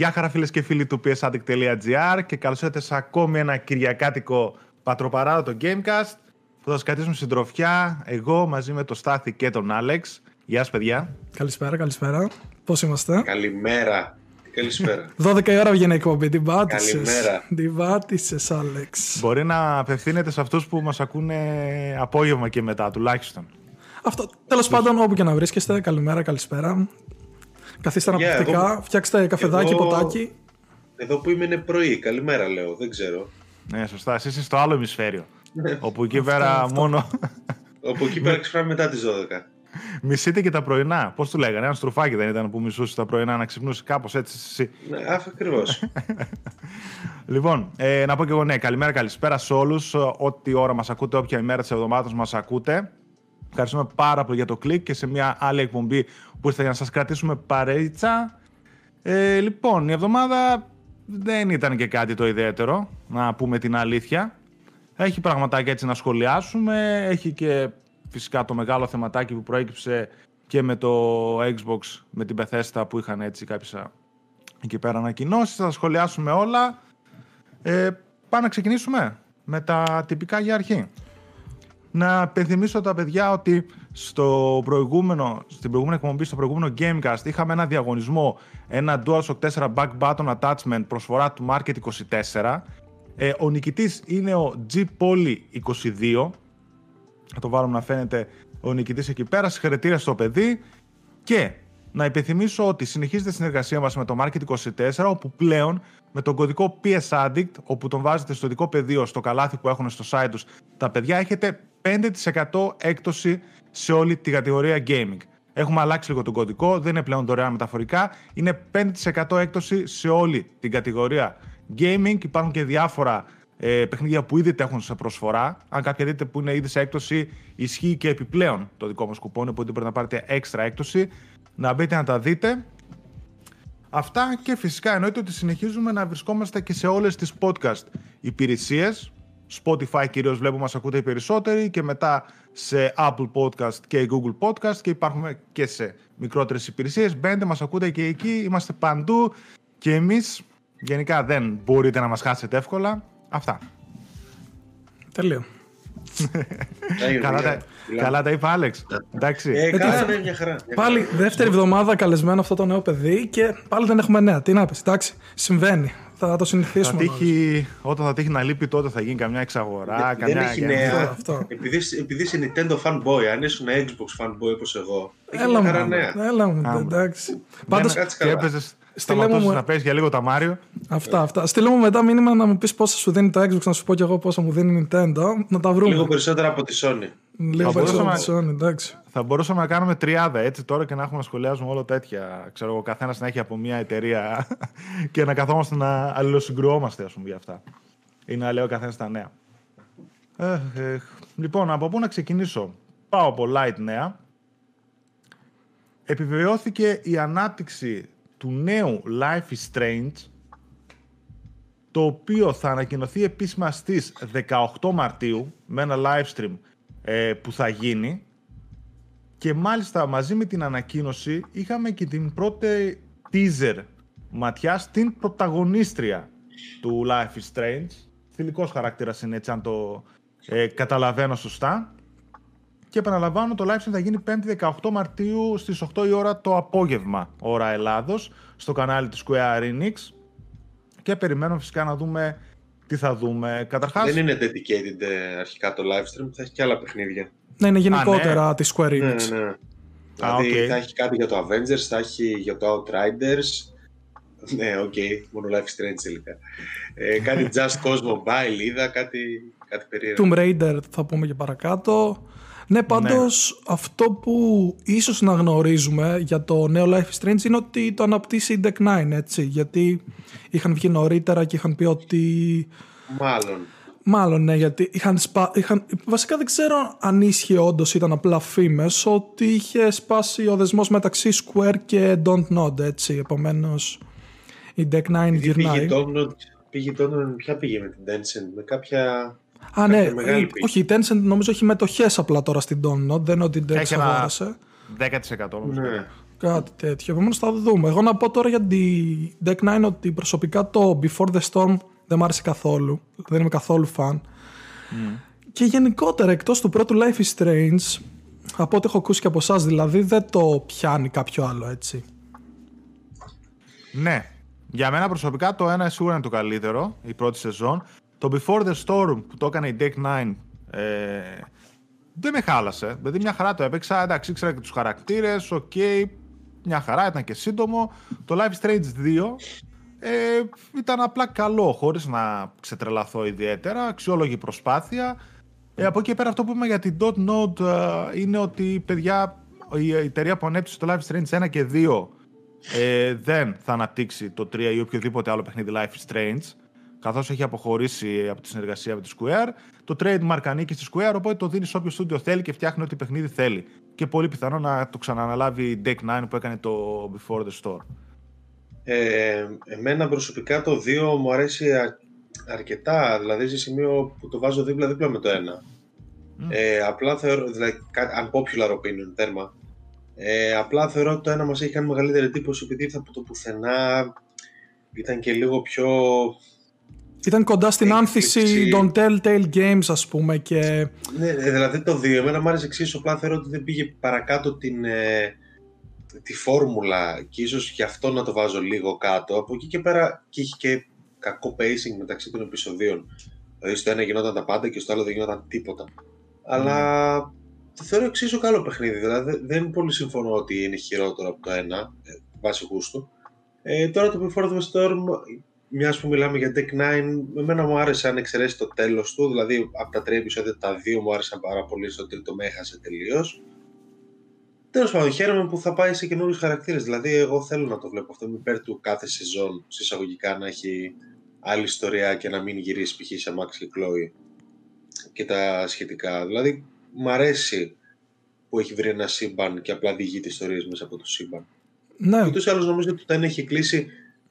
Γεια χαρά φίλες και φίλοι του psaddict.gr και καλώς ήρθατε σε ακόμη ένα κυριακάτικο πατροπαράδοτο Gamecast που θα σας κρατήσουμε συντροφιά εγώ μαζί με τον Στάθη και τον Άλεξ. Γεια σας παιδιά. Καλησπέρα, καλησπέρα. Πώς είμαστε; Καλημέρα. Καλησπέρα. 12 η ώρα βγαίνει η εκπομπή. Την πάτησες. Καλημέρα. Την πάτησες, Άλεξ. Μπορεί να απευθύνεται σε αυτούς που μας ακούνε απόγευμα και μετά τουλάχιστον. Αυτό. Τέλος πάντων, όπου και να βρίσκεστε, καλημέρα, καλησπέρα. Καθίστε Γεια, αναπαυτικά, εγώ- φτιάξτε καφεδάκι, εγώ- ποτάκι. Εδώ που είμαι είναι πρωί. Καλημέρα λέω. Δεν ξέρω. Ναι, σωστά. Εσύ είσαι στο άλλο ημισφαίριο. Ναι. όπου εκεί πέρα αυτό. μόνο Όπου εκεί πέρα ξυπνάμε μετά τις 12. μισείτε και τα πρωινά. Πώς του λέγανε, ένα στρουφάκι δεν ήταν που μισούσε τα πρωινά να ξυπνούσε κάπως έτσι εσύ. Ναι, αφ, ακριβώς. Λοιπόν, ε, να πω και εγώ ναι, καλημέρα, καλησπέρα σε όλους. Ό,τι ώρα μας ακούτε, όποια ημέρα της εβδομάδας μας ακούτε. Ευχαριστούμε πάρα πολύ για το κλικ και σε μια άλλη εκπομπή που ήρθε για να σας κρατήσουμε παρέτσα. Ε, λοιπόν, η εβδομάδα δεν ήταν και κάτι το ιδιαίτερο, να πούμε την αλήθεια. Έχει πραγματάκια έτσι να σχολιάσουμε. Έχει και φυσικά το μεγάλο θεματάκι που προέκυψε και με το Xbox, με την Bethesda που είχαν έτσι κάποιες α, εκεί πέρα ανακοινώσεις. Θα τα σχολιάσουμε όλα. Ε, πάμε να ξεκινήσουμε με τα τυπικά για αρχή. Να πενθυμίσω τα παιδιά ότι στο προηγούμενο, στην προηγούμενη εκπομπή, στο προηγούμενο Gamecast, είχαμε ένα διαγωνισμό, ένα DualShock 4 Back Button Attachment προσφορά του Market 24. Ε, ο νικητής είναι ο G Poly 22. Θα το βάλουμε να φαίνεται ο νικητής εκεί πέρα. Συγχαρητήρια στο παιδί. Και να υπενθυμίσω ότι συνεχίζεται η συνεργασία μας με το Market 24, όπου πλέον με τον κωδικό PS Addict, όπου τον βάζετε στο δικό πεδίο, στο καλάθι που έχουν στο site τους, τα παιδιά έχετε 5% έκπτωση σε όλη τη κατηγορία gaming. Έχουμε αλλάξει λίγο τον κωδικό, δεν είναι πλέον δωρεάν μεταφορικά, είναι 5% έκπτωση σε όλη την κατηγορία gaming. Υπάρχουν και διάφορα ε, παιχνίδια που ήδη τα έχουν σε προσφορά. Αν κάποια δείτε που είναι ήδη σε έκπτωση, ισχύει και επιπλέον το δικό μας κουπόνι, οπότε πρέπει να πάρετε έξτρα έκπτωση. Να μπείτε να τα δείτε. Αυτά και φυσικά εννοείται ότι συνεχίζουμε να βρισκόμαστε και σε όλες τις podcast υπηρεσίες. Spotify κυρίως βλέπω μας ακούτε οι περισσότεροι και μετά σε Apple Podcast και Google Podcast και υπάρχουμε και σε μικρότερες υπηρεσίες. Μπαίνετε, μας ακούτε και εκεί, είμαστε παντού και εμείς γενικά δεν μπορείτε να μας χάσετε εύκολα. Αυτά. Τέλειο. Έγινε, Καλά τα, φιλιά. καλά τα είπε Άλεξ. Εντάξει. Ε, τι καλά, θα- ναι, μια χαρά. μια Πάλι χαρά. δεύτερη εβδομάδα καλεσμένο αυτό το νέο παιδί και πάλι δεν έχουμε νέα. Τι να πεις, εντάξει, συμβαίνει. Θα το θα συνηθίσουμε. όλος. τύχει, όταν θα τύχει να λείπει τότε θα γίνει καμιά εξαγορά. Δεν- καμιά δεν έχει καμιά- νέα. αυτό. Επειδή, επειδή είσαι Nintendo fanboy, αν ήσουν Xbox fanboy όπως εγώ, έχει Έλα μια μου, χαρά νέα. έλα μου, Άμα. εντάξει. Πάντως, κάτσε και καλά. έπαιζες, Στείλε μου σταματούσες μου- να παίζεις για λίγο τα Μάριο. αυτά, αυτά. Στείλε μου μετά μήνυμα να μου πεις πόσα σου δίνει το Xbox, να σου πω κι εγώ πόσα μου δίνει η Nintendo. Να τα βρούμε. Λίγο περισσότερα από τη Sony. Λίγο Θα περισσότερο μπορούσαμε- από τη Sony, εντάξει. Θα μπορούσαμε να κάνουμε τριάδα έτσι τώρα και να έχουμε να σχολιάζουμε όλα τέτοια. Ξέρω εγώ, καθένας να έχει από μια εταιρεία και να καθόμαστε να αλληλοσυγκρουόμαστε, ας πούμε, για αυτά. Ή να λέω καθένας τα νέα. Εχ, εχ. Λοιπόν, από πού να ξεκινήσω; Πάω από light νέα. Επιβεβαιώθηκε η ανάπτυξη του νέου Life is Strange το οποίο θα ανακοινωθεί επίσημα στις 18 Μαρτίου με ένα live stream ε, που θα γίνει και μάλιστα μαζί με την ανακοίνωση είχαμε και την πρώτη teaser ματιά στην πρωταγωνίστρια του Life is Strange. Θηλυκός χαρακτήρας είναι έτσι αν το ε, καταλαβαίνω σωστά. Και επαναλαμβάνω το live stream θα γίνει 5η 18 Μαρτίου στις 8 η ώρα το απόγευμα ώρα Ελλάδος στο κανάλι του Square Enix και περιμένουμε φυσικά να δούμε τι θα δούμε. Καταρχάς, Δεν είναι dedicated ε, αρχικά το live stream, θα έχει και άλλα παιχνίδια. Ναι, είναι γενικότερα τη Square Ναι, Enix. ναι, ναι. Δηλαδή οκ. θα έχει κάτι για το Avengers, θα έχει για το Outriders. Ναι, οκ, μόνο Life is Strange τελικά. Ε, κάτι Just Cause Mobile είδα, κάτι, κάτι περίεργο. Tomb Raider θα πούμε και παρακάτω. Ναι, πάντως αυτό που ίσως να γνωρίζουμε για το νέο Life is Strange είναι ότι το αναπτύσσει η Deck 9, έτσι. Γιατί είχαν βγει νωρίτερα και είχαν πει ότι... Μάλλον. Μάλλον ναι, γιατί είχαν, σπα... είχαν... Βασικά δεν ξέρω αν ίσχυε όντως ήταν απλά φήμες ότι είχε σπάσει ο δεσμός μεταξύ Square και Don't Nod, έτσι. Επομένως η Deck 9 Τι πήγε γυρνάει. η Domnod, πήγε η Domnod, ποια πήγε με την Tencent, με κάποια... Α, ναι, κάποια μεγάλη ε, πήγε. όχι, η Tencent νομίζω έχει μετοχές απλά τώρα στην Don't Nod, δεν είναι ότι η Dex Έχει ένα- αγόρασε. 10% νομίζω. Ναι. Κάτι τέτοιο. Επομένως θα δούμε. Εγώ να πω τώρα για τη Deck 9 ότι προσωπικά το Before the Storm δεν μου άρεσε καθόλου. Δεν είμαι καθόλου φαν. Και γενικότερα εκτός του πρώτου Life is Strange, από ό,τι έχω ακούσει και από εσάς δηλαδή, δεν το πιάνει κάποιο άλλο έτσι. Ναι. Για μένα προσωπικά το ένα σίγουρα είναι το καλύτερο, η πρώτη σεζόν. Το Before the Storm που το έκανε η Deck 9 ε, δεν με χάλασε. Δηλαδή μια χαρά το έπαιξα, εντάξει, ήξερα και τους χαρακτήρες, OK, okay, μια χαρά, ήταν και σύντομο. Το Life Strange 2 ε, ήταν απλά καλό, χωρίς να ξετρελαθώ ιδιαίτερα, αξιόλογη προσπάθεια. Ε, από εκεί πέρα αυτό που είπαμε για την Dontnod ε, είναι ότι παιδιά η εταιρεία που ανέπτυξε το Life Strange 1 και 2 ε, δεν θα αναπτύξει το 3 ή οποιοδήποτε άλλο παιχνίδι Life is Strange καθώς έχει αποχωρήσει από τη συνεργασία με τη Square. Το trademark ανήκει στη Square, οπότε το δίνεις σε όποιο στούντιο θέλει και φτιάχνει ό,τι παιχνίδι θέλει. Και πολύ πιθανό να το ξαναναλάβει η Deck 9 που έκανε το Before the Store. Ε, εμένα προσωπικά το 2 μου αρέσει αρκετά, δηλαδή σε σημείο που το βάζω δίπλα-δίπλα με το 1. Mm. Ε, απλά θεωρώ, δηλαδή, unpopular opinion, τέρμα. Ε, απλά θεωρώ ότι το ένα μας έχει κάνει μεγαλύτερη εντύπωση επειδή ήρθε από το πουθενά, ήταν και λίγο πιο ήταν κοντά στην άνθηση των Telltale Games, ας πούμε. Και... Ναι, ε, δηλαδή το 2. Εμένα μου άρεσε εξίσου. Απλά θεωρώ ότι δεν πήγε παρακάτω την, ε, τη φόρμουλα και ίσως γι' αυτό να το βάζω λίγο κάτω. Από εκεί και πέρα και είχε και κακό pacing μεταξύ των επεισοδίων. Δηλαδή στο ένα γινόταν τα πάντα και στο άλλο δεν γινόταν τίποτα. Αλλά το θεωρώ εξίσου καλό παιχνίδι. Δηλαδή δεν πολύ συμφωνώ ότι είναι χειρότερο από το ένα, ε, βάσει γούστου. Ε, τώρα το Before the Storm μιας που μιλάμε για Deck 9, εμένα μου άρεσε αν εξαιρέσει το τέλος του. Δηλαδή, από τα τρία επεισόδια, τα δύο μου άρεσαν πάρα πολύ. Στο τρίτο με έχασε τελείως. Τέλος πάντων, χαίρομαι που θα πάει σε καινούριους χαρακτήρες. Δηλαδή, εγώ θέλω να το βλέπω αυτό. Είμαι υπέρ του κάθε σεζόν συσσαγωγικά να έχει άλλη ιστορία και να μην γυρίσει π.χ. σε Max και Chloe και τα σχετικά. Δηλαδή, μου αρέσει που έχει βρει ένα σύμπαν και απλά διηγείται ιστορίες μέσα από το σύμπαν. Ναι. Ούτως ή άλλως νομίζω ότι όταν έχει κλείσει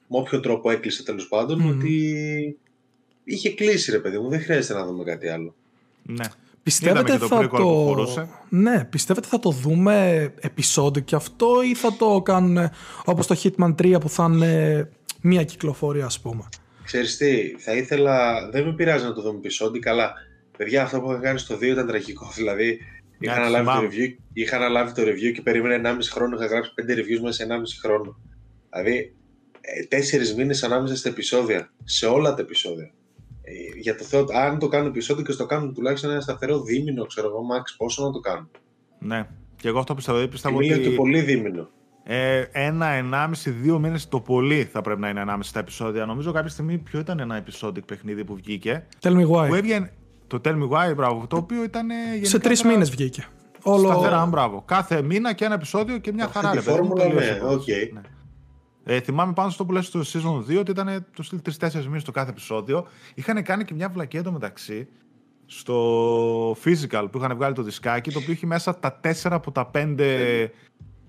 με όποιο τρόπο έκλεισε τέλος πάντων, ότι είχε κλείσει ρε παιδί μου, δεν χρειάζεται να δούμε κάτι άλλο. Ναι. Πιστεύετε το θα το... Ναι, πιστεύετε θα το δούμε επεισόδιο και αυτό ή θα το κάνουν όπως το Hitman 3 που θα είναι μία κυκλοφορία ας πούμε; Ξέρεις τι, θα ήθελα, δεν με πειράζει να το δούμε επεισόδιο, καλά. Παιδιά, αυτό που είχα κάνει στο 2 ήταν τραγικό. Δηλαδή, είχα αναλάβει, το review, είχα αναλάβει το review και περίμενα 1,5 χρόνο, είχα γράψει 5 reviews μέσα σε 1,5 χρόνο. Δηλαδή, ε, τέσσερις μήνες ανάμεσα στα επεισόδια. Σε όλα τα επεισόδια. Ε, για το Θεό, αν το κάνουν επεισόδιο και στο κάνουν τουλάχιστον ένα σταθερό δίμηνο, ξέρω εγώ, Max, πόσο να το κάνουν. Ναι. Και εγώ αυτό πιστεύω. Πιστεύω ότι. Είναι πολύ δίμηνο. Ε, ένα, ενάμιση, δύο μήνες το πολύ θα πρέπει να είναι ανάμεσα στα επεισόδια. Νομίζω κάποια στιγμή ποιο ήταν ένα επεισόδιο παιχνίδι που βγήκε. Tell me why. Που έβγαινε, το Tell me why, μπράβο. Το οποίο ήταν. Σε τρεις μήνες βγήκε. Όλο... Σταθερά, μπράβο. Κάθε μήνα και ένα επεισόδιο και μια χαρά. Αυτή φόρμουλα, ναι, οκ. Ναι. Ε, θυμάμαι πάνω στο που λες στο season 2 ότι ήταν το στυλ 3-4 μήνες το κάθε επεισόδιο. Είχαν κάνει και μια βλακεία μεταξύ στο physical που είχαν βγάλει το δισκάκι, το οποίο έχει μέσα τα 4 από τα 5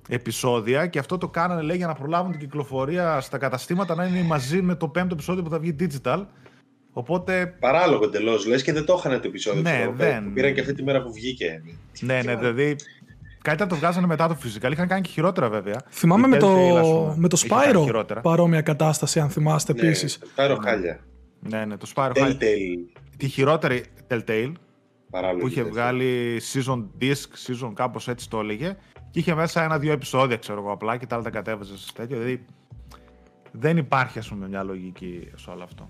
επεισόδια και αυτό το κάνανε λέει για να προλάβουν την κυκλοφορία στα καταστήματα να είναι μαζί με το πέμπτο επεισόδιο που θα βγει digital. Οπότε... Παράλογο εντελώς, λες και δεν το είχαν το επεισόδιο. Ναι, δεν... πήραν και αυτή τη μέρα που βγήκε. Ναι, ναι, δηλαδή Κάτι το βγάζανε μετά το φυσικά. Είχαν κάνει και χειρότερα βέβαια. Θυμάμαι με το, με το Spyro παρόμοια κατάσταση, αν θυμάστε ναι, επίσης. Το Spyro χάλια. Ναι, ναι, το Spyro χάλια. Τη χειρότερη Telltale που είχε βγάλει season disc, season κάπως έτσι το έλεγε. Και είχε μέσα ένα-δύο επεισόδια, ξέρω εγώ απλά και τα άλλα τα κατέβαζε σε τέτοιο. Δηλαδή δεν υπάρχει, ας πούμε, μια λογική σε όλο αυτό.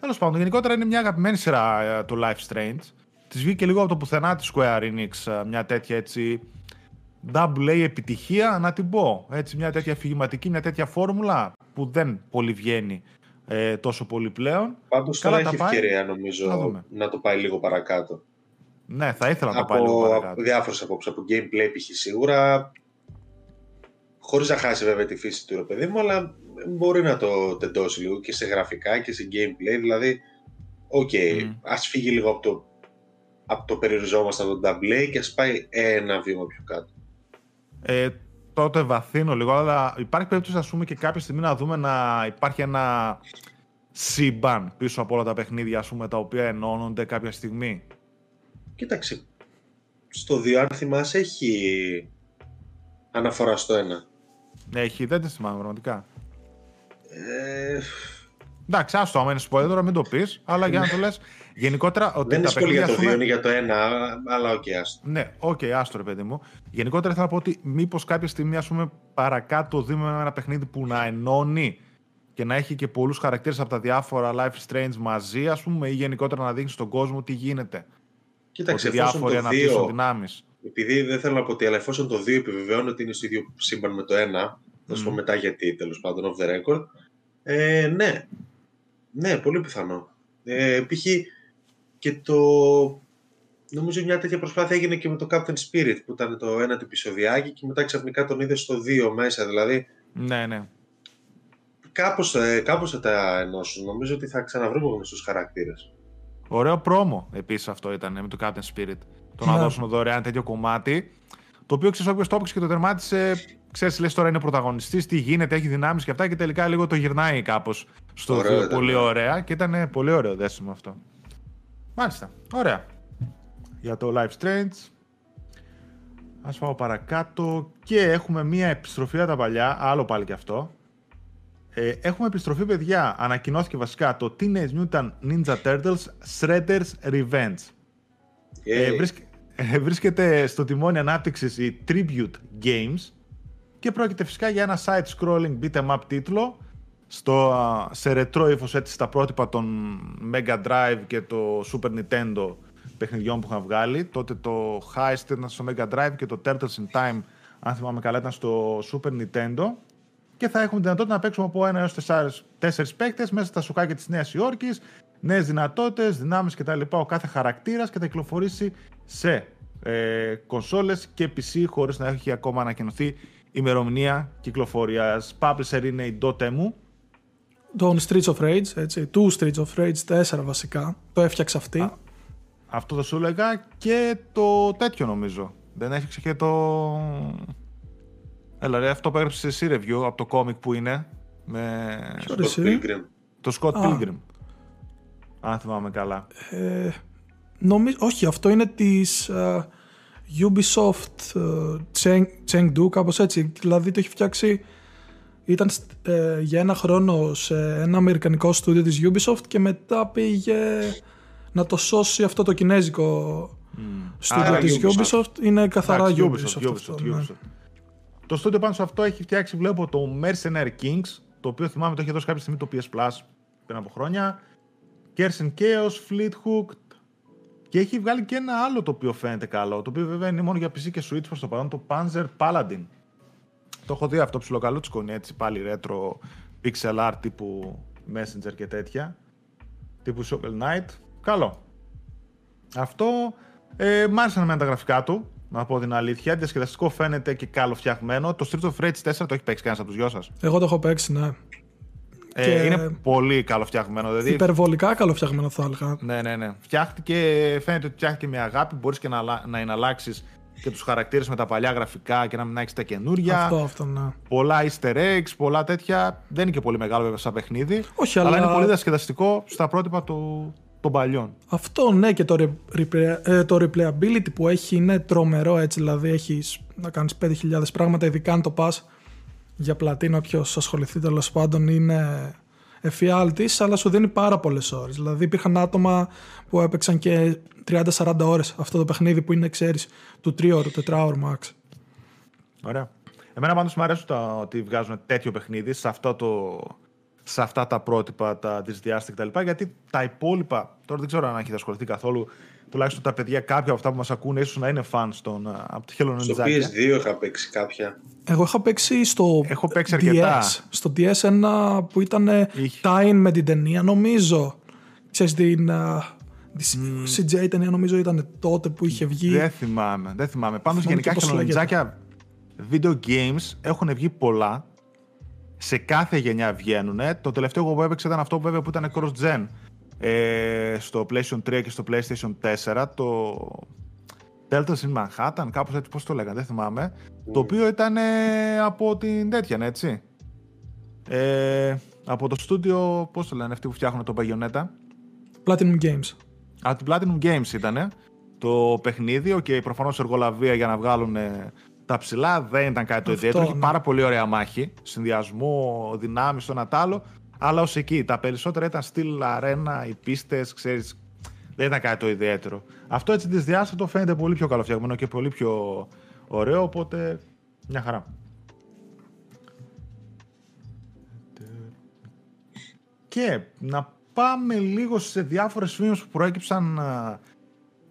Τέλος πάντων, γενικότερα είναι μια αγαπημένη σειρά ε, του Life Strange. Της βγήκε λίγο από το πουθενά της Square Enix ε, μια τέτοια έτσι double A επιτυχία, να την πω. Έτσι, μια τέτοια αφηγηματική, μια τέτοια φόρμουλα που δεν πολύ βγαίνει ε, τόσο πολύ πλέον. Πάντως τώρα έχει πάει. ευκαιρία νομίζω να, να το πάει λίγο παρακάτω. Ναι, θα ήθελα να το πάει λίγο παρακάτω. Από διάφορες απόψεις, από gameplay π.χ. σίγουρα, χωρίς να χάσει βέβαια τη φύση του ρε παιδί μου, αλλά μπορεί να το τεντώσει λίγο και σε γραφικά και σε gameplay, δηλαδή, OK, okay, mm. ας φύγει λίγο από το, από το περιοριζόμαστε από το double A και ας πάει ένα βήμα πιο κάτω ε, τότε βαθύνω λίγο, αλλά υπάρχει περίπτωση ας πούμε και κάποια στιγμή να δούμε να υπάρχει ένα σύμπαν πίσω από όλα τα παιχνίδια ας πούμε, τα οποία ενώνονται κάποια στιγμή. Κοίταξε, στο 2 αν θυμάσαι έχει αναφορά στο ένα. Έχει, δεν τη θυμάμαι πραγματικά. Ε, Εντάξει, άστο, άμα είναι spoiler τώρα μην το πεις, αλλά για να το λες. Γενικότερα. Ότι δεν είναι τα σχόλιο για το παιχνίδια, 2, ας πούμε- είναι για το 1, αλλά οκ, άστο. Ναι, οκ, άστο ρε παιδί μου. Γενικότερα θέλω να πω ότι μήπως κάποια στιγμή ας πούμε, παρακάτω δούμε ένα παιχνίδι που να ενώνει και να έχει και πολλούς χαρακτήρες από τα διάφορα Life is Strange μαζί, ας πούμε, ή γενικότερα να δείχνει στον κόσμο τι γίνεται. Κοίταξε, ότι εφόσον διάφοροι το αναπτύσσουν 2, δυνάμεις. επειδή δεν θέλω να πω τι, αλλά εφόσον το 2 επιβεβαιώνει ότι είναι στο ίδιο σύμπαν με το 1, θα σου πω Μμ. μετά γιατί, τέλος πάντων, off the record. Ε, ναι. Ναι, πολύ πιθανό. Ε, π.χ. και το. Νομίζω μια τέτοια προσπάθεια έγινε και με το Captain Spirit που ήταν το ένα του επεισοδιάκι και μετά ξαφνικά τον είδες στο 2 μέσα. Δηλαδή Ναι, ναι. κάπως, ε, κάπως θα τα ενώσουν. Νομίζω ότι θα ξαναβρούμε γνωστούς χαρακτήρες. Ωραίο πρόμο επίσης αυτό ήταν με το Captain Spirit. Το να Ναι. δώσουν δωρεάν τέτοιο κομμάτι. Το οποίο ξέρεις, όποιο το έπαιξε και το τερμάτισε, ξέρεις, λες τώρα είναι πρωταγωνιστής, τι γίνεται, έχει δυνάμεις και αυτά. Και τελικά λίγο το γυρνάει κάπως στο Ωραίο δύο. ήταν, Πολύ ναι. ωραία και ήταν πολύ ωραίο δέσιμο αυτό. Μάλιστα. Ωραία. Για το Live Strange. Ας πάω παρακάτω και έχουμε μία επιστροφή από τα παλιά, άλλο πάλι και αυτό. Ε, έχουμε επιστροφή, παιδιά. Ανακοινώθηκε βασικά το Teenage Mutant Ninja Turtles Shredder's Revenge. Ε, Ε, βρίσκ- ε, βρίσκεται στο τιμόνι ανάπτυξης η Tribute Games και πρόκειται φυσικά για ένα side-scrolling beat 'em up τίτλο στο, α, σε ρετρό ύφος έτσι στα πρότυπα των Mega Drive και το Super Nintendo παιχνιδιών που είχαν βγάλει. Τότε το Heist ήταν στο Mega Drive και το Turtles in Time, αν θυμάμαι καλά, ήταν στο Super Nintendo. Και θα έχουμε δυνατότητα να παίξουμε από ένα έως τεσσάρες, τέσσερις παίκτες μέσα στα σοκάκια της Νέας Υόρκης, νέες δυνατότητες, δυνάμεις κτλ. Ο κάθε χαρακτήρας και θα κυκλοφορήσει σε ε, κονσόλες και PC χωρίς να έχει ακόμα ανακοινωθεί ημερομηνία κυκλοφορίας. Publisher είναι η Dotemu. Τον Streets of Rage, έτσι, του Streets of Rage 4 βασικά. Το έφτιαξε αυτή. Αυτό θα σου έλεγα και το τέτοιο νομίζω. Δεν έφτιαξε και το... Έλα ρε, αυτό που έγραψε εσύ review από το κόμικ που είναι με Ποιο Scott ρε εσύ; Pilgrim. το Scott Α. Pilgrim. Αν θυμάμαι καλά. Ε, νομίζω, όχι, αυτό είναι της ε, Ubisoft ε, Cheng, Chengdu, κάπως έτσι. Δηλαδή το έχει φτιάξει, ήταν στ- ε, για ένα χρόνο σε ένα αμερικανικό στούντιο της Ubisoft και μετά πήγε να το σώσει αυτό το κινέζικο στούντιο Άρα της Ubisoft. Ubisoft. Είναι καθαρά Εντάξει, Ubisoft, αυτό, ναι. Το στούντιο πάνω σε αυτό έχει φτιάξει, βλέπω, το Mercenary Kings, το οποίο θυμάμαι το είχε δώσει κάποια στιγμή το PS Plus πριν από χρόνια. Kersen Chaos, Fleet Hooked. Και έχει βγάλει και ένα άλλο το οποίο φαίνεται καλό, το οποίο βέβαια είναι μόνο για PC και Switch προς το παρόν, το Panzer Paladin. Το έχω δει αυτό ψιλοκαλούτσικο, είναι έτσι πάλι retro pixel art τύπου Messenger και τέτοια. Τύπου Shovel Knight. Καλό. Αυτό ε, μ' άρεσαν εμένα τα γραφικά του, να πω την αλήθεια. Διασκεδαστικό φαίνεται και καλοφτιαγμένο. Το Street of Rage 4 το έχει παίξει κανένας από τους δυο σας; Εγώ το έχω παίξει, ναι. Ε, Και- Είναι πολύ καλοφτιαγμένο. Δηλαδή, Υπερβολικά καλοφτιαγμένο θα έλεγα. ναι, ναι, ναι. Φτιάχτηκε, φαίνεται ότι φτιάχτηκε με αγάπη. Μπορείς και να, αλλα- να εναλλάξει και τους χαρακτήρες με τα παλιά γραφικά και να μην έχεις τα καινούρια. Αυτό, αυτό, ναι. Πολλά easter eggs, πολλά τέτοια. Δεν είναι και πολύ μεγάλο βέβαια σαν παιχνίδι. Όχι, αλλά, αλλά- είναι πολύ διασκεδαστικό στα πρότυπα του, των παλιών. Αυτό ναι και το, re- replay- ε, το replayability που έχει είναι τρομερό έτσι δηλαδή έχεις να κάνεις 5.000 πράγματα ειδικά αν το πας για πλατίνο όποιος ασχοληθεί τέλος πάντων είναι εφιάλτης αλλά σου δίνει πάρα πολλές ώρες δηλαδή υπήρχαν άτομα που έπαιξαν και 30-40 ώρες αυτό το παιχνίδι που είναι ξέρεις του 3ωρου, 4ωρου max Ωραία. Εμένα πάντως μου αρέσουν τα, ότι βγάζουν τέτοιο παιχνίδι σε, αυτό το, σε αυτά τα πρότυπα τα δυσδιάστητα κτλ. Γιατί τα υπόλοιπα, τώρα δεν ξέρω αν έχετε ασχοληθεί καθόλου, τουλάχιστον τα παιδιά, κάποια από αυτά που μας ακούνε, ίσως να είναι φαν στον, α, από το Hello Στο Ninja. PS2 είχα παίξει κάποια. Εγώ είχα παίξει στο Έχω παίξει αρκετά. DS. Στο DS ένα που ήταν Είχε. tie-in με την ταινία νομίζω. Ξέρεις την... α, τη CJ ταινία νομίζω ήταν τότε που είχε βγει. Δεν θυμάμαι, δεν θυμάμαι. Πάντως Θυμάμαι γενικά και πώς λέγεται. χελονιτζάκια video games έχουν βγει πολλά. Σε κάθε γενιά βγαίνουν. Το τελευταίο που έπαιξε ήταν αυτό βέβαια που ήταν cross-gen. Ε, στο PlayStation 3 και στο PlayStation 4. Το Delta in Manhattan, κάπως έτσι πώς το λέγανε, δεν θυμάμαι. Το οποίο ήταν ε, από την τέτοια, ναι, έτσι. Ε, από το στούντιο, πώς το λένε αυτοί που φτιάχνουν το Bayonetta. Platinum Games. Από την Platinum Games ήταν το παιχνίδι. Και προφανώς εργολαβία για να βγάλουν ε, τα ψηλά δεν ήταν κάτι το Αυτό, ιδιαίτερο. Έχει ναι. πάρα πολύ ωραία μάχη. Συνδυασμό, δυνάμεις, το ένα τ' άλλο. Αλλά ως εκεί. Τα περισσότερα ήταν στυλ αρένα, οι πίστες, ξέρεις. Δεν ήταν κάτι το ιδιαίτερο. Αυτό έτσι δυσδιάστατο φαίνεται πολύ πιο καλοφτιαγμένο και πολύ πιο ωραίο. Οπότε μια χαρά. Και να πάμε λίγο σε διάφορες φήμες που προέκυψαν α,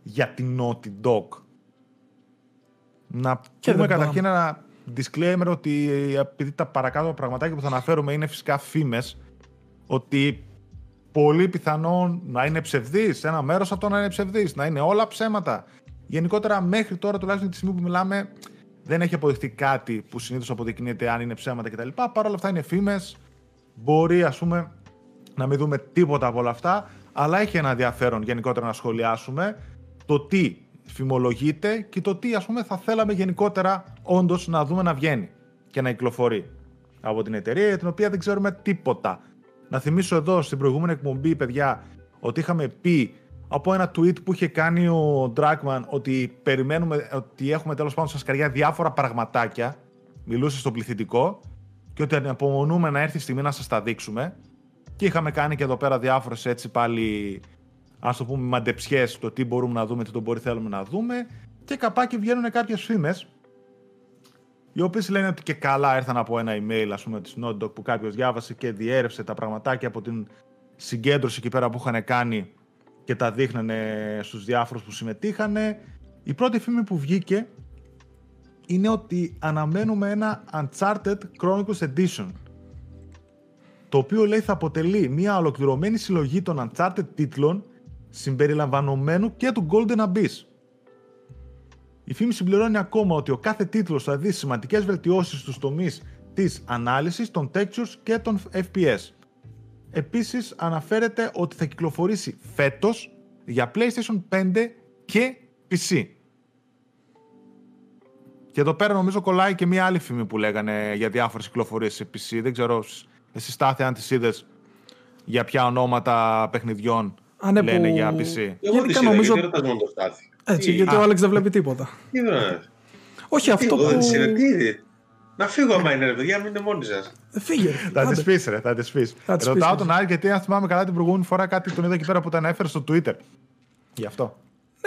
για την Naughty Dog. Να Και πούμε δεν καταρχήν ένα disclaimer ότι ε, επειδή τα παρακάτω πραγματάκια που θα αναφέρουμε είναι φυσικά φήμες, ότι πολύ πιθανόν να είναι ψευδής, ένα μέρος αυτό να είναι ψευδής, να είναι όλα ψέματα. Γενικότερα μέχρι τώρα, τουλάχιστον τη στιγμή που μιλάμε, δεν έχει αποδειχτεί κάτι που συνήθως αποδεικνύεται αν είναι ψέματα κτλ. Παρ' όλα αυτά είναι φήμες, μπορεί ας πούμε να μην δούμε τίποτα από όλα αυτά, αλλά έχει ένα ενδιαφέρον γενικότερα να σχολιάσουμε το τι φημολογείται και το τι ας πούμε θα θέλαμε γενικότερα όντως να δούμε να βγαίνει και να κυκλοφορεί από την εταιρεία για την οποία δεν ξέρουμε τίποτα. Να θυμίσω εδώ στην προηγούμενη εκπομπή, παιδιά, ότι είχαμε πει από ένα tweet που είχε κάνει ο Dragman ότι περιμένουμε, ότι έχουμε τέλος πάντων στα σκαριά διάφορα πραγματάκια, μιλούσε στο πληθυντικό και ότι αναπομονούμε να έρθει η στιγμή να σας τα δείξουμε. Και είχαμε κάνει και εδώ πέρα διάφορες έτσι πάλι ας το πούμε μαντεψιές το τι μπορούμε να δούμε, τι το μπορεί θέλουμε να δούμε. Και καπάκι βγαίνουν κάποιες φήμες οι οποίες λένε ότι και καλά ήρθαν από ένα email ας πούμε της Notdog που κάποιος διάβασε και διέρευσε τα πραγματάκια από την συγκέντρωση εκεί πέρα που είχαν κάνει και τα δείχνανε στους διάφορους που συμμετείχανε. Η πρώτη φήμη που βγήκε είναι ότι αναμένουμε ένα Uncharted Chronicles Edition το οποίο λέει θα αποτελεί μια ολοκληρωμένη συλλογή των Uncharted τίτλων συμπεριλαμβανομένου και του Golden Abyss. Η φήμη συμπληρώνει ακόμα ότι ο κάθε τίτλος θα δει σημαντικές βελτιώσεις στους τομείς της ανάλυσης, των textures και των FPS. Επίσης αναφέρεται ότι θα κυκλοφορήσει φέτος για PlayStation 5 και PC. Και εδώ πέρα νομίζω κολλάει και μια άλλη φήμη που λέγανε για διάφορες κυκλοφορίες σε PC. Δεν ξέρω εσύ Στάθη αν τις είδες για ποια ονόματα παιχνιδιών Α, ναι, λένε που- για PC. Εγώ τις Γενικά είδα, νομίζω- γιατί ρωτάς μόνο το στάθι. Έτσι, Τι- γιατί α. ο Άλεξ δεν βλέπει τίποτα. Τι είναι, Όχι αυτό εγώ που. δεν τις είδα, τι είδε. Να φύγω άμα είναι ρε παιδιά, μην είναι μόνοι σας. Φύγε. Θα άντε. τις πεις, ρε, θα τις πεις. Θα τις Ρωτάω πεις, τον Άρη γιατί αν θυμάμαι καλά την προηγούμενη φορά κάτι τον είδα εκεί πέρα που τα ανέφερε στο Twitter. Γι' αυτό.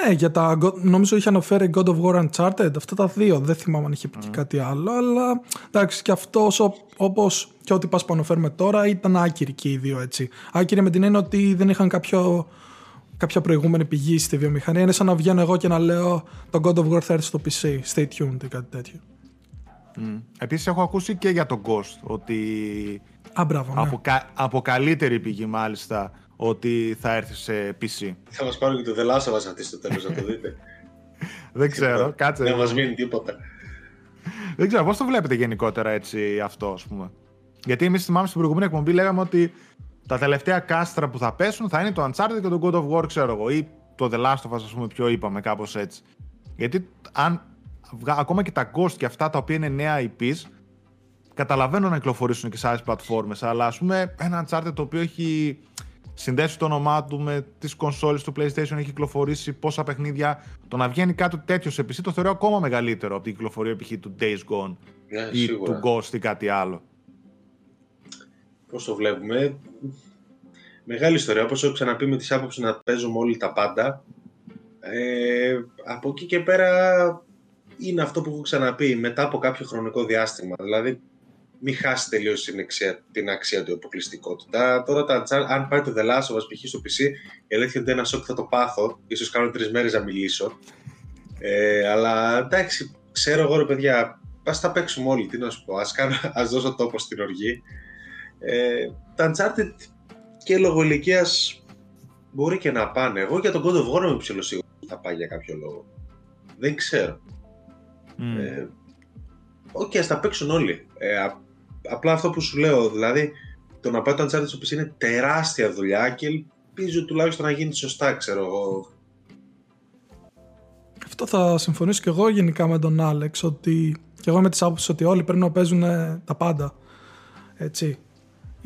Ναι, για τα, God- νομίζω είχε αναφέρει God of War Uncharted, αυτά τα δύο. Δεν θυμάμαι αν είχε πει και κάτι άλλο, αλλά εντάξει, και αυτό όπως και ό,τι πας που αναφέρουμε τώρα ήταν άκυροι και οι δύο έτσι. Άκυροι με την έννοια ότι δεν είχαν κάποιο, κάποια προηγούμενη πηγή στη βιομηχανία. Είναι σαν να βγαίνω εγώ και να λέω το God of War θα έρθει στο PC. Stay tuned ή κάτι τέτοιο. Επίσης έχω ακούσει και για τον Ghost ότι Α, μπράβο. Ναι. από, κα- από καλύτερη πηγή μάλιστα ότι θα έρθει σε PC. Θα μας πάρουν και το The Last of Us αυτή στο τέλος, να το δείτε. Δεν ξέρω, κάτσε. Δεν μας μείνει τίποτα. Δεν ξέρω, πώς το βλέπετε γενικότερα έτσι αυτό, ας πούμε; Γιατί εμείς θυμάμαι στην προηγούμενη εκπομπή λέγαμε ότι τα τελευταία κάστρα που θα πέσουν θα είναι το Uncharted και το God of War, ξέρω εγώ, ή το The Last of Us, ας πούμε, πιο είπαμε, κάπως έτσι. Γιατί αν βγα- ακόμα και τα Ghost και αυτά τα οποία είναι νέα IPs, καταλαβαίνω να κυκλοφορήσουν και σε άλλες πλατφόρμες, αλλά ας πούμε ένα Uncharted το οποίο έχει συνδέσει το όνομά του με τις κονσόλες του PlayStation, έχει κυκλοφορήσει πόσα παιχνίδια. Το να βγαίνει κάτι τέτοιο σε PC το θεωρώ ακόμα μεγαλύτερο από την κυκλοφορία π.χ. του Days Gone Ναι, ή σίγουρα. του Ghost ή κάτι άλλο. Πώς το βλέπουμε. Μεγάλη ιστορία, όπως έχω ξαναπεί με τις άποψεις να παίζουμε όλοι τα πάντα. Ε, από εκεί και πέρα είναι αυτό που έχω ξαναπεί μετά από κάποιο χρονικό διάστημα. Δηλαδή μην χάσει τελείως την αξία, την αξία του αποκλειστικότητα. Τώρα τα Uncharted- αν πάει το The Last of Us π.χ. στο PC, η αλήθεια είναι ότι ένα σοκ θα το πάθω. Ίσως κάνω τρεις μέρες να μιλήσω. Ε, αλλά εντάξει, ξέρω εγώ ρε παιδιά, πας τα παίξουμε όλοι. Τι να σου πω, ας, κάνω, ας δώσω τόπο στην οργή. Ε, τα Uncharted και λόγω ηλικίας μπορεί και να πάνε. Εγώ για τον God of War είμαι ψιλοσίγουρος ότι θα πάει για κάποιο λόγο. Δεν ξέρω. Mm. Ε, Οκ, ας τα παίξουν όλοι. Ε, α- απλά αυτό που σου λέω, δηλαδή το να πάει το Uncharted στο PC είναι τεράστια δουλειά και ελπίζω τουλάχιστον να γίνει σωστά, ξέρω εγώ. Αυτό θα συμφωνήσω και εγώ γενικά με τον Άλεξ ότι και εγώ είμαι τη άποψη ότι όλοι πρέπει να παίζουν ε, τα πάντα. Έτσι.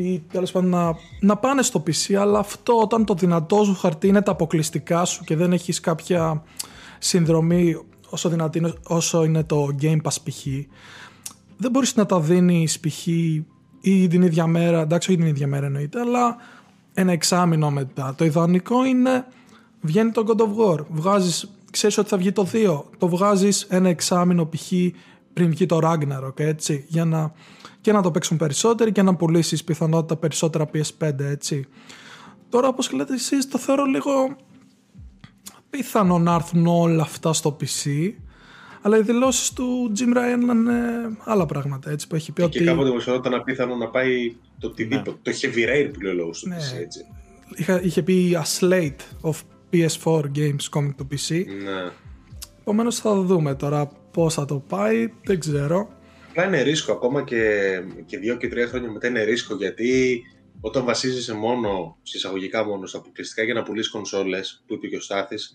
Ή τέλος πάντων να, να πάνε στο PC, αλλά αυτό όταν το δυνατό σου χαρτί είναι τα αποκλειστικά σου και δεν έχεις κάποια συνδρομή όσο δυνατή όσο είναι το Game Pass π.χ. δεν μπορείς να τα δίνεις π.χ. ή την ίδια μέρα, εντάξει όχι την ίδια μέρα εννοείται, αλλά ένα εξάμεινο μετά. Το ιδανικό είναι βγαίνει το God of War, βγάζεις, ξέρεις ότι θα βγει το 2, το βγάζεις ένα εξάμεινο π.χ. πριν βγει το Ragnarok, έτσι, για να, και να το παίξουν περισσότεροι και να πουλήσει πιθανότητα περισσότερα PS5, έτσι. Τώρα, όπως λέτε εσείς, το θεωρώ λίγο πιθανό να έρθουν όλα αυτά στο PC. Αλλά οι δηλώσεις του Jim Ryan είναι άλλα πράγματα. Έτσι, που έχει πει και ότι... Και κάποτε μου ήταν απίθανο να πάει το οτιδήποτε. Ναι. Το heavy rain που λέει ο λόγος του ναι. PC. Έτσι. Είχε, είχε πει a slate of PS4 games coming to PC. Ναι. Επομένως θα δούμε τώρα πώς θα το πάει. Δεν ξέρω. Απλά είναι ρίσκο ακόμα και, και δύο και τρία χρόνια μετά είναι ρίσκο γιατί όταν βασίζεσαι μόνο, συσσαγωγικά μόνο, στα αποκλειστικά για να πουλήσει κονσόλες, που είπε και ο Στάθης,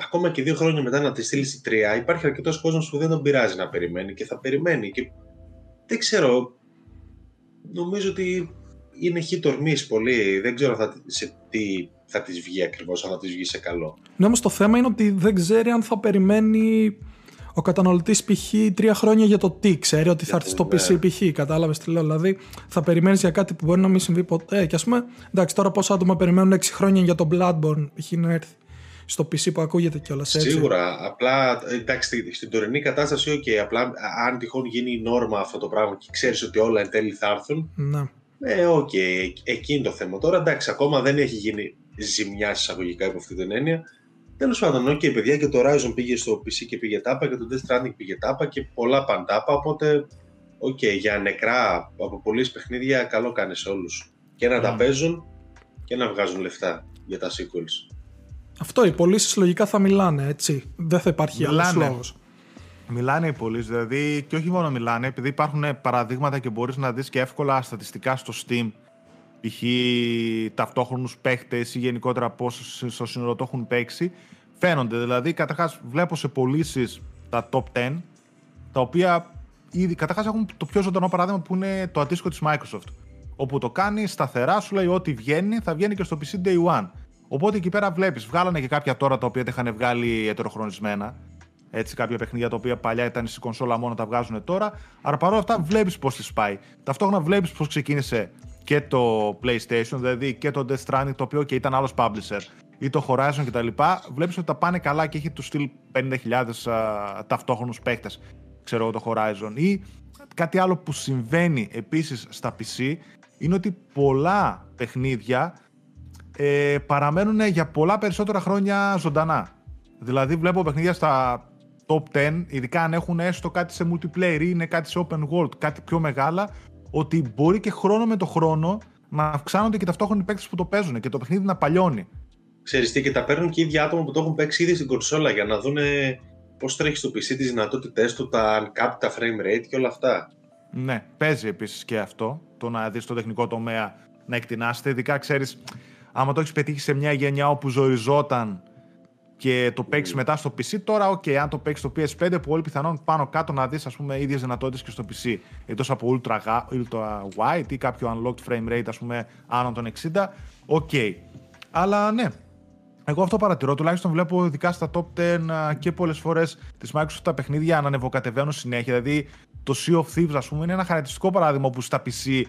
ακόμα και δύο χρόνια μετά να τη στείλεις τη τρία, υπάρχει αρκετός κόσμος που δεν τον πειράζει να περιμένει και θα περιμένει. Και δεν ξέρω. Νομίζω ότι είναι χι πολύ. Δεν ξέρω θα, σε τι θα τη βγει ακριβώς, αν θα τη βγει σε καλό. Ναι, όμως το θέμα είναι ότι δεν ξέρει αν θα περιμένει ο καταναλωτής π.χ. τρία χρόνια για το τι ξέρει ότι θα έρθει στο PC ναι. π.χ. Κατάλαβες τι λέω. Δηλαδή θα περιμένεις για κάτι που μπορεί να μην συμβεί ποτέ. Και ας πούμε, εντάξει, τώρα πόσα άτομα περιμένουν 6 χρόνια για το Bloodborne π.χ. να έρθει στο PC που ακούγεται κιόλας έτσι. Σίγουρα. Απλά εντάξει, στην τωρινή κατάσταση, OK, απλά αν τυχόν γίνει η νόρμα αυτό το πράγμα και ξέρεις ότι όλα εν τέλει θα έρθουν. Ναι. Ε, OK, okay, εκεί είναι το θέμα. Τώρα εντάξει, ακόμα δεν έχει γίνει ζημιά εισαγωγικά από αυτή την έννοια. Τέλος πάντων, OK, παιδιά, και το Horizon πήγε στο PC και πήγε τάπα και το Death Stranding πήγε τάπα και πολλά παντάπα. Οπότε, OK, για νεκρά από πολλές παιχνίδια, καλό κάνεις σε όλους. Και να τα παίζουν και να βγάζουν λεφτά για τα sequels. Αυτό οι πωλήσεις λογικά θα μιλάνε, έτσι. Δεν θα υπάρχει άλλος λόγος. Μιλάνε οι πωλήσεις, δηλαδή, και όχι μόνο μιλάνε, επειδή υπάρχουν παραδείγματα και μπορείς να δεις και εύκολα στατιστικά στο Steam π.χ. ταυτόχρονους παίχτες ή γενικότερα πόσο στο σύνολο το έχουν παίξει. Φαίνονται δηλαδή, καταρχάς βλέπω σε πωλήσεις τα top 10, τα οποία ήδη καταρχάς έχουν το πιο ζωντανό παράδειγμα που είναι το αντίστοιχο της Microsoft. Όπου το κάνει σταθερά, σου λέει ότι βγαίνει, θα βγαίνει και στο PC Day One. Οπότε εκεί πέρα βλέπεις, βγάλανε και κάποια τώρα τα οποία τα είχαν βγάλει ετεροχρονισμένα. Έτσι, κάποια παιχνίδια τα οποία παλιά ήταν στη κονσόλα μόνο τα βγάζουν τώρα. Αλλά παρόλα αυτά βλέπεις πώς τη πάει. Ταυτόχρονα βλέπεις πώς ξεκίνησε και το PlayStation, δηλαδή και το Death Stranding, το οποίο και ήταν άλλος publisher, ή το Horizon κτλ. Βλέπεις ότι τα πάνε καλά και έχει τους στυλ 50.000 ταυτόχρονους παίκτες. Ξέρω εγώ το Horizon. Ή κάτι άλλο που συμβαίνει επίσης στα PC είναι ότι πολλά παιχνίδια ε, παραμένουν για πολλά περισσότερα χρόνια ζωντανά. Δηλαδή βλέπω παιχνίδια στα top 10, ειδικά αν έχουν έστω κάτι σε multiplayer ή είναι κάτι σε open world, κάτι πιο μεγάλα, ότι μπορεί και χρόνο με το χρόνο να αυξάνονται και ταυτόχρονα οι παίκτες που το παίζουν και το παιχνίδι να παλιώνει. Ξέρεις τι, και τα παίρνουν και οι ίδιοι άτομα που το έχουν παίξει ήδη στην κονσόλα για να δουν πώς τρέχει στο PC, τις δυνατότητές του, τα uncapped, τα frame rate και όλα αυτά. Ναι, παίζει επίσης και αυτό, το να δεις το τεχνικό τομέα να εκτινάσετε. Ειδικά ξέρεις, άμα το έχεις πετύχει σε μια γενιά όπου ζοριζόταν και το παίξεις μετά στο PC, τώρα, OK, αν το παίξεις στο PS5, πολύ πιθανόν πάνω κάτω να δεις ας πούμε ίδιες δυνατότητες και στο PC. Εκτό από ultra, ultra wide ή κάποιο unlocked frame rate, ας πούμε, άνω των 60, OK. Αλλά ναι, εγώ αυτό παρατηρώ. Τουλάχιστον βλέπω ειδικά στα top 10 και πολλές φορές τη Microsoft τα παιχνίδια να ανεβοκατεβαίνουν συνέχεια. Δηλαδή, το Sea of Thieves, ας πούμε, είναι ένα χαρακτηριστικό παράδειγμα που στα PC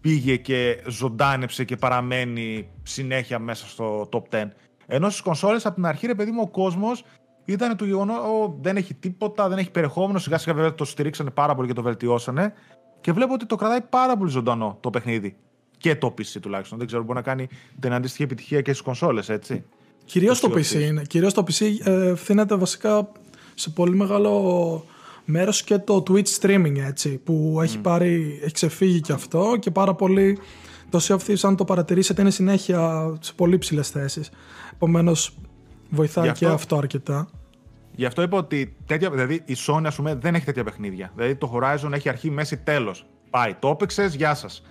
πήγε και ζωντάνεψε και παραμένει συνέχεια μέσα στο top 10. Ενώ στις κονσόλες από την αρχή, ρε παιδί μου, ο κόσμος ήταν το γεγονό δεν έχει τίποτα, δεν έχει περιεχόμενο. Σιγά σιγά βέβαια το στηρίξανε πάρα πολύ και το βελτιώσανε. Και βλέπω ότι το κρατάει πάρα πολύ ζωντανό το παιχνίδι. Και το PC τουλάχιστον. Δεν ξέρω, μπορεί να κάνει την αντίστοιχη επιτυχία και στις κονσόλες, έτσι. Κυρίως το, PC είναι. Κυρίως το PC ε, ευθύνεται βασικά σε πολύ μεγάλο μέρος και το Twitch streaming, έτσι. Που έχει, πάρει, έχει ξεφύγει και αυτό και πάρα πολύ. Το Sea of Thieves, αν το παρατηρήσετε, είναι συνέχεια σε πολύ ψηλές θέσεις. Επομένως, βοηθάει αυτό, και αυτό αρκετά. Γι' αυτό είπα ότι τέτοια, δηλαδή η Sony ας πούμε, δεν έχει τέτοια παιχνίδια. Δηλαδή το Horizon έχει αρχή, μέση, τέλος. Πάει. Το έπαιξες, γεια σας.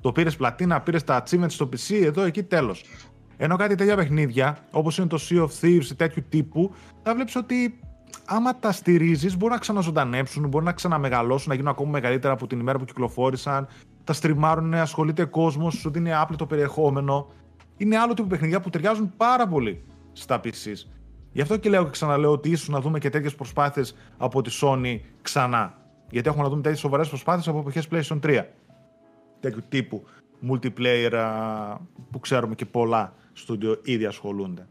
Το πήρες πλατίνα, πήρες τα achievements στο PC, εδώ, εκεί, τέλος. Ενώ κάτι τέτοια παιχνίδια, όπως είναι το Sea of Thieves ή τέτοιου τύπου, θα βλέπεις ότι άμα τα στηρίζεις, μπορεί να ξαναζωντανέψουν, μπορεί να ξαναμεγαλώσουν, να γίνουν ακόμα μεγαλύτερα από την ημέρα που κυκλοφόρησαν. Τα στριμάρουν, ασχολείται κόσμος, σου δίνει άπλετο περιεχόμενο είναι άλλο τύπο παιχνιδιά που ταιριάζουν πάρα πολύ στα PCs. Γι' αυτό και λέω και ξαναλέω ότι ίσως να δούμε και τέτοιες προσπάθειες από τη Sony ξανά. Γιατί έχουμε να δούμε τέτοιες σοβαρές προσπάθειες από εποχές PlayStation 3. Τέτοιου τύπου multiplayer που ξέρουμε και πολλά στούντιο ήδη ασχολούνται.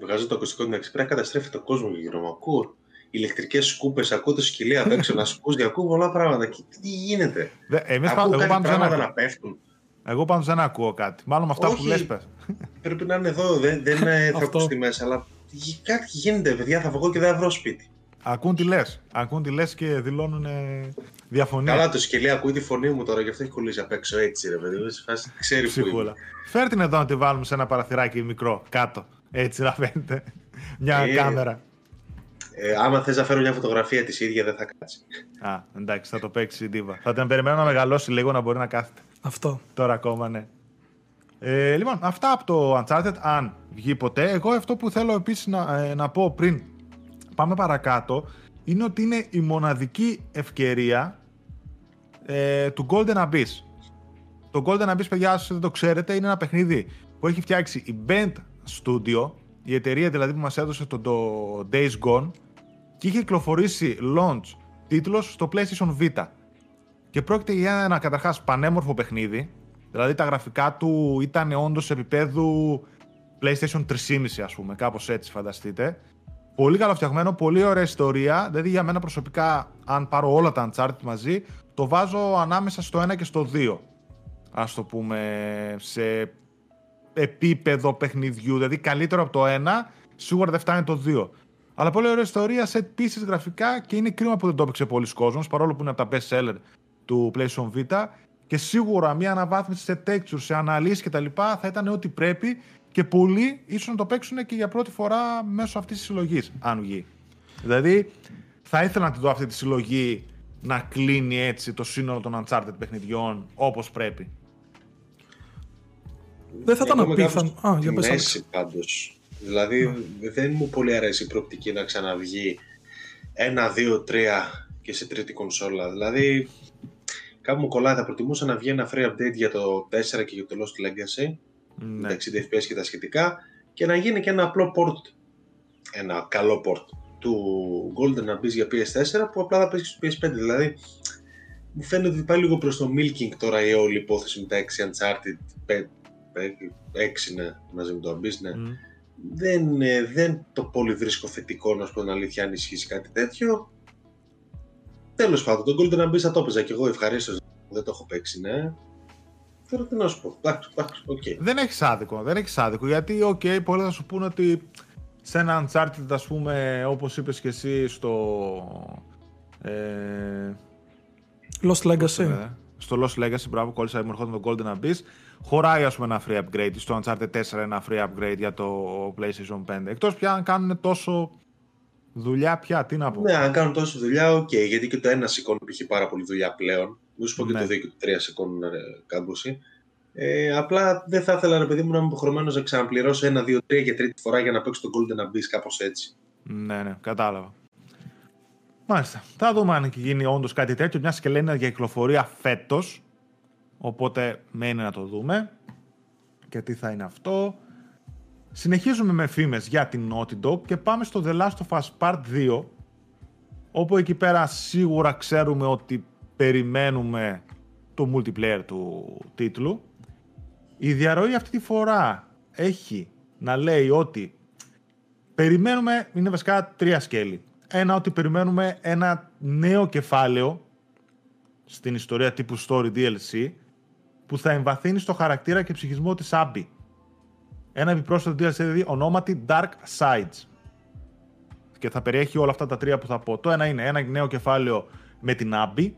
Βγάζω το ακουστικό την πρέπει να καταστρέφει το κόσμο γύρω μου. Ακούω ηλεκτρικές σκούπες, ακούω το σκυλί απ' έξω να σκούζει, ακούω πολλά πράγματα. Και τι γίνεται; Εμείς ακούω εγώ κάτι πράγματα να πέφτουν. Εγώ πάντως δεν ακούω κάτι. Μάλλον με αυτά Όχι, που λες, πες. Πρέπει να είναι εδώ. Δεν, δεν θα ακουστεί μέσα. Αλλά κάτι γίνεται, παιδιά. Θα βγω και δεν θα βρω σπίτι. Ακούν τι λες. Ακούν τι λες και δηλώνουν διαφωνία. Καλά, το σκελί ακούει τη φωνή μου τώρα, γι' αυτό έχει κολλήσει απ' έξω έτσι, ρε παιδί. Ξέρει που είναι. Φέρ την εδώ να τη βάλουμε σε ένα παραθυράκι μικρό κάτω. Έτσι να φαίνεται. Μια ε, κάμερα. Ε, άμα θες να φέρω μια φωτογραφία της ίδια, δεν θα κάτσει. Α, εντάξει, θα το παίξει η Ντίβα. Θα την περιμένω να μεγαλώσει λίγο να μπορεί να κάθεται. Αυτό. Τώρα ακόμα, ναι. Ε, λοιπόν, αυτά από το Uncharted, αν βγει ποτέ. Εγώ αυτό που θέλω επίσης να, ε, να πω πριν πάμε παρακάτω, είναι ότι είναι η μοναδική ευκαιρία ε, του Golden Abyss. Το Golden Abyss, παιδιά, όσοι δεν το ξέρετε, είναι ένα παιχνίδι που έχει φτιάξει η Band Studio, η εταιρεία δηλαδή που μας έδωσε το, το Days Gone και είχε κυκλοφορήσει launch τίτλος στο PlayStation Vita. Και πρόκειται για ένα καταρχάς πανέμορφο παιχνίδι, δηλαδή τα γραφικά του ήταν όντως επίπεδου PlayStation 3,5 ας πούμε, κάπως έτσι φανταστείτε. Πολύ καλοφτιαγμένο, πολύ ωραία ιστορία. Δηλαδή για μένα προσωπικά, αν πάρω όλα τα Uncharted μαζί, το βάζω ανάμεσα στο 1 και στο 2. Ας το πούμε, σε επίπεδο παιχνιδιού. Δηλαδή καλύτερο από το 1, σίγουρα δεν φτάνει το 2. Αλλά πολύ ωραία ιστορία, σε πίσει γραφικά και είναι κρίμα που δεν το έπαιξε πολλοί κόσμος, παρόλο που είναι από τα best seller του PlayStation Vita. Και σίγουρα μια αναβάθμιση σε texture, σε αναλύσεις κτλ. θα ήταν ό,τι πρέπει και πολλοί ίσως να το παίξουν και για πρώτη φορά μέσω αυτής της συλλογής, αν βγει. Δηλαδή, θα ήθελα να τη δω αυτή τη συλλογή να κλείνει έτσι το σύνολο των Uncharted παιχνιδιών όπως πρέπει. Δεν θα ήταν απίθανο. Α, για πες μέση πάντως. Δηλαδή δεν μου πολύ αρέσει η προοπτική να ξαναβγεί ένα, δύο, τρία και σε τρίτη κονσόλα. Δηλαδή κάπου μου κολλάει. Θα προτιμούσα να βγει ένα free update για το 4 και για το Lost Legacy. Ναι. 60 FPS και τα σχετικά. Και να γίνει και ένα απλό port. Ένα καλό port του Golden Abyss για PS4 που απλά θα παίξει στο PS5. Δηλαδή μου φαίνεται ότι πάει λίγο προς το milking τώρα η όλη υπόθεση με τα 6 Uncharted έξι ναι, μαζί με το Abyss, ναι. Δεν, ε, δεν το πολύ βρίσκω θετικό, να σου πω την αλήθεια, αν ισχύσει κάτι τέτοιο. Τέλος πάντων, το Golden Abyss θα το έπαιζα και εγώ ευχαρίστως. Δεν το έχω παίξει, ναι. Τώρα τι να σου πω. Εντάξει, okay. Δεν έχεις άδικο, δεν έχεις άδικο. Γιατί, οκ, okay, πολλοί θα σου πούνε ότι σε ένα Uncharted, ας πούμε, όπως είπες και εσύ στο. Ε, Lost Legacy. Στο Lost Legacy, μπράβο, κόλλησα, μου ερχόταν το Golden Abyss χωράει ας πούμε ένα free upgrade, στο Uncharted 4 ένα free upgrade για το PlayStation 5. Εκτός πια αν κάνουν τόσο δουλειά πια, τι να πω. Ναι, αν κάνουν τόσο δουλειά, οκ, okay, γιατί και το ένα σηκώνει π.χ. πάρα πολύ δουλειά πλέον. Μην σου πω και ναι. το 2 και το 3 σηκώνουν ε, κάμποση. Ε, απλά δεν θα ήθελα, ρε παιδί μου, να είμαι υποχρεωμένος να ξαναπληρώσω ένα, δύο, τρία και τρίτη φορά για να παίξω το Golden Abyss, κάπως έτσι. Ναι, ναι, κατάλαβα. Μάλιστα. Θα δούμε αν γίνει όντως κάτι τέτοιο, μιας και λένε για κυκλοφορία φέτος. Οπότε μένει να το δούμε και τι θα είναι αυτό. Συνεχίζουμε με φήμες για την Naughty Dog και πάμε στο The Last of Us Part 2 όπου εκεί πέρα σίγουρα ξέρουμε ότι περιμένουμε το multiplayer του τίτλου. Η διαρροή αυτή τη φορά έχει να λέει ότι περιμένουμε, είναι βασικά τρία σκέλη. Ένα ότι περιμένουμε ένα νέο κεφάλαιο στην ιστορία τύπου Story DLC που θα εμβαθύνει στο χαρακτήρα και ψυχισμό της Άμπη. Ένα επιπρόσθετο DLC δηλαδή ονόματι Dark Sides. Και θα περιέχει όλα αυτά τα τρία που θα πω. Το ένα είναι ένα νέο κεφάλαιο με την Άμπη,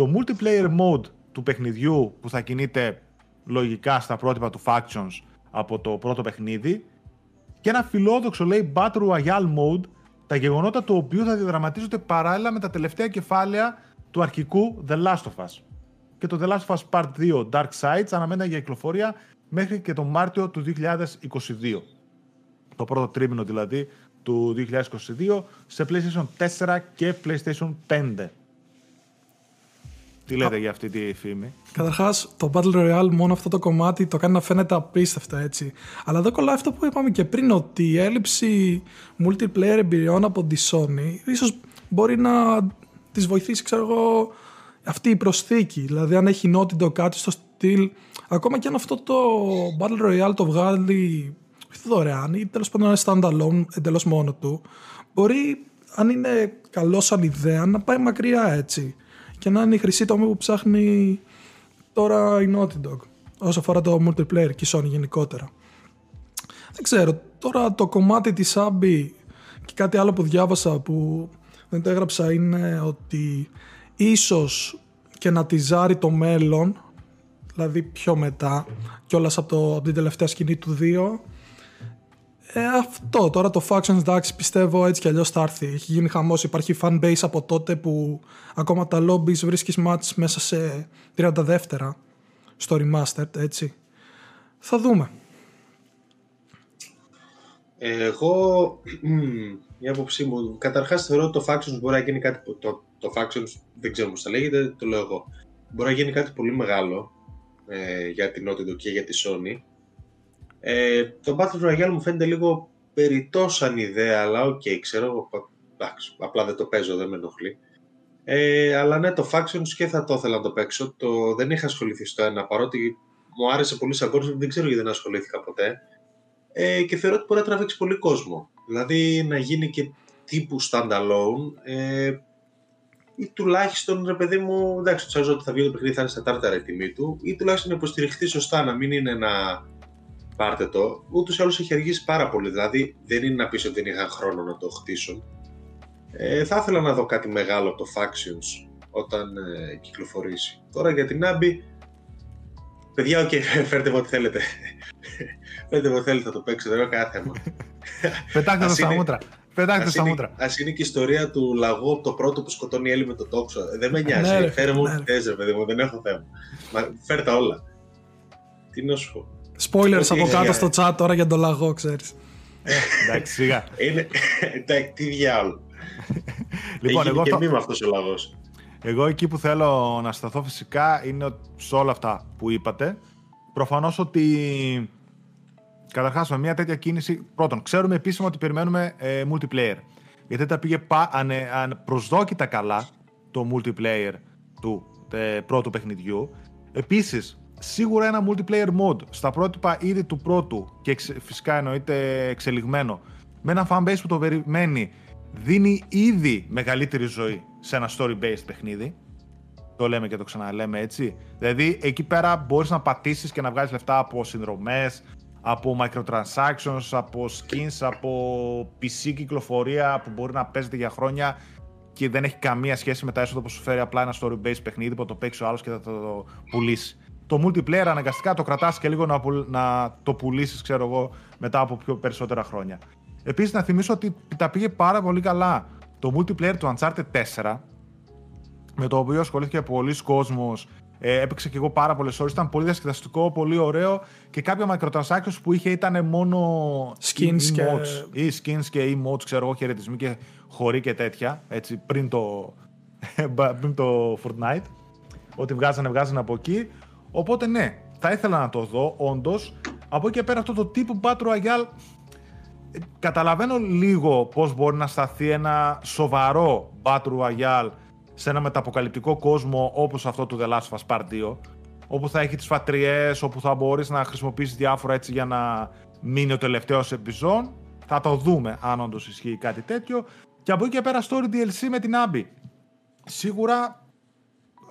το multiplayer mode του παιχνιδιού που θα κινείται λογικά στα πρότυπα του Factions από το πρώτο παιχνίδι και ένα φιλόδοξο λέει Battle Royale mode τα γεγονότα του οποίου θα διαδραματίζονται παράλληλα με τα τελευταία κεφάλαια του αρχικού The Last of Us και το The Last of Us Part 2 Dark Sides αναμένεται για κυκλοφορία μέχρι και τον Μάρτιο του 2022. Το πρώτο τρίμηνο δηλαδή του 2022 σε PlayStation 4 και PlayStation 5. Τι λέτε για αυτή τη φήμη; Καταρχάς, το Battle Royale μόνο αυτό το κομμάτι το κάνει να φαίνεται απίστευτα έτσι. Αλλά εδώ κολλάει αυτό που είπαμε και πριν, ότι η έλλειψη multiplayer εμπειριών από τη Sony ίσως μπορεί να της βοηθήσει, ξέρω εγώ, αυτή η προσθήκη. Δηλαδή, αν έχει Naughty κάτι στο στυλ, ακόμα και αν αυτό το Battle Royale το βγάλει δωρεάν ή τέλος πάντων είναι standalone εντελώς μόνο του, μπορεί, αν είναι καλό σαν ιδέα, να πάει μακριά έτσι και να είναι η χρυσή τομή που ψάχνει τώρα η Naughty Dog όσο αφορά το multiplayer και η Sony γενικότερα. Δεν ξέρω, τώρα το κομμάτι της Abby και κάτι άλλο που διάβασα που δεν το έγραψα είναι ότι ίσως και να τη ζάρει το μέλλον δηλαδή πιο μετά κιόλας από, το, από την τελευταία σκηνή του 2 ε, αυτό τώρα το Factions εντάξει πιστεύω έτσι κι αλλιώς θα έρθει. Έχει γίνει χαμός. Υπάρχει fan base από τότε που ακόμα τα lobbies βρίσκεις match μέσα σε 32 δεύτερα στο remastered έτσι. Θα δούμε. Εγώ, η άποψή μου, καταρχάς θεωρώ ότι το Factions μπορεί να γίνει κάτι. Το, το Factions δεν ξέρω πώς θα λέγεται, το λέω εγώ. Μπορεί να γίνει κάτι πολύ μεγάλο ε, για την Naughty και για τη Sony ε, το Battle Royale μου φαίνεται λίγο περιττός σαν ιδέα, αλλά οκ, okay, ξέρω, εντάξει, απλά δεν το παίζω, δεν με ενοχλεί. Ε, αλλά ναι, το Factions και θα το ήθελα να το παίξω. Το, δεν είχα ασχοληθεί στο ένα, παρότι μου άρεσε πολύ σαν κόσμο, δεν ξέρω γιατί δεν ασχολήθηκα ποτέ. Ε, και θεωρώ ότι μπορεί να τραβήξει πολύ κόσμο. Δηλαδή να γίνει και τύπου standalone, ε, ή τουλάχιστον ρε παιδί μου, εντάξει, ξέρω ότι θα βγει το παιχνίδι, θα είναι στα τάρταρα η τιμή του, ή τουλάχιστον να υποστηριχθεί σωστά, να μην είναι ένα πάρτε το, ούτως ή άλλως έχει αργήσει πάρα πολύ, δηλαδή δεν είναι να πεις ότι δεν είχαν χρόνο να το χτίσουν. Ε, θα ήθελα να δω κάτι μεγάλο από το Factions όταν ε, κυκλοφορήσει. Τώρα για την Abby, παιδιά, οκ, okay, φέρτε μου ό,τι θέλετε. φέρτε μου ό,τι θέλετε, θα το παίξω, δεν έχω κανένα θέμα. Πετάξτε το στα μούτρα. Πετάξτε στα μούτρα. Α είναι και η ιστορία του λαγού το πρώτο που σκοτώνει η Έλλη με το τόξο. Ε, δεν με νοιάζει. Ναι, Φέρε μου ό,τι ναι. παιδί μου, δεν έχω θέμα. Μα, φέρτε όλα. Τι να σου πω. Spoilers από κάτω στο chat τώρα για τον λαγό, ξέρεις. Ε, εντάξει, σιγά. Εντάξει, τι διάλογο. Λοιπόν, εγώ και μήμα αυτός ο λαγός. Εγώ εκεί που θέλω να σταθώ φυσικά είναι σε όλα αυτά που είπατε. Προφανώς ότι καταρχάς με μια τέτοια κίνηση, πρώτον, ξέρουμε επίσημα ότι περιμένουμε ε, multiplayer. Γιατί τα πήγε πα, ανε, αν προσδόκητα καλά το multiplayer του ε, πρώτου παιχνιδιού. Επίσης, σίγουρα ένα multiplayer mode στα πρότυπα ήδη του πρώτου και φυσικά εννοείται εξελιγμένο με ένα fanbase που το περιμένει δίνει ήδη μεγαλύτερη ζωή σε ένα story-based παιχνίδι. Το λέμε και το ξαναλέμε έτσι. Δηλαδή εκεί πέρα μπορείς να πατήσεις και να βγάλεις λεφτά από συνδρομές, από microtransactions, από skins, από PC κυκλοφορία που μπορεί να παίζεται για χρόνια και δεν έχει καμία σχέση με τα έσοδα που σου φέρει απλά ένα story-based παιχνίδι που το παίξεις ο άλλος και θα το πουλήσεις το multiplayer αναγκαστικά το κρατάς και λίγο να, να το πουλήσεις, ξέρω εγώ, μετά από πιο περισσότερα χρόνια. Επίσης να θυμίσω ότι τα πήγε πάρα πολύ καλά το multiplayer του Uncharted 4, με το οποίο ασχολήθηκε πολλοί κόσμος, ε, έπαιξε και εγώ πάρα πολλές ώρες. Ήταν πολύ διασκεδαστικό, πολύ ωραίο και κάποια microtransactions που είχε ήταν μόνο skins και... ή skins και emotes, ξέρω εγώ, χαιρετισμοί και χωρί και τέτοια, έτσι, πριν το, πριν το Fortnite. Ό,τι βγάζανε, βγάζανε από εκεί. Οπότε ναι, θα ήθελα να το δω, όντως. Από εκεί και πέρα αυτό το τύπου Battle Royale ε, καταλαβαίνω λίγο πώς μπορεί να σταθεί ένα σοβαρό Battle Royale σε ένα μεταποκαλυπτικό κόσμο όπως αυτό του The Last of Us Part 2 όπου θα έχει τις φατριές, όπου θα μπορείς να χρησιμοποιήσεις διάφορα έτσι για να μείνει ο τελευταίος επιζών. Θα το δούμε αν όντως ισχύει κάτι τέτοιο. Και από εκεί και πέρα story DLC με την Abby. Σίγουρα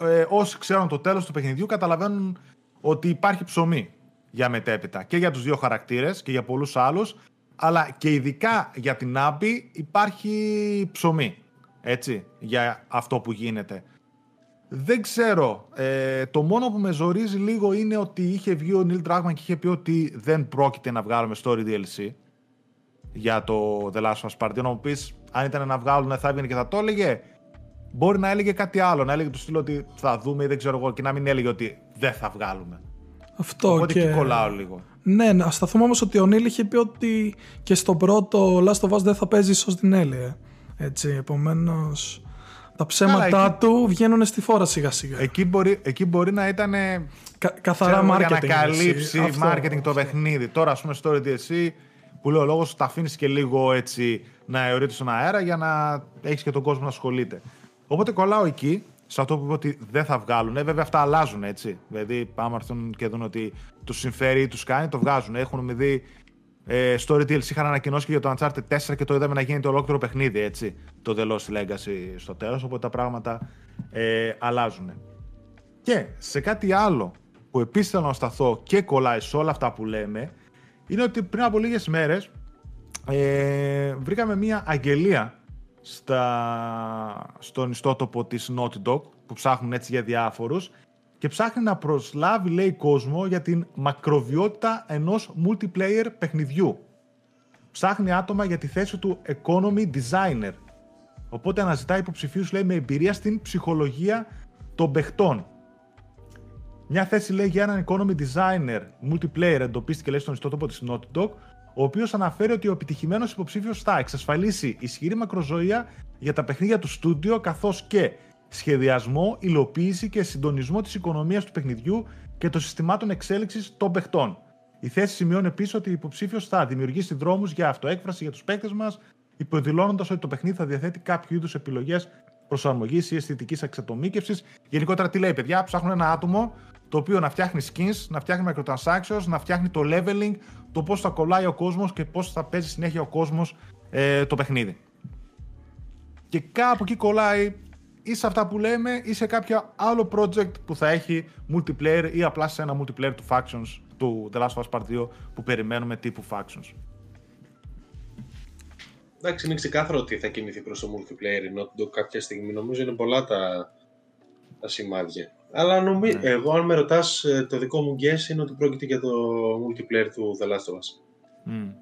ε, όσοι ξέρουν το τέλος του παιχνιδιού καταλαβαίνουν ότι υπάρχει ψωμί για μετέπειτα και για τους δύο χαρακτήρες και για πολλούς άλλους αλλά και ειδικά για την Άμπη υπάρχει ψωμί έτσι για αυτό που γίνεται δεν ξέρω. Ε, το μόνο που με ζορίζει λίγο είναι ότι είχε βγει ο Neil Druckmann και είχε πει ότι δεν πρόκειται να βγάλουμε story DLC για το The Last of Us Part 2. Να μου πεις, αν ήταν να βγάλουν, θα έβγαινε και θα το έλεγε; Μπορεί να έλεγε κάτι άλλο, να έλεγε το στυλ ότι θα δούμε ή δεν ξέρω εγώ και να μην έλεγε ότι δεν θα βγάλουμε. Αυτό Οπότε και... εκεί κολλάω λίγο. Ναι, να σταθούμε όμως ότι ο Νίλ είχε πει ότι και στο πρώτο Last of Us δεν θα παίζει ίσως την Έλλη. Έτσι, επομένως. Τα ψέματά εκεί- του βγαίνουν στη φόρα σιγά σιγά. Εκεί μπορεί, εκεί μπορεί να ήταν Κα- καθαρά ξέρω, marketing. για να καλύψει έτσι. Αυτό, marketing το αυτό. παιχνίδι. Τώρα, ας πούμε, στο DLC που λέει ο λόγος, τα αφήνεις και λίγο έτσι να αιωρείται στον αέρα για να έχεις και τον κόσμο να ασχολείται. Οπότε κολλάω εκεί, σε αυτό που είπε ότι δεν θα βγάλουν. Ε, βέβαια, αυτά αλλάζουν έτσι. Δηλαδή, άμα έρθουν και δουν ότι τους συμφέρει ή τους κάνει, το βγάζουν. Έχουν δει ε, story DLC είχαν ανακοινώσει και για το Uncharted 4 και το είδαμε να γίνεται ολόκληρο παιχνίδι, έτσι. Το The Lost Legacy στο τέλος. Οπότε τα πράγματα ε, αλλάζουν. Και σε κάτι άλλο που επίσης θέλω να σταθώ και κολλάει σε όλα αυτά που λέμε είναι ότι πριν από λίγες μέρες ε, βρήκαμε μία αγγελία στα, στον ιστότοπο της Naughty Dog που ψάχνουν έτσι για διάφορους και ψάχνει να προσλάβει λέει κόσμο για την μακροβιότητα ενός multiplayer παιχνιδιού. Ψάχνει άτομα για τη θέση του economy designer. Οπότε αναζητάει υποψηφίους λέει με εμπειρία στην ψυχολογία των παιχτών. Μια θέση λέει για έναν economy designer multiplayer εντοπίστηκε λέει στον ιστότοπο της Naughty Dog, ο οποίος αναφέρει ότι ο επιτυχημένος υποψήφιος θα εξασφαλίσει ισχυρή μακροζωία για τα παιχνίδια του στούντιο, καθώς και σχεδιασμό, υλοποίηση και συντονισμό της οικονομίας του παιχνιδιού και των συστημάτων εξέλιξης των παιχτών. Η θέση σημειώνει επίσης ότι ο υποψήφιος θα δημιουργήσει δρόμους για αυτοέκφραση για τους παίκτες μας, υποδηλώνοντας ότι το παιχνίδι θα διαθέτει κάποιο είδους επιλογές προσαρμογής ή αισθητικής εξατομίκευσης. Γενικότερα, τι λέει, παιδιά, ψάχνουν ένα άτομο το οποίο να φτιάχνει skins, να φτιάχνει microtransactions, να φτιάχνει το leveling, το πώς θα κολλάει ο κόσμος και πώς θα παίζει συνέχεια ο κόσμος ε, το παιχνίδι. Και κάπου εκεί κολλάει ή σε αυτά που λέμε ή σε κάποιο άλλο project που θα έχει multiplayer ή απλά σε ένα multiplayer του Factions του The Last of Us Part 2 που περιμένουμε τύπου Factions. Εντάξει, είναι ξεκάθαρο ότι θα κινηθεί προς το multiplayer η Naughty Dog κάποια στιγμή. Νομίζω είναι πολλά τα, τα σημάδια. Αλλά νομι... Ναι. εγώ, αν με ρωτάς, το δικό μου guess είναι ότι πρόκειται για το multiplayer του The Last of Us. Mm.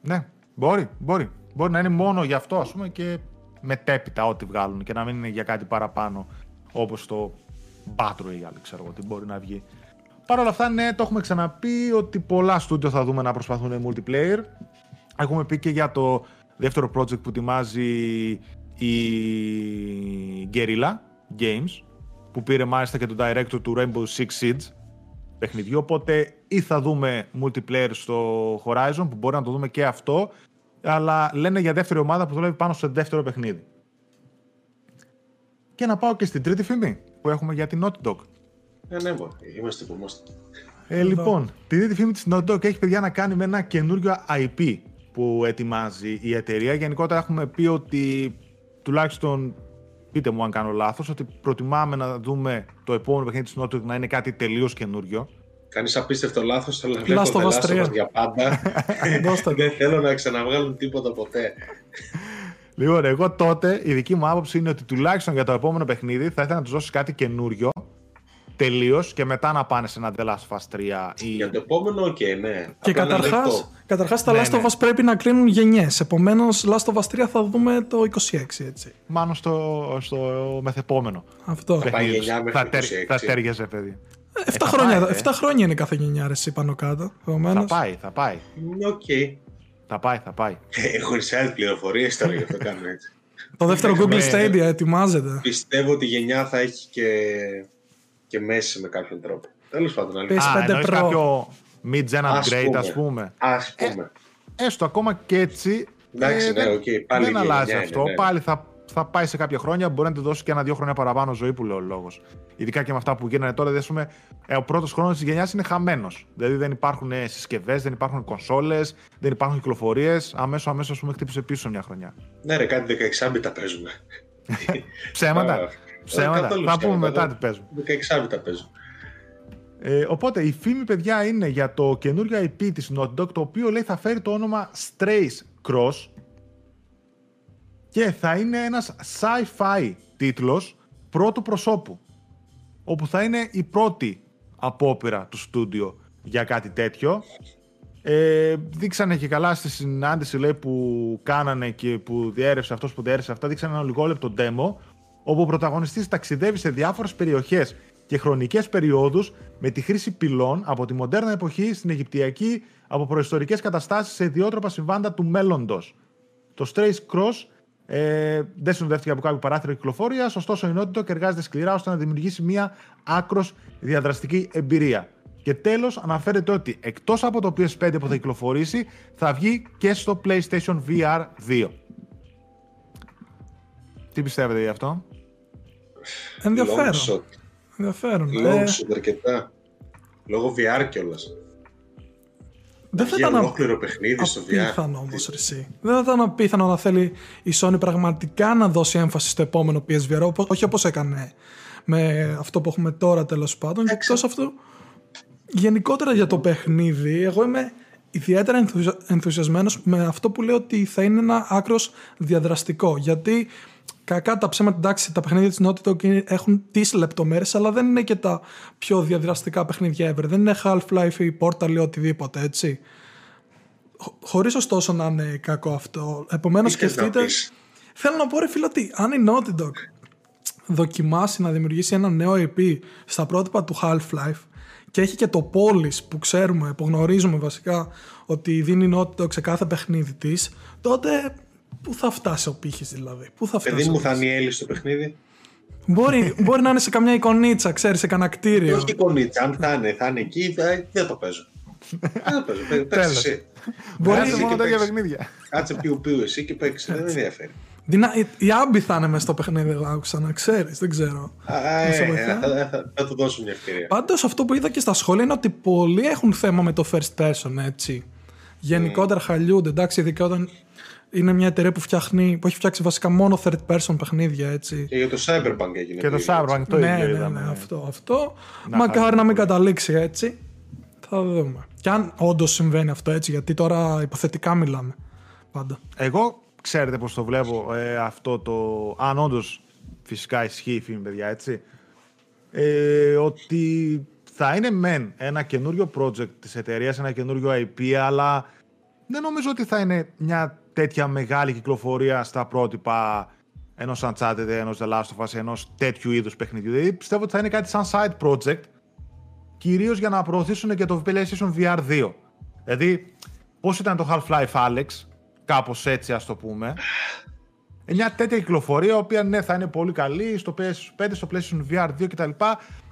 Ναι, μπορεί, μπορεί. Μπορεί να είναι μόνο γι' αυτό, ας πούμε, και μετέπειτα ό,τι βγάλουν και να μην είναι για κάτι παραπάνω, όπως το Battle Royale, ξέρω εγώ, τι μπορεί να βγει. Παρ' όλα αυτά, ναι, το έχουμε ξαναπεί ότι πολλά στούντιο θα δούμε να προσπαθούν multiplayer. Έχουμε πει και για το δεύτερο project που ετοιμάζει η Guerrilla Games, που πήρε μάλιστα και τον director του Rainbow Six Siege παιχνιδιού, οπότε ή θα δούμε multiplayer στο Horizon, που μπορεί να το δούμε και αυτό, αλλά λένε για δεύτερη ομάδα που δουλεύει πάνω στο δεύτερο παιχνίδι. Και να πάω και στην τρίτη φήμη που έχουμε για την Naughty Dog. Ναι, ναι, μπορεί. είμαστε που είμαστε. Ε, λοιπόν, τη τρίτη φήμη της Naughty Dog έχει παιδιά να κάνει με ένα καινούριο IP που ετοιμάζει η εταιρεία. Γενικότερα έχουμε πει ότι τουλάχιστον πείτε μου αν κάνω λάθος, ότι προτιμάμε να δούμε το επόμενο παιχνίδι της Naughty Dog να είναι κάτι τελείως καινούριο. Κάνεις απίστευτο λάθος, αλλά βλέπω Last of The Us Last of 3. Us για πάντα. Δώστε το. Δεν θέλω να ξαναβγάλουν τίποτα ποτέ. Λοιπόν, εγώ τότε η δική μου άποψη είναι ότι τουλάχιστον για το επόμενο παιχνίδι θα ήθελα να τους δώσεις κάτι καινούριο, τελείως και μετά να πάνε σε ένα The Last of Us 3 ή. Για το επόμενο, οκ, ναι. Και Απλά να καταρχάς, λεπτό. καταρχάς τα Ναι, Last of ναι. Us πρέπει να κλείνουν γενιές. Επομένως, Last of Us 3 θα δούμε το 26, έτσι. Μάλλον στο, στο μεθεπόμενο. Αυτό. πάει παιχνίδι τους. γενιά μέχρι θα, τέρ- 26. θα τέριαζε, παιδί. 7 θα χρόνια, πάει, ε. 7 χρόνια είναι κάθε γενιά, ρε, εσύ πάνω κάτω. Θα Επομένως, πάει, θα πάει. Ναι, Οκ. Θα πάει, θα πάει. Έχω inside πληροφορίες τώρα γι' αυτό κάνω έτσι. το δεύτερο Google Ναι. Stadia ετοιμάζεται. Πιστεύω ότι η γενιά θα έχει και, και μέση με κάποιον τρόπο. Τέλος πάντων, αλήθεια. Πες- Α, PS5 εννοείς Pro. κάποιο mid-gen Ας upgrade, πούμε. ας πούμε. Α πούμε. Έστω ακόμα και έτσι. Εντάξει, ναι, δεν- οκ, πάλι δεν η αλλάζει γενιά αυτό. είναι, ναι. Πάλι θα, θα πάει σε κάποια χρόνια. Μπορεί να του δώσει και ένα-δύο χρόνια παραπάνω ζωή που λέει ο λόγος. Ειδικά και με αυτά που γίνανε τώρα. Δηλαδή, ας πούμε, ε, ο πρώτος χρόνος της γενιάς είναι χαμένος. Δηλαδή δεν υπάρχουν συσκευές, δεν υπάρχουν κονσόλες, δεν υπάρχουν κυκλοφορίες. Αμέσως, αμέσως, ας πούμε, χτύπησε πίσω μια χρονιά. Ναι, ρε, κάτι 16 bit-α παίζουμε. Ψέματα. Α, Ψέματα. καθόλου Θα πούμε ψέματα, μετά ναι. τι παίζουν. 16 μπιτα παίζουν. Ε, οπότε η φήμη, παιδιά, είναι για το καινούριο IP της Naughty Dog, το οποίο λέει θα φέρει το όνομα Strays Cross και θα είναι ένας sci-fi τίτλος πρώτου προσώπου, όπου θα είναι η πρώτη απόπειρα του στούντιο για κάτι τέτοιο. Ε, δείξανε και καλά στη συνάντηση λέει, που κάνανε και που διέρευσε αυτός που διέρευσε αυτά, δείξανε ένα λιγόλεπτο demo, όπου ο πρωταγωνιστής ταξιδεύει σε διάφορες περιοχές και χρονικές περιόδους με τη χρήση πυλών από τη μοντέρνα εποχή στην Αιγυπτιακή από προϊστορικές καταστάσεις σε ιδιότροπα συμβάντα του μέλλοντος. Το Strays Cross Ε, δεν συνοδεύτηκε από κάποιο παράθυρο κυκλοφορίας, ωστόσο η Naughty Dog εργάζεται σκληρά ώστε να δημιουργήσει μια άκρος διαδραστική εμπειρία. Και τέλος, αναφέρεται ότι εκτός από το PS5 που θα κυκλοφορήσει, θα βγει και στο PlayStation VR 2. Τι πιστεύετε γι' αυτό; Ενδιαφέρον. Long shot. Ενδιαφέρον. Long Ε, shot αρκετά. Λόγω VR κιόλας. δεν θα Για ήταν ολόκληρο παιχνίδι στο VR. απίθανο όμως, εσύ. Δεν θα ήταν απίθανο να θέλει η Sony πραγματικά να δώσει έμφαση στο επόμενο PSVR, όπως- όχι όπως έκανε με αυτό που έχουμε τώρα τέλος πάντων. Και εκτός αυτού, γενικότερα για το παιχνίδι, εγώ είμαι ιδιαίτερα ενθουσια... ενθουσιασμένος με αυτό που λέω ότι θα είναι ένα άκρος διαδραστικό. Γιατί κακά τα ψέματα, εντάξει, τα παιχνίδια της Naughty Dog είναι- έχουν τις λεπτομέρειες, αλλά δεν είναι και τα πιο διαδραστικά παιχνίδια ever. Δεν είναι Half-Life ή Portal ή οτιδήποτε, έτσι. Χω- Χωρίς ωστόσο να είναι κακό αυτό. Επομένως Τι θες να σκεφτείτε... πεις; Θέλω να πω ρε φίλε ότι αν η Naughty Dog δοκιμάσει να δημιουργήσει ένα νέο IP στα πρότυπα του Half-Life και έχει και το Polis που ξέρουμε, που γνωρίζουμε βασικά ότι δίνει η Naughty Dog σε κάθε παιχνίδι της, τότε πού θα φτάσει ο πύχης δηλαδή; Πού θα φτάσει Παιδί ο μου θα πύχης; είναι η Έλλη στο παιχνίδι. Μπορεί, μπορεί να είναι σε καμιά εικονίτσα, ξέρεις, σε κανένα κτίριο. Όχι εικονίτσα. Αν θα είναι, θα είναι εκεί, θα- δεν το παίζω. Δεν το παίζω. Παι- Παίξε Τέλος. εσύ. Μπορεί- Κάτσε Κάτσε μόνο και τέτοια παίξε. παιχνίδια. Κάτσε πιου πιου εσύ και παίξει. Δεν με ενδιαφέρει. Δυνα... Η Άμπη θα είναι μέσα στο παιχνίδι, εγώ άκουσα να ξέρεις, δεν ξέρω. Α, Να σε ε, βοηθά. θα- θα- Θα του δώσω μια ευκαιρία. Πάντως αυτό που είδα και στα σχόλια είναι ότι πολλοί έχουν θέμα με το first person, έτσι. Γενικότερα χαλιούνται, εντάξει, ειδικά όταν είναι μια εταιρεία που, φτιάχνει, που έχει φτιάξει βασικά μόνο third person παιχνίδια, έτσι. Και για το Cyberpunk έγινε. Και το το ίδιο, Cyberpunk το ναι, ίδιο ναι, είδαμε. ναι, αυτό, αυτό. Να Μακάρι χαλιούνται να μην πολύ. καταλήξει έτσι. Θα δούμε. Και αν όντως συμβαίνει αυτό έτσι, γιατί τώρα υποθετικά μιλάμε. Πάντα. Εγώ ξέρετε πώς το βλέπω ε, αυτό το... Αν όντως φυσικά ισχύει η φήμη, παιδιά, έτσι. Ε, ότι θα είναι μεν ένα καινούριο project της εταιρείας, ένα καινούριο IP, αλλά δεν νομίζω ότι θα είναι μια τέτοια μεγάλη κυκλοφορία στα πρότυπα ενός Uncharted, ενός The Last of Us, ενός τέτοιου είδους παιχνιδιού. Δηλαδή πιστεύω ότι θα είναι κάτι σαν side project, κυρίως για να προωθήσουν και το PlayStation VR 2. Δηλαδή, πώς ήταν το Half-Life Alex, κάπως έτσι ας το πούμε. Ε, Μια τέτοια κυκλοφορία, η οποία ναι, θα είναι πολύ καλή στο PS5, στο PlayStation VR 2 κτλ.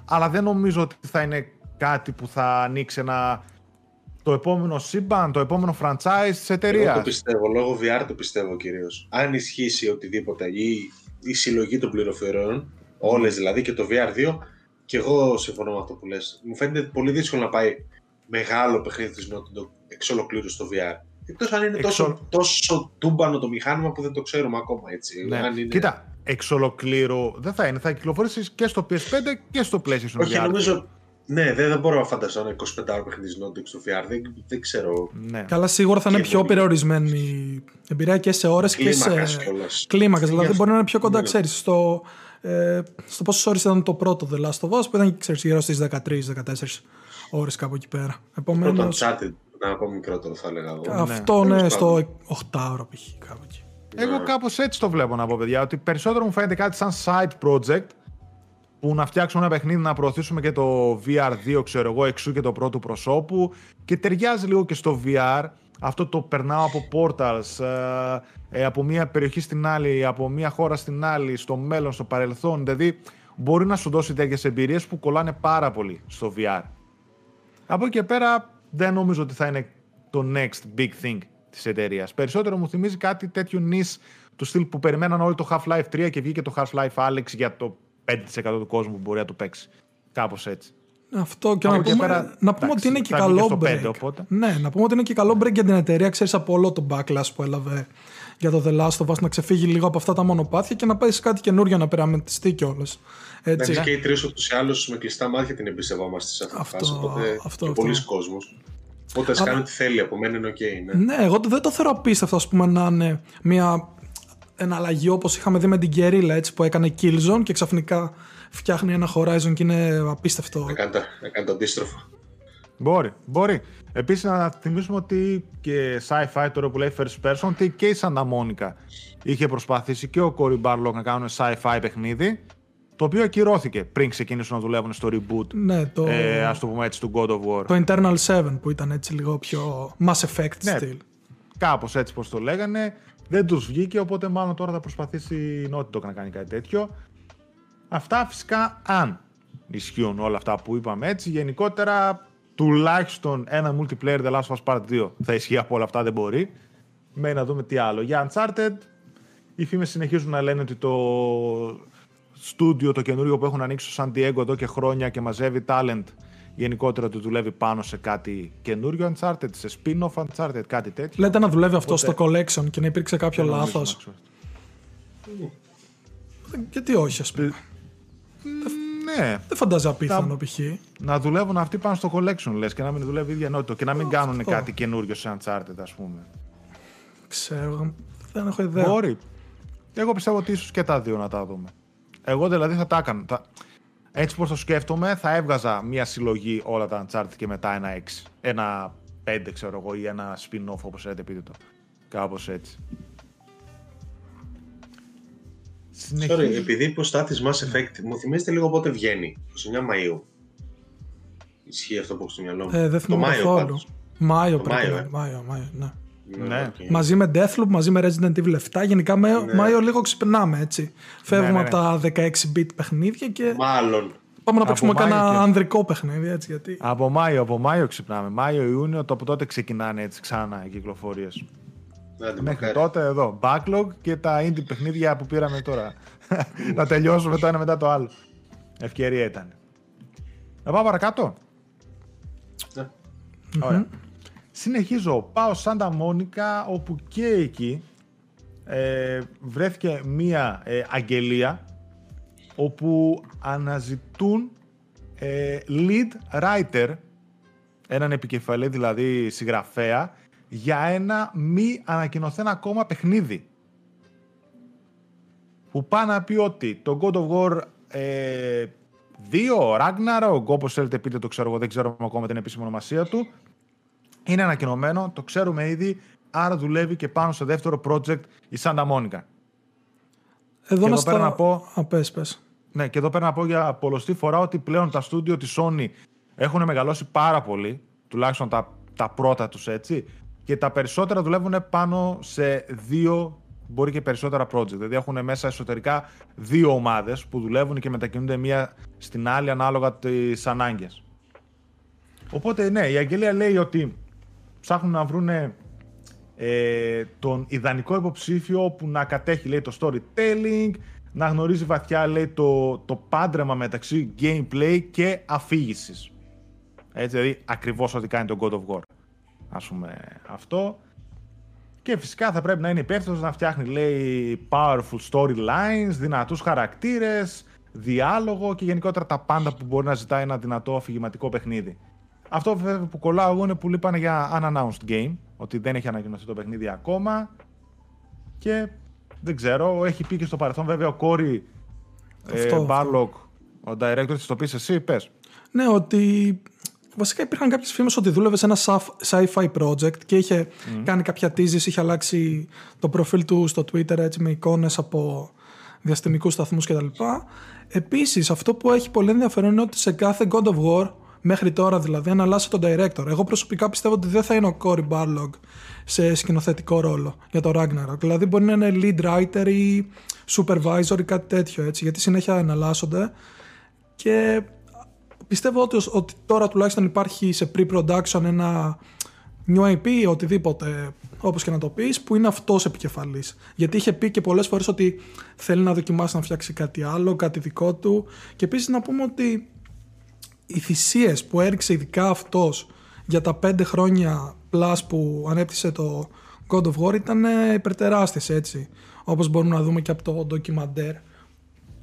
Αλλά δεν νομίζω ότι θα είναι κάτι που θα ανοίξει ένα. Το επόμενο σύμπαν, το επόμενο franchise τη Εγώ εταιρεία. το πιστεύω, λόγω VR το πιστεύω κυρίως. Αν ισχύσει οτιδήποτε ή η συλλογή των πληροφοριών, όλες δηλαδή και το VR2, και εγώ συμφωνώ με αυτό που λες. Μου φαίνεται πολύ δύσκολο να πάει μεγάλο παιχνίδι τη Naughty Dog εξ ολοκλήρου στο VR. Εκτός αν είναι Εξ τόσο, ολο- τόσο τούμπανο το μηχάνημα που δεν το ξέρουμε ακόμα έτσι. Ναι. Αν είναι... Κοίτα, εξ ολοκλήρου δεν θα είναι. Θα κυκλοφορήσει και στο PS5 και στο PlayStation Όχι, VR. νομίζω. Ναι, δεν, δεν μπορώ να φανταστώ ένα 25 παιχνίδι της Naughty Dog στο VR. Δεν, δεν ξέρω. Ναι. Καλά, σίγουρα θα είναι Και πιο πολύ. περιορισμένη η εμπειρία και σε ώρες και σε. Κλίμακας κιόλας. Κλίμακας. Δηλαδή μπορεί να είναι πιο κοντά, Ναι. ξέρεις, στο. Ε, στο πόσες ώρες ήταν το πρώτο The Last of Us που ήταν ξέρεις, γύρω στις 13-14 ώρες κάπου εκεί πέρα. Πρώτο Επομένω. Uncharted ήταν ακόμα μικρότερο, θα έλεγα εγώ. Αυτό Τέλος ναι, πάντων. στο 8 ώρα π.χ. κάπου εκεί. Εγώ κάπως έτσι το βλέπω να πω, παιδιά. Ότι περισσότερο μου φαίνεται κάτι σαν side project που να φτιάξουμε ένα παιχνίδι να προωθήσουμε και το VR2, ξέρω εγώ, εξού και το πρώτο προσώπου και ταιριάζει λίγο και στο VR. Αυτό το περνάω από portals, ε, ε, από μία περιοχή στην άλλη, από μία χώρα στην άλλη, στο μέλλον, στο παρελθόν. Δηλαδή, μπορεί να σου δώσει τέτοιες εμπειρίες που κολλάνε πάρα πολύ στο VR. Από εκεί και πέρα, δεν νομίζω ότι θα είναι το next big thing της εταιρείας. Περισσότερο μου θυμίζει κάτι τέτοιο νης του στυλ που περιμέναν όλοι το Half-Life 3 και βγήκε το Half-Life Alex για το 5% του κόσμου που μπορεί να το παίξει. Κάπως έτσι. Αυτό και Από να εκεί πούμε, πέρα, να πούμε εντάξει, ότι είναι και θα βγει και καλό στο break. πέντε, οπότε. Ναι, να πούμε ότι είναι και καλό break για την εταιρεία, ξέρεις από όλο το backlash που έλαβε για το The Last of Us να ξεφύγει λίγο από αυτά τα μονοπάτια και να πάει σε κάτι καινούριο να πειραματιστεί κιόλας. Έτσι. Εντάξει, και οι τρεις ούτως ή άλλως με κλειστά μάτια την εμπιστευόμαστε σε αυτή τη Αυτό, φάση. Οπότε αυτό, και αυτό. πολλοί κόσμος. Οπότε ας Αλλά- κάνει ό,τι θέλει. Από μένα είναι οκ. ναι. Ναι, εγώ δεν το θεωρώ απίστευτο ας πούμε, να είναι μια εναλλαγή όπως είχαμε δει με την Guerrilla έτσι, που έκανε Killzone και ξαφνικά φτιάχνει ένα Horizon και είναι απίστευτο. Να κάνει, τα- να κάνει το αντίστροφο. Μπορεί, μπορεί. Επίσης, να θυμίσουμε ότι και sci-fi τώρα που λέει first person, ότι και η Santa Monica είχε προσπαθήσει και ο Cory Barlog να κάνουν sci-fi παιχνίδι, το οποίο ακυρώθηκε πριν ξεκινήσουν να δουλεύουν στο reboot, Ναι, το, ε, ας το πούμε έτσι, του God of War. το Internal 7 που ήταν έτσι λίγο πιο Mass Effect Ναι. στυλ. Κάπως έτσι πως το λέγανε. Δεν τους βγήκε, οπότε μάλλον τώρα θα προσπαθήσει η Naughty Dog να κάνει κάτι τέτοιο. Αυτά φυσικά αν ισχύουν όλα αυτά που είπαμε έτσι. Γενικότερα τουλάχιστον ένα multiplayer The Last of Us Part 2 θα ισχύει από όλα αυτά, δεν μπορεί. Μένει να δούμε τι άλλο. Για Uncharted, οι φήμες συνεχίζουν να λένε ότι το στούντιο το καινούριο που έχουν ανοίξει στο San Diego εδώ και χρόνια και μαζεύει talent γενικότερα ότι δουλεύει πάνω σε κάτι καινούριο Uncharted, σε spin-off Uncharted, κάτι τέτοιο. Λέτε να δουλεύει αυτό στο collection και να υπήρξε κάποιο λάθος. Γιατί όχι, ας πούμε. Ναι. Δεν φαντάζει απίθανο π.χ. Να δουλεύουν αυτοί πάνω στο collection, λες, και να μην δουλεύει η ίδια ενότητα και να μην κάνουν κάτι καινούριο σε Uncharted, ας πούμε. Ξέρω, δεν έχω ιδέα. Μπορεί. Εγώ πιστεύω ότι ίσως και τα δύο να τα δούμε. Εγώ δηλαδή θα τα έκανα. Θα... Έτσι πως το σκέφτομαι, θα έβγαζα μια συλλογή όλα τα Uncharted και μετά ένα 6. Ένα 5 ξέρω εγώ ή ένα spin-off όπως λέτε πείτε το. Κάπως έτσι. Συνεχίζει... Sorry, επειδή υποστάθεις Mass Effect, μου θυμίζετε λίγο πότε βγαίνει, 29 Μαΐου. Ισχύει αυτό που έχω στο μυαλό μου. Ε, δεν θυμάμαι το Μάιο, καθόλου. Μάιο πρέπει Μάιο, να ε. είναι. Μάιο, Μάιο, ναι. Ναι. okay. Μαζί με Deathloop, μαζί με Resident Evil 7. Γενικά με Ναι. Μάιο λίγο ξυπνάμε έτσι. Φεύγουμε ναι, από τα 16-bit παιχνίδια και Μάλλον. πάμε να Από παίξουμε Μάιο κανένα και- ανδρικό παιχνίδι έτσι. Γιατί... Από Μάιο, από Μάιο ξυπνάμε. Μάιο-Ιούνιο, το από τότε ξεκινάνε έτσι ξανά οι κυκλοφορίες. Άντε, Μέχρι μακάρι. τότε εδώ. Backlog και τα indie παιχνίδια που πήραμε τώρα. να τελειώσουμε το ένα μετά το άλλο. Ευκαιρία ήταν. Να πάω παρακάτω. Ναι. Ωραία. Συνεχίζω. Πάω Σάντα Μόνικα, όπου και εκεί ε, βρέθηκε μία ε, αγγελία όπου αναζητούν ε, lead writer, έναν επικεφαλή δηλαδή συγγραφέα, για ένα μη ανακοινωθέν ακόμα παιχνίδι. Που πάει να πει ότι το God of War ε, 2, Ragnarok, όπως θέλετε πείτε το ξέρω εγώ, δεν ξέρω ακόμα την επίσημη ονομασία του, είναι ανακοινωμένο, το ξέρουμε ήδη, άρα δουλεύει και πάνω στο δεύτερο project η Santa Monica. Εδώ Και να εδώ πέρα να πω- Α, πες, πες. Ναι, και εδώ πρέπει να πω για πολλωστή φορά ότι πλέον τα στούντιο της Sony έχουν μεγαλώσει πάρα πολύ, τουλάχιστον τα, τα πρώτα τους έτσι, και τα περισσότερα δουλεύουν πάνω σε δύο, μπορεί και περισσότερα project. Δηλαδή έχουν μέσα εσωτερικά δύο ομάδες που δουλεύουν και μετακινούνται μία στην άλλη ανάλογα τις ανάγκες. Οπότε ναι, η Αγγελία λέει ότι ψάχνουν να βρούνε ε, τον ιδανικό υποψήφιο που να κατέχει λέει, το storytelling, να γνωρίζει βαθιά λέει, το, το πάντρεμα μεταξύ gameplay και αφήγησης. Έτσι, δηλαδή ακριβώς ό,τι κάνει το God of War. Ας πούμε αυτό. Και φυσικά θα πρέπει να είναι υπεύθυνο να φτιάχνει λέει powerful storylines, δυνατούς χαρακτήρες, διάλογο και γενικότερα τα πάντα που μπορεί να ζητάει ένα δυνατό αφηγηματικό παιχνίδι. Αυτό βέβαια που κολλάω εγώ είναι που λείπανε για unannounced game, ότι δεν έχει ανακοινωθεί το παιχνίδι ακόμα και δεν ξέρω, έχει πει και στο παρελθόν βέβαια ο Κόρη Αυτό, ε, αυτό. Barlock, ο director της το πεις εσύ, πες. Ναι, ότι βασικά υπήρχαν κάποιες φήμες ότι δούλευε σε ένα sci- sci-fi project και είχε κάνει κάποια teases, είχε αλλάξει το προφίλ του στο Twitter έτσι με εικόνες από διαστημικούς σταθμούς κτλ. Επίσης, αυτό που έχει πολύ ενδιαφέρον είναι ότι σε κάθε God of War, μέχρι τώρα δηλαδή, αναλάσσει τον director. Εγώ προσωπικά πιστεύω ότι δεν θα είναι ο Cory Barlog σε σκηνοθετικό ρόλο για το Ragnarok. Δηλαδή μπορεί να είναι lead writer ή supervisor ή κάτι τέτοιο έτσι, γιατί συνέχεια εναλλάσσονται και πιστεύω ότι, ότι τώρα τουλάχιστον υπάρχει σε pre-production ένα new IP ή οτιδήποτε όπως και να το πεις που είναι αυτός επικεφαλής γιατί είχε πει και πολλές φορές ότι θέλει να δοκιμάσει να φτιάξει κάτι άλλο, κάτι δικό του και επίσης να πούμε ότι οι θυσίες που έριξε ειδικά αυτός για τα πέντε χρόνια plus που ανέπτυσε το God of War ήταν ε, υπερτεράστιες έτσι όπως μπορούμε να δούμε και από το ντοκιμαντέρ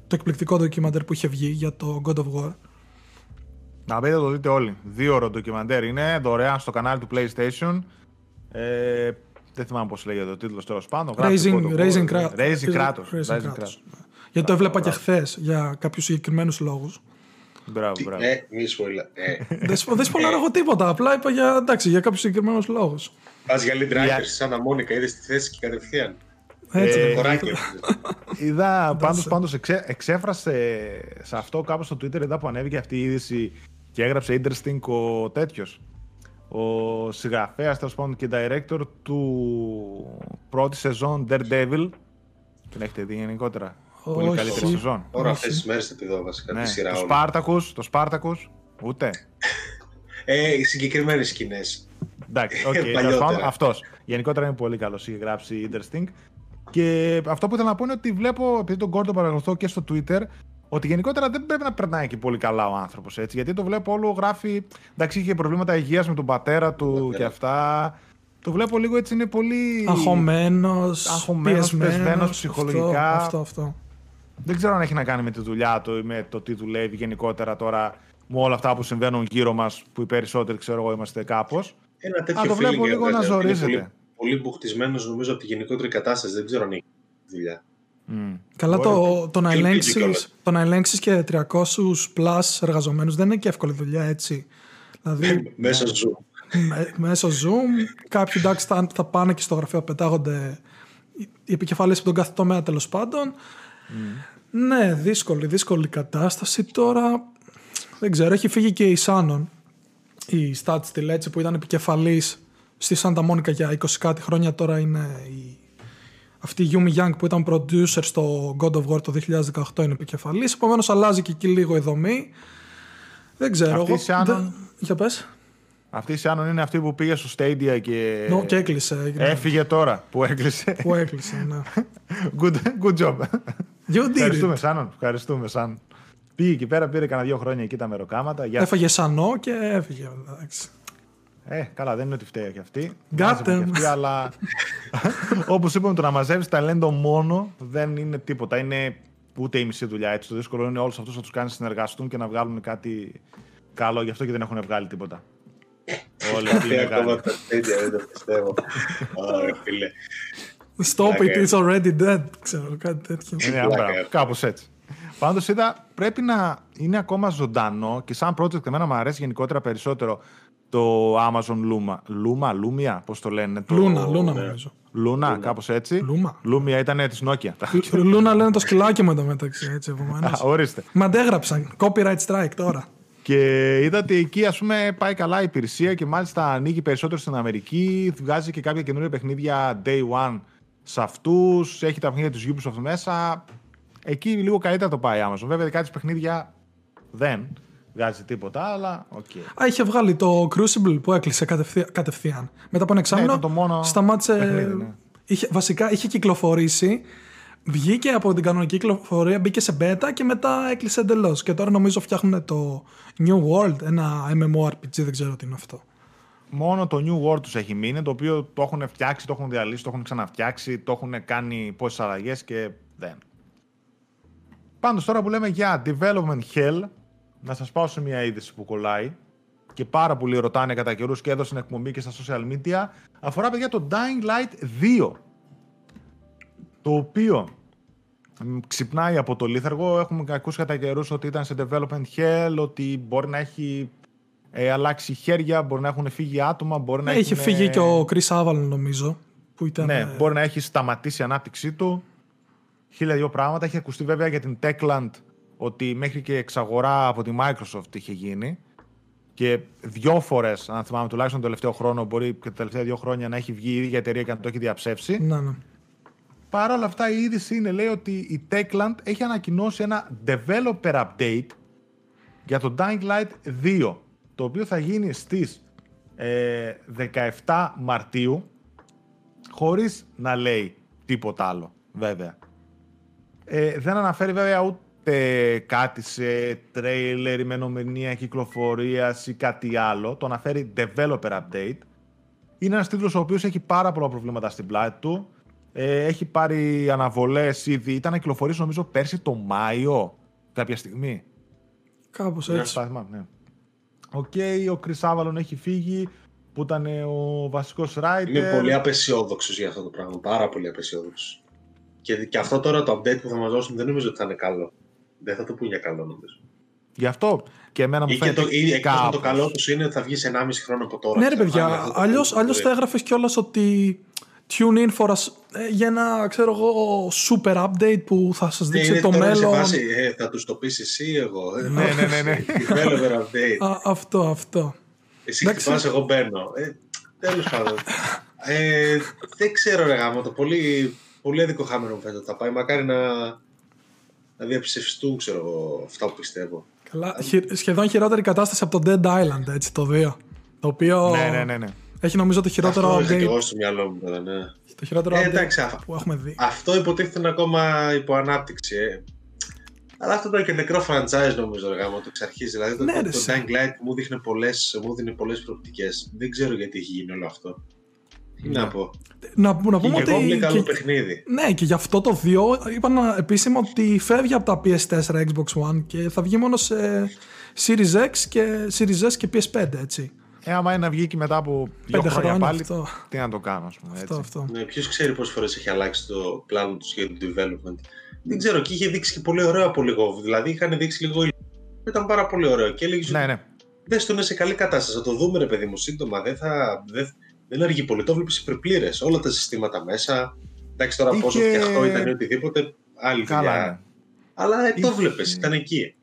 το εκπληκτικό ντοκιμαντέρ που είχε βγει για το God of War Να μπείτε το δείτε όλοι. Δύο ώρο ντοκιμαντέρ είναι δωρεάν στο κανάλι του PlayStation. Ε, δεν θυμάμαι πώς λέγεται ο τίτλος τέλος πάντων. Γράφει Raising, God of War. raising, Kra- Raising Kratos. Raising Raising Kratos. Kratos. Γιατί το έβλεπα και μπράβο. χθες για κάποιους συγκεκριμένους λόγους. Μπράβο, Τι- μπράβο. Ε, μη σπολα. Ε, δεν σπο- δεν σπολάρω εγώ τίποτα. Απλά είπα για, εντάξει, για κάποιους συγκεκριμένους λόγους. πας για lead Για- writer σαν να Μόνικα, είδες τη θέση και κατευθείαν. Έτσι. Ε, Κοράκι. Είδα πάντως, Εντάξει. πάντως εξέ, εξέφρασε σε αυτό κάπως στο Twitter είδα που ανέβηκε αυτή η είδηση και έγραψε interesting ο τέτοιος. ο συγγραφέας τέλος πάντων και director του πρώτη σεζόν Daredevil. Την έχετε δει γενικότερα; Πολύ Όχι. καλύτερη σεζόν. Τώρα Όχι. αυτές τις μέρες θα τη δω βασικά Ναι. τη σειρά Το όλη. Spartacus, το Spartacus, ούτε. Ε, συγκεκριμένες σκηνές. Εντάξει, οκ, Παλιότερα. τέλος πάντων, αυτός. Γενικότερα είναι πολύ καλός, έχει γράψει interesting. Και αυτό που ήθελα να πω είναι ότι βλέπω, επειδή τον Gordon παρακολουθώ και στο Twitter, ότι γενικότερα δεν πρέπει να περνάει και πολύ καλά ο άνθρωπος έτσι. Γιατί το βλέπω όλο γράφει. Εντάξει, είχε προβλήματα υγείας με τον πατέρα του Πατέρα. και αυτά. Το βλέπω λίγο έτσι είναι πολύ. Αγχωμένος, Αγχωμένος, πιεσμένος, πεσμένος ψυχολογικά. Αυτό, αυτό, αυτό. Δεν ξέρω αν έχει να κάνει με τη δουλειά του ή με το τι δουλεύει γενικότερα τώρα με όλα αυτά που συμβαίνουν γύρω μας, που οι περισσότεροι ξέρω εγώ είμαστε κάπως. Ένα τέτοιο Α, το βλέπω feeling λίγο έβγαζε. να Είναι ζορίζεται. Πολύ, πολύ μπουχτισμένος νομίζω από τη γενικότερη κατάσταση. Δεν ξέρω αν έχει δουλειά. Καλά, το, το, να Ελπίζει ελέγξεις, κιόλας. το να ελέγξεις και 300 plus εργαζομένους δεν είναι και εύκολη δουλειά, έτσι. Δηλαδή, Μέσα σου. με- μέσω Zoom, κάποιοι εντάξει θα, θα πάνε και στο γραφείο, πετάγονται οι- οι επικεφαλής από τον κάθε τομέα τέλος πάντων. Ναι, δύσκολη, δύσκολη κατάσταση. Τώρα, δεν ξέρω, έχει φύγει και η Σάνον, η Stats τη έτσι που ήταν επικεφαλής στη Σάντα Μόνικα για 20 κάτι χρόνια, τώρα είναι η... Αυτή η Yumi Young που ήταν producer στο God of War το 2018 είναι επικεφαλής, επομένως αλλάζει και εκεί λίγο η δομή. Δεν ξέρω. Αυτή η εγώ- Shannon- δεν- Για πες. Αυτή η Σιάνον είναι αυτή που πήγε στο Stadia και, No, και έκλεισε. έγινε. έφυγε τώρα που έκλεισε. Που έκλεισε, ναι. good, good job. You did Ευχαριστούμε, it. Σάνον. Ευχαριστούμε, Σάνον. Πήγε εκεί πέρα, πήρε κανένα δύο χρόνια εκεί τα μεροκάματα. Για... Έφαγε σανό και έφυγε. εντάξει. Ε, καλά, δεν είναι ότι φταίει και αυτή. Got Μάζεψε και him. αυτή, αλλά όπως είπαμε, το να μαζεύεις ταλέντο μόνο δεν είναι τίποτα. Είναι ούτε η μισή δουλειά έτσι. Το δύσκολο είναι όλους αυτούς να τους κάνεις συνεργαστούν και να βγάλουν κάτι καλό. Γι' αυτό και δεν έχουν βγάλει τίποτα. Όλοι αυτοί είναι Ακόμα καλοί. τα τέτοια, δεν το πιστεύω. Ωραία, φίλε. Stop it, Πλάκα. it's already dead. Ξέρω, κάτι τέτοιο. Είναι Πλάκα. άμπρα, κάπως έτσι. Πάντως είδα πρέπει να είναι ακόμα ζωντανό και σαν project εμένα μου αρέσει γενικότερα περισσότερο το Amazon Luma. Luma, Lumia, πώς το λένε. Το... Λούνα, Λούνα νομίζω. Λούνα, κάπως έτσι. Λούμα. Lumia ήταν της Nokia. Λούνα λένε το σκυλάκι μου εντωμεταξύ, έτσι Α, επομένως. Ορίστε. Μ' αντέγραψαν. Copyright strike τώρα. Και είδα ότι εκεί ας πούμε πάει καλά η υπηρεσία και μάλιστα ανοίγει περισσότερο στην Αμερική. Βγάζει και κάποια καινούργια παιχνίδια day one σε αυτούς. Έχει τα παιχνίδια του Ubisoft μέσα. Εκεί λίγο καλύτερα το πάει η Amazon. Βέβαια, δικά της παιχνίδια δεν βγάζει τίποτα, αλλά οκ. Α, είχε βγάλει το Crucible που έκλεισε κατευθεία- κατευθείαν. Μετά από ένα εξάμεινο ήταν το μόνο σταμάτησε. παιχνίδι, ναι. είχε, βασικά είχε κυκλοφορήσει, βγήκε από την κανονική κυκλοφορία, μπήκε σε beta και μετά έκλεισε εντελώς. Και τώρα νομίζω φτιάχνουν το New World, ένα MMORPG, δεν ξέρω τι είναι αυτό. Μόνο το New World τους έχει μείνει, το οποίο το έχουν φτιάξει, το έχουν διαλύσει, το έχουν ξαναφτιάξει, το έχουν κάνει πόσες αλλαγές και δεν. Πάντως τώρα που λέμε για development hell, να σας πάω σε μια είδηση που κολλάει και πάρα πολλοί ρωτάνε κατά καιρούς και έδωσαν εκπομπή και στα social media. Αφορά παιδιά το Dying Light 2. Το οποίο μ, ξυπνάει από το λίθαργο. Έχουμε ακούσει κατά καιρούς ότι ήταν σε development hell, ότι μπορεί να έχει ε, αλλάξει χέρια, μπορεί να έχουν φύγει άτομα, μπορεί να Είχε έχουν, φύγει και ο Chris Avalon νομίζω. Που ήταν, Ναι, ε, μπορεί να έχει σταματήσει η ανάπτυξή του. Χίλια δυο πράγματα. Έχει ακουστεί βέβαια για την Techland ότι μέχρι και εξαγορά από τη Microsoft είχε γίνει. Και δυο φορές, αν θυμάμαι τουλάχιστον τον τελευταίο χρόνο, μπορεί και τα τελευταία δύο χρόνια να έχει βγει η ίδια εταιρεία και να το έχει διαψεύσει. Ναι, ναι. Παρ' όλα αυτά η είδηση είναι λέει ότι η Techland έχει ανακοινώσει ένα developer update για το Dying Light 2 το οποίο θα γίνει στις ε, 17 Μαρτίου χωρίς να λέει τίποτα άλλο βέβαια. Ε, δεν αναφέρει βέβαια ούτε κάτι σε τρέιλερ, ημερομηνία κυκλοφορίας ή κάτι άλλο. Το αναφέρει developer update. Είναι ένας τίτλος ο οποίος έχει πάρα πολλά προβλήματα στην πλάτη του. Ε, έχει πάρει αναβολές ήδη. Ήταν να κυκλοφορήσει νομίζω πέρσι το Μάιο κάποια στιγμή. Κάπως Ναι. έτσι. Θα θυμάμαι, ναι. Οκ, ο Chris Avellone έχει φύγει που ήταν ε, ο βασικός writer. Είμαι πολύ απαισιόδοξος για αυτό το πράγμα. Πάρα πολύ απαισιόδοξος. Και, και αυτό τώρα το update που θα μας δώσουν δεν νομίζω ότι θα είναι καλό. Δεν θα το πούν για καλό νομίζω. Γι' αυτό και εμένα μου Ή, και φαίνεται το, ή εκτός αν το κάπως. καλό τους είναι ότι θα βγει σε 1,5 χρόνο από τώρα. Ναι, ρε Θα παιδιά, φάνε αυτό το αλλιώς, που- αλλιώς θα έγραφες κιόλας ότι tune in for us, ε, για ένα, ξέρω εγώ, super update που θα σας Ναι, δείξει είναι το τώρα σε μέλλον. φάση, ε, θα τους το πεις εσύ, εγώ. Ε, Ναι, ναι, ναι, ναι. Developer update. Α, αυτό, αυτό. Εσύ χτυπάς, εγώ μπαίνω. Ε, τέλος πάντων. ε, δεν ξέρω ρε γάμο, το πολύ, πολύ αδικό χάμενο μου φαίνεται θα πάει. Μακάρι να, να διαψευστούν, ξέρω εγώ, αυτά που πιστεύω. Καλά, σχεδόν χειρότερη κατάσταση από το Dead Island, έτσι, το 2. Το οποίο ναι, ναι, ναι, ναι. Έχει νομίζω το χειρότερο αυτό update. Αυτό στο μυαλό μου, ναι. Το χειρότερο ε, εντάξει, που έχουμε δει. Αυτό υποτίθεται ακόμα υπό ανάπτυξη. Ε. Αλλά αυτό ήταν και νεκρό franchise νομίζω ρε γάμο το εξ αρχής. Δηλαδή ναι, το, το, Dying Light μου, δείχνε πολλές, μου δίνει πολλές προοπτικές. Δεν ξέρω γιατί έχει γίνει όλο αυτό. Τι να πω. Να, να πούμε ότι. Είναι καλό παιχνίδι. Ναι, και γι' αυτό το 2 είπαν επίσημα ότι φεύγει από τα PS4, Xbox One και θα βγει μόνο σε Series X και Series S και PS5, έτσι. Ε, άμα είναι να βγει και μετά από δύο χρόνια, χρόνια πάλι, αυτό. τι να το κάνω, ας πούμε. Αυτό, έτσι. αυτό. Ναι, ποιος ξέρει πόσες φορές έχει αλλάξει το πλάνο του για το development. Δεν ξέρω, και είχε δείξει και πολύ ωραίο από λίγο. Δηλαδή, είχαν δείξει λίγο. Ήταν πάρα πολύ ωραίο. Και έλεγε. Ναι, ναι. Δεν είναι σε καλή κατάσταση. Θα το δούμε, ρε παιδί μου, σύντομα. Δεν, θα, δεν, δεν αργεί πολύ. Το βλέπεις υπερπλήρες. Όλα τα συστήματα μέσα. Εντάξει, τώρα είχε... πόσο φτιαχτό ήταν ή οτιδήποτε. Άλλη Καλά, δουλειά. Ναι. Αλλά ε, το βλέπεις, ήταν εκεί.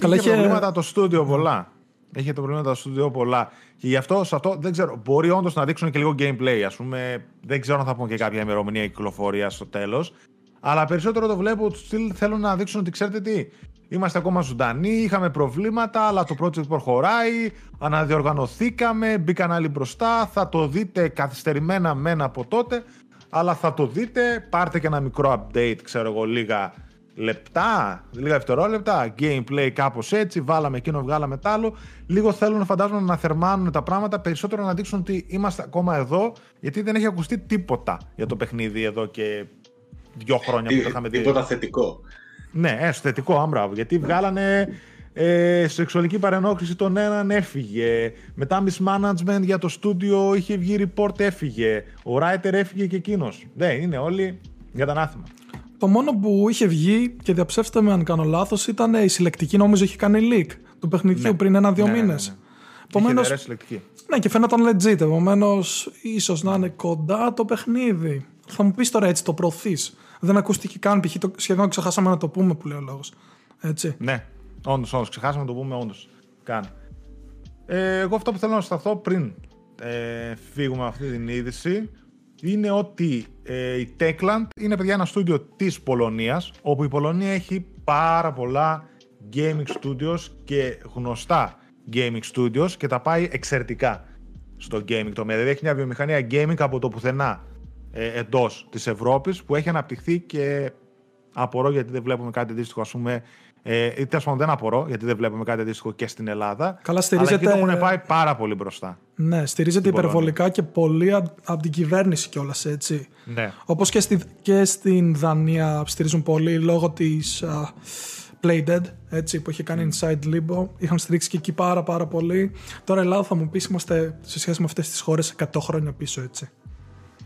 Καλά, είχε προβλήματα το στούντιο πολλά. Έχει το προβλήματα το στούντιο πολλά. Και γι' αυτό, σε αυτό δεν ξέρω. Μπορεί όντως να δείξουν και λίγο gameplay. Α πούμε, δεν ξέρω αν θα πούμε και κάποια ημερομηνία κυκλοφορία στο τέλος. Αλλά περισσότερο το βλέπω ότι στυλ θέλουν να δείξουν ότι ξέρετε τι. Είμαστε ακόμα ζωντανοί, είχαμε προβλήματα, αλλά το project προχωράει, αναδιοργανωθήκαμε, μπήκαν άλλοι μπροστά, θα το δείτε καθυστερημένα μένα από τότε, αλλά θα το δείτε, πάρτε και ένα μικρό update, ξέρω εγώ, λίγα λεπτά, λίγα δευτερόλεπτα, gameplay κάπως έτσι, βάλαμε εκείνο, βγάλαμε τ' άλλο. Λίγο θέλουν να φαντάζομαι να θερμάνουν τα πράγματα, περισσότερο να δείξουν ότι είμαστε ακόμα εδώ, γιατί δεν έχει ακουστεί τίποτα για το παιχνίδι εδώ και δύο χρόνια που το είχαμε δει. Τίποτα θετικό. Ναι, έστω θετικό, άμπραβο, γιατί βγάλανε ε, σεξουαλική παρενόχληση τον έναν έφυγε. Μετά mismanagement για το στούντιο είχε βγει report έφυγε. Ο writer έφυγε και εκείνος. Δεν είναι όλοι για τα ανάθημα. Το μόνο που είχε βγει και διαψεύστε με αν κάνω λάθος ήταν η συλλεκτική, νομίζω είχε κάνει leak του παιχνιδιού ναι. πριν ένα-δύο ναι, μήνες. Ναι, ναι. Επομένως, ναι, και φαίνονταν legit. Επομένως, ίσως να είναι κοντά το παιχνίδι. Θα μου πεις τώρα έτσι, το προωθείς. Δεν ακούστηκε καν, π.χ. σχεδόν ξεχάσαμε να το πούμε που λέει ο λόγος. Έτσι. Ναι, όντως, όντως. Ξεχάσαμε να το πούμε, όντως. Καν. Ε, εγώ αυτό που θέλω να σταθώ πριν ε, φύγουμε αυτή την είδηση είναι ότι ε, η Techland είναι παιδιά ένα στούντιο της Πολωνίας όπου η Πολωνία έχει πάρα πολλά gaming studios και γνωστά gaming studios και τα πάει εξαιρετικά στο gaming τομέα. Δηλαδή έχει μια βιομηχανία gaming από το πουθενά ε, εντός της Ευρώπης που έχει αναπτυχθεί και απορώ γιατί δεν βλέπουμε κάτι αντίστοιχο ας πούμε ε, ή τέλος δεν απορώ, γιατί δεν βλέπουμε κάτι αντίστοιχο και στην Ελλάδα. Καλά, στηρίζεται. Αλλά έχουν πάει πάρα πολύ μπροστά. Ναι, στηρίζεται υπερβολικά και πολύ από την κυβέρνηση κιόλας, έτσι. Ναι. Όπως και, στη, και στην Δανία στηρίζουν πολύ λόγω της uh, Playdead, έτσι, που είχε κάνει Inside Limbo. Είχαν στηρίξει και εκεί πάρα, πάρα πολύ. Τώρα, Ελλάδα θα μου πεις, είμαστε σε σχέση με αυτές τις χώρες 100 χρόνια πίσω, έτσι.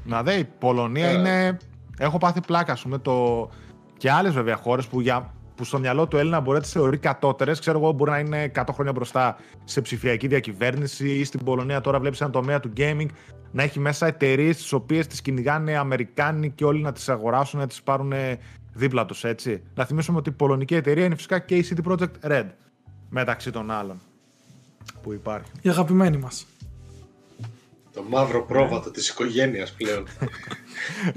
Να δε, η Πολωνία ε. είναι. Έχω πάθει πλάκα, ας πούμε, το. Και άλλες βέβαια χώρες που για που στο μυαλό του Έλληνα μπορεί να τις θεωρεί κατώτερες. Ξέρω εγώ, μπορεί να είναι 100 χρόνια μπροστά σε ψηφιακή διακυβέρνηση ή στην Πολωνία τώρα βλέπεις ένα τομέα του gaming να έχει μέσα εταιρείες τις οποίες τις κυνηγάνε Αμερικάνοι και όλοι να τις αγοράσουν, να τις πάρουν δίπλα τους, έτσι. Να θυμίσουμε ότι η πολωνική εταιρεία είναι φυσικά και η City Project Red μεταξύ των άλλων που υπάρχει. Η αγαπημένη μας. Το μαύρο πρόβατο της οικογένειας πλέον.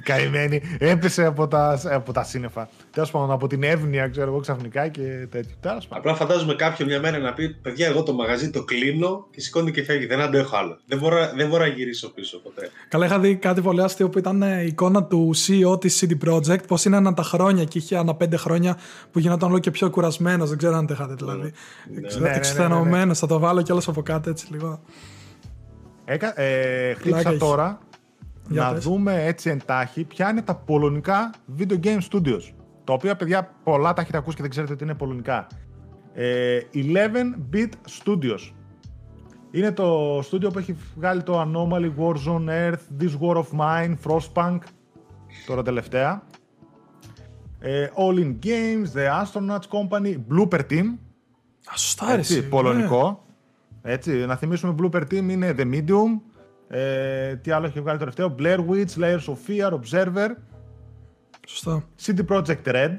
Καημένη. Έπεσε από τα, από τα σύννεφα. Τέλος πάντων, από την εύνοια, ξέρω εγώ, ξαφνικά και τέτοιο. Τέλος Απλά φαντάζομαι κάποιον μια μέρα να πει: Παιδιά, εγώ το μαγαζί το κλείνω και σηκώνει και φεύγει. Δεν αντέχω άλλο. Δεν μπορώ, δεν μπορώ να γυρίσω πίσω ποτέ. Καλά, είχα δει κάτι πολύ αστείο που ήταν η εικόνα του CEO της CD Projekt. Πώ είναι ανά τα χρόνια και είχε ανά πέντε χρόνια που γινόταν όλο και πιο κουρασμένος. Δεν ξέρω αν αντέχατε δηλαδή. Ναι, ναι, ναι, ναι, Θα το βάλω κιόλας από κάτω έτσι λίγο. Έκα, ε, χτύπησα τώρα να δούμε έτσι εντάχει ποια είναι τα πολωνικά video game studios. Τα οποία, παιδιά, πολλά τα έχετε ακούσει και δεν ξέρετε τι είναι πολωνικά. Ε, 11-bit studios. Είναι το studio που έχει βγάλει το Anomaly, Warzone, Earth, This War of Mine, Frostpunk, τώρα τελευταία. Ε, All in Games, The Astronauts Company, Blooper Team. Α, σωστά, πολωνικό. Έτσι, να θυμίσουμε Blooper Team είναι The Medium. Ε, τι άλλο έχει βγάλει το τελευταίο; Blair Witch, Layers of Fear, Observer. Σωστά. City Project Red,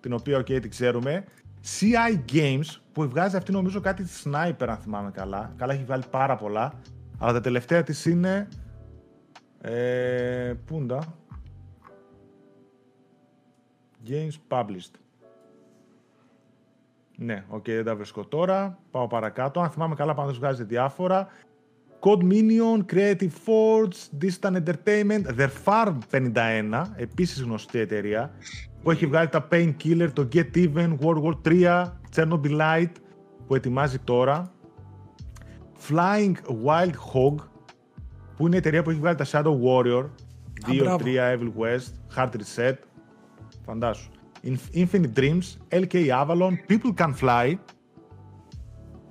την οποία okay, την ξέρουμε. CI Games που βγάζει αυτή νομίζω κάτι sniper αν θυμάμαι καλά. Καλά έχει βγάλει πάρα πολλά. Αλλά τα τελευταία της είναι... Ε, πούντα. Games Published. Ναι, οκ, okay, δεν τα βρίσκω τώρα. Πάω παρακάτω. Αν θυμάμαι καλά, πάνω βγάζει διάφορα. Code Minion, Creative Forge, Distant Entertainment, The Farm 51, επίσης γνωστή εταιρεία, που έχει βγάλει τα Painkiller, το Get Even, World War 3, Chernobyl που ετοιμάζει τώρα. Flying Wild Hog, που είναι η εταιρεία που έχει βγάλει τα Shadow Warrior, 2, 3, Evil West, Hard Reset, φαντάσου. Infinite Dreams, LK Avalon, People Can Fly,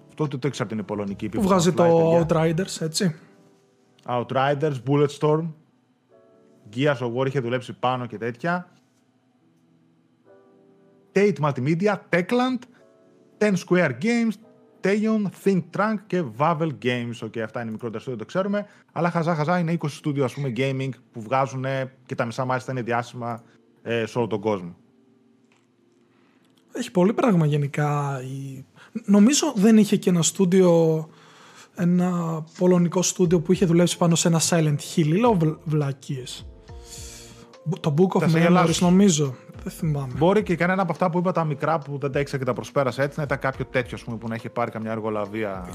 αυτό το έξω από την Πολωνική. Που βγάζει το Outriders, έτσι. Outriders, Bulletstorm, Gears of War είχε δουλέψει πάνω και τέτοια. Tate Multimedia, Techland, Ten Square Games, Teyon, Think Trunk και Vavel Games. Okay, αυτά είναι μικρότερα στούντιο, το ξέρουμε. Αλλά χαζά χαζά είναι 20 στούντιο, ας πούμε, gaming που βγάζουν και τα μισά μάλιστα είναι διάσημα ε, σε όλο τον κόσμο. Έχει πολύ πράγμα γενικά. Η... Νομίζω δεν είχε και ένα στούντιο, ένα πολωνικό στούντιο που είχε δουλέψει πάνω σε ένα Silent Hill. Λέω βλακίες. Το Book of Memories νομίζω. Δεν θυμάμαι. Μπορεί και κανένα από αυτά που είπα τα μικρά που δεν τα έξα και τα προσπέρασα έτσι να ήταν κάποιο τέτοιο πούμε, που να έχει πάρει καμιά εργολαβία.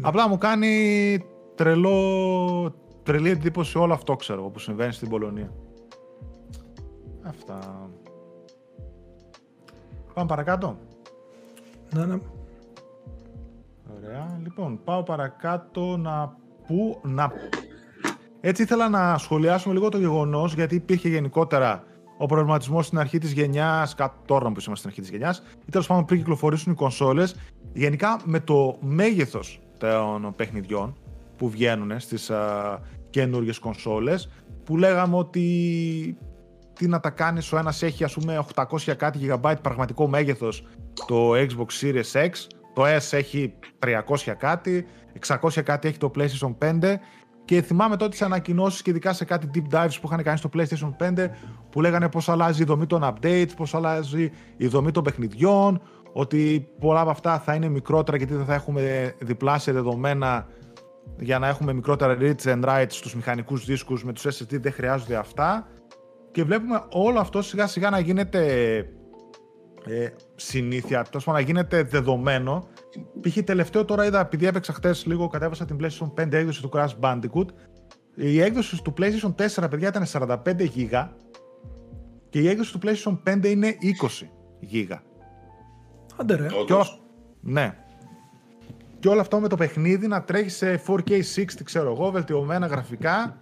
Απλά μου κάνει τρελό, τρελή εντύπωση όλο αυτό ξέρω που συμβαίνει στην Πολωνία. Αυτά. Πάμε παρακάτω. Ναι, ναι. Ωραία. Λοιπόν, πάω παρακάτω να πού να... Έτσι ήθελα να σχολιάσουμε λίγο το γεγονός, γιατί υπήρχε γενικότερα ο προβληματισμός στην αρχή της γενιάς, τώρα που είμαστε στην αρχή της γενιάς, ή τέλος πάντων πριν κυκλοφορήσουν οι κονσόλες, γενικά με το μέγεθος των παιχνιδιών που βγαίνουν στις καινούργιες κονσόλες, που λέγαμε ότι τι να τα κάνεις, ο ένας έχει ας πούμε 800 κάτι GB πραγματικό μέγεθος το Xbox Series X, το S έχει 300 κάτι, 600 κάτι έχει το PlayStation 5 και θυμάμαι τότε τις ανακοινώσεις και ειδικά σε κάτι deep dives που είχαν κάνει στο PlayStation 5 που λέγανε πώς αλλάζει η δομή των updates, πώς αλλάζει η δομή των παιχνιδιών, ότι πολλά από αυτά θα είναι μικρότερα γιατί δεν θα έχουμε διπλάσια δεδομένα για να έχουμε μικρότερα reads and writes στους μηχανικούς δίσκους με τους SSD δεν χρειάζονται αυτά και βλέπουμε όλο αυτό σιγά σιγά να γίνεται ε, συνήθεια, τόσο να γίνεται δεδομένο. Π.χ. τελευταίο τώρα είδα, επειδή έπαιξα χθες λίγο, κατέβασα την PlayStation 5 έκδοση του Crash Bandicoot. Η έκδοση του PlayStation 4, παιδιά, ήταν 45 GB και η έκδοση του PlayStation 5 είναι 20 GB. Άντε ρε. Και όλα... Ναι. Και όλο αυτό με το παιχνίδι να τρέχει σε 4K 60, ξέρω εγώ, βελτιωμένα γραφικά.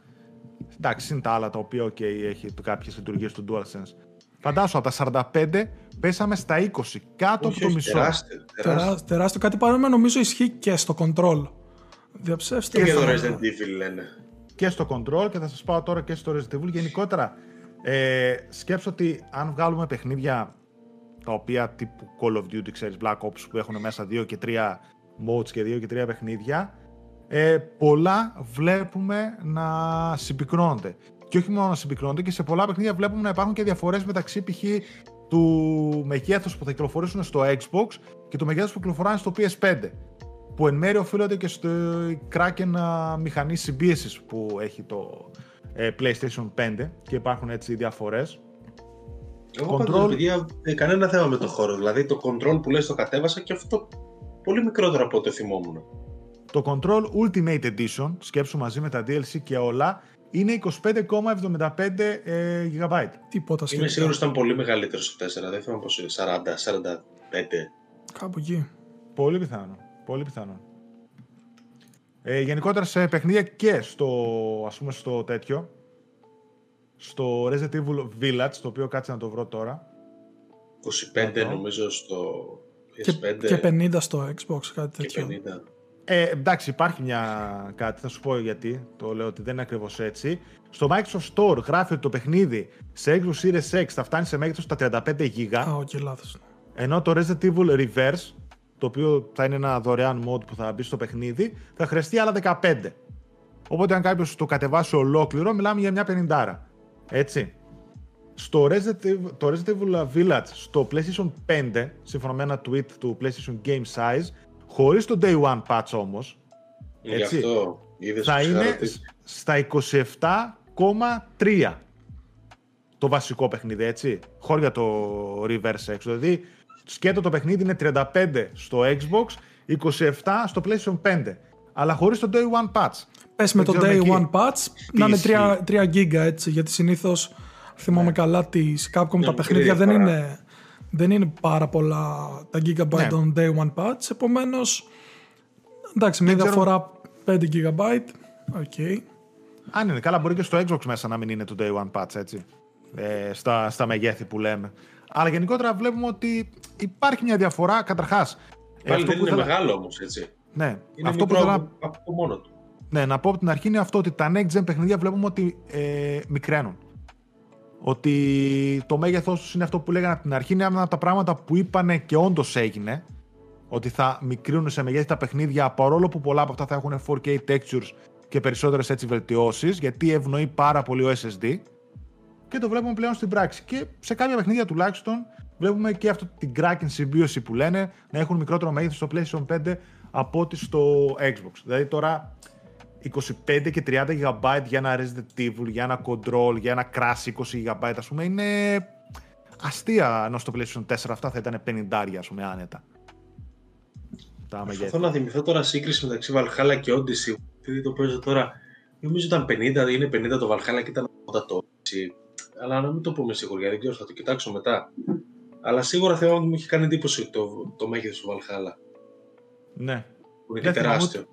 Εντάξει, είναι τα άλλα τα οποία okay, έχει κάποιες λειτουργίες του DualSense. Φαντάσου, από τα 45 πέσαμε στα 20, κάτω από το μισό. Τεράστιο, τεράστιο. τεράστιο. Κάτι παρόμοιο νομίζω ισχύει και στο Control. Διαψεύστε. Και, και στο Resident Evil λένε. Και στο Control και θα σας πάω τώρα και στο Resident Evil. Γενικότερα, ε, σκέψω ότι αν βγάλουμε παιχνίδια τα οποία τύπου Call of Duty, ξέρεις, Black Ops που έχουν μέσα 2 και 3 modes και 2 και 3 παιχνίδια, ε, πολλά βλέπουμε να συμπυκνώνονται. Και όχι μόνο να συμπυκνώνονται, και σε πολλά παιχνίδια βλέπουμε να υπάρχουν και διαφορές μεταξύ π.χ. του μεγέθους που θα κυκλοφορήσουν στο Xbox και του μεγέθους που κυκλοφοράνε στο PS5. Που εν μέρει οφείλονται και στο Kraken μηχανή συμπίεσης που έχει το ε, PlayStation 5 και υπάρχουν έτσι διαφορές. Εγώ control... πάντως, παιδιά, ε, κανένα θέμα με το χώρο. Δηλαδή το control που λες το κατέβασα και αυτό πολύ μικρότερο από ό,τι θυμόμουν. Το Control Ultimate Edition, σκέψου μαζί με τα DLC και όλα, είναι 25,75 ε, GB. Τίποτα σχετικά. Είμαι σίγουρος ήταν πολύ μεγαλύτερο στο 4, δεν θυμάμαι πώς είναι, 40, 45. Κάπου εκεί. Πολύ πιθανό. Πολύ πιθανό. Ε, γενικότερα σε παιχνίδια και στο, ας πούμε, στο τέτοιο, στο Resident Evil Village, το οποίο κάτσε να το βρω τώρα. 25 νομίζω στο PS5. Και, και 50 στο Xbox, κάτι τέτοιο. Και 50. Ε, εντάξει, υπάρχει μια κάτι, θα σου πω γιατί. Το λέω ότι δεν είναι ακριβώς έτσι. Στο Microsoft Store γράφει ότι το παιχνίδι σε Xbox Series X θα φτάνει σε μέγεθος στα 35 GB. Α, όχι, λάθο. Ενώ το Resident Evil Reverse, το οποίο θα είναι ένα δωρεάν mod που θα μπει στο παιχνίδι, θα χρειαστεί άλλα 15. Οπότε, αν κάποιος το κατεβάσει ολόκληρο, μιλάμε για μια 50. Έτσι. Στο Resident, Evil, το Resident Evil Village στο PlayStation 5, σύμφωνα με ένα tweet του PlayStation Game Size, χωρίς το Day One patch όμως, Γι' αυτό είδες θα που είναι ξεχαρωτή- στα 27,3 το βασικό παιχνίδι, έτσι. Χώρια το reverse έξω. Δηλαδή, σκέτο το παιχνίδι είναι 35 στο Xbox, 27 στο PlayStation 5. Αλλά χωρίς το Day One patch. Πες με Δεν το ξέρω Day εκεί One patch να είναι ισχύει. 3, 3 γίγκα έτσι, γιατί συνήθως θυμάμαι καλά τις Capcom τα μικρή παιχνίδια δεν διαφορά. είναι, δεν είναι πάρα πολλά τα gigabyte Ναι. των Day One patch, επομένως εντάξει μια ξέρω- διαφορά 5 gigabyte, οκ. Αν είναι καλά, μπορεί και στο Xbox μέσα να μην είναι το Day One patch, έτσι. Ε, στα, στα μεγέθη που λέμε. Αλλά γενικότερα βλέπουμε ότι υπάρχει μια διαφορά. Καταρχάς. Πάλι δεν είναι μεγάλο όμως, έτσι. Ναι, Είναι αυτό που μικρό ήθελα από, από μόνο του. ναι, να πω από την αρχή είναι αυτό ότι τα next gen παιχνίδια βλέπουμε ότι ε, μικραίνουν. Ότι το μέγεθό του είναι αυτό που λέγανε από την αρχή. Είναι ένα από τα πράγματα που είπανε και όντως έγινε. Ότι θα μικρύνουν σε μεγέθη τα παιχνίδια παρόλο που πολλά από αυτά θα έχουν 4K textures και περισσότερες έτσι βελτιώσεις. Γιατί ευνοεί πάρα πολύ ο SSD. Και το βλέπουμε πλέον στην πράξη. Και σε κάποια παιχνίδια τουλάχιστον βλέπουμε και αυτή την cracking συμπίωση που λένε να έχουν μικρότερο μέγεθος στο PlayStation 5 από ότι στο Xbox. Δηλαδή τώρα 25 και 30 GB για ένα Resident Evil, για ένα Control, για ένα Crash 20 GB ας πούμε είναι αστεία ενώ στο PlayStation 4 αυτά θα ήταν 50 ας πούμε άνετα. Τα μεγέθη. Προσπαθώ να θυμηθώ τώρα σύγκριση μεταξύ Valhalla και Odyssey. επειδή το παίζω τώρα, νομίζω ήταν 50, είναι 50 το Valhalla και ήταν 80 το Odyssey. Αλλά να μην το πούμε σίγουρα, δεν ξέρω, θα το κοιτάξω μετά. Αλλά σίγουρα θυμάμαι ότι μου είχε κάνει εντύπωση το, το μέγεθος του Valhalla, Ναι. που είναι Δεν και θυμάμαι τεράστιο.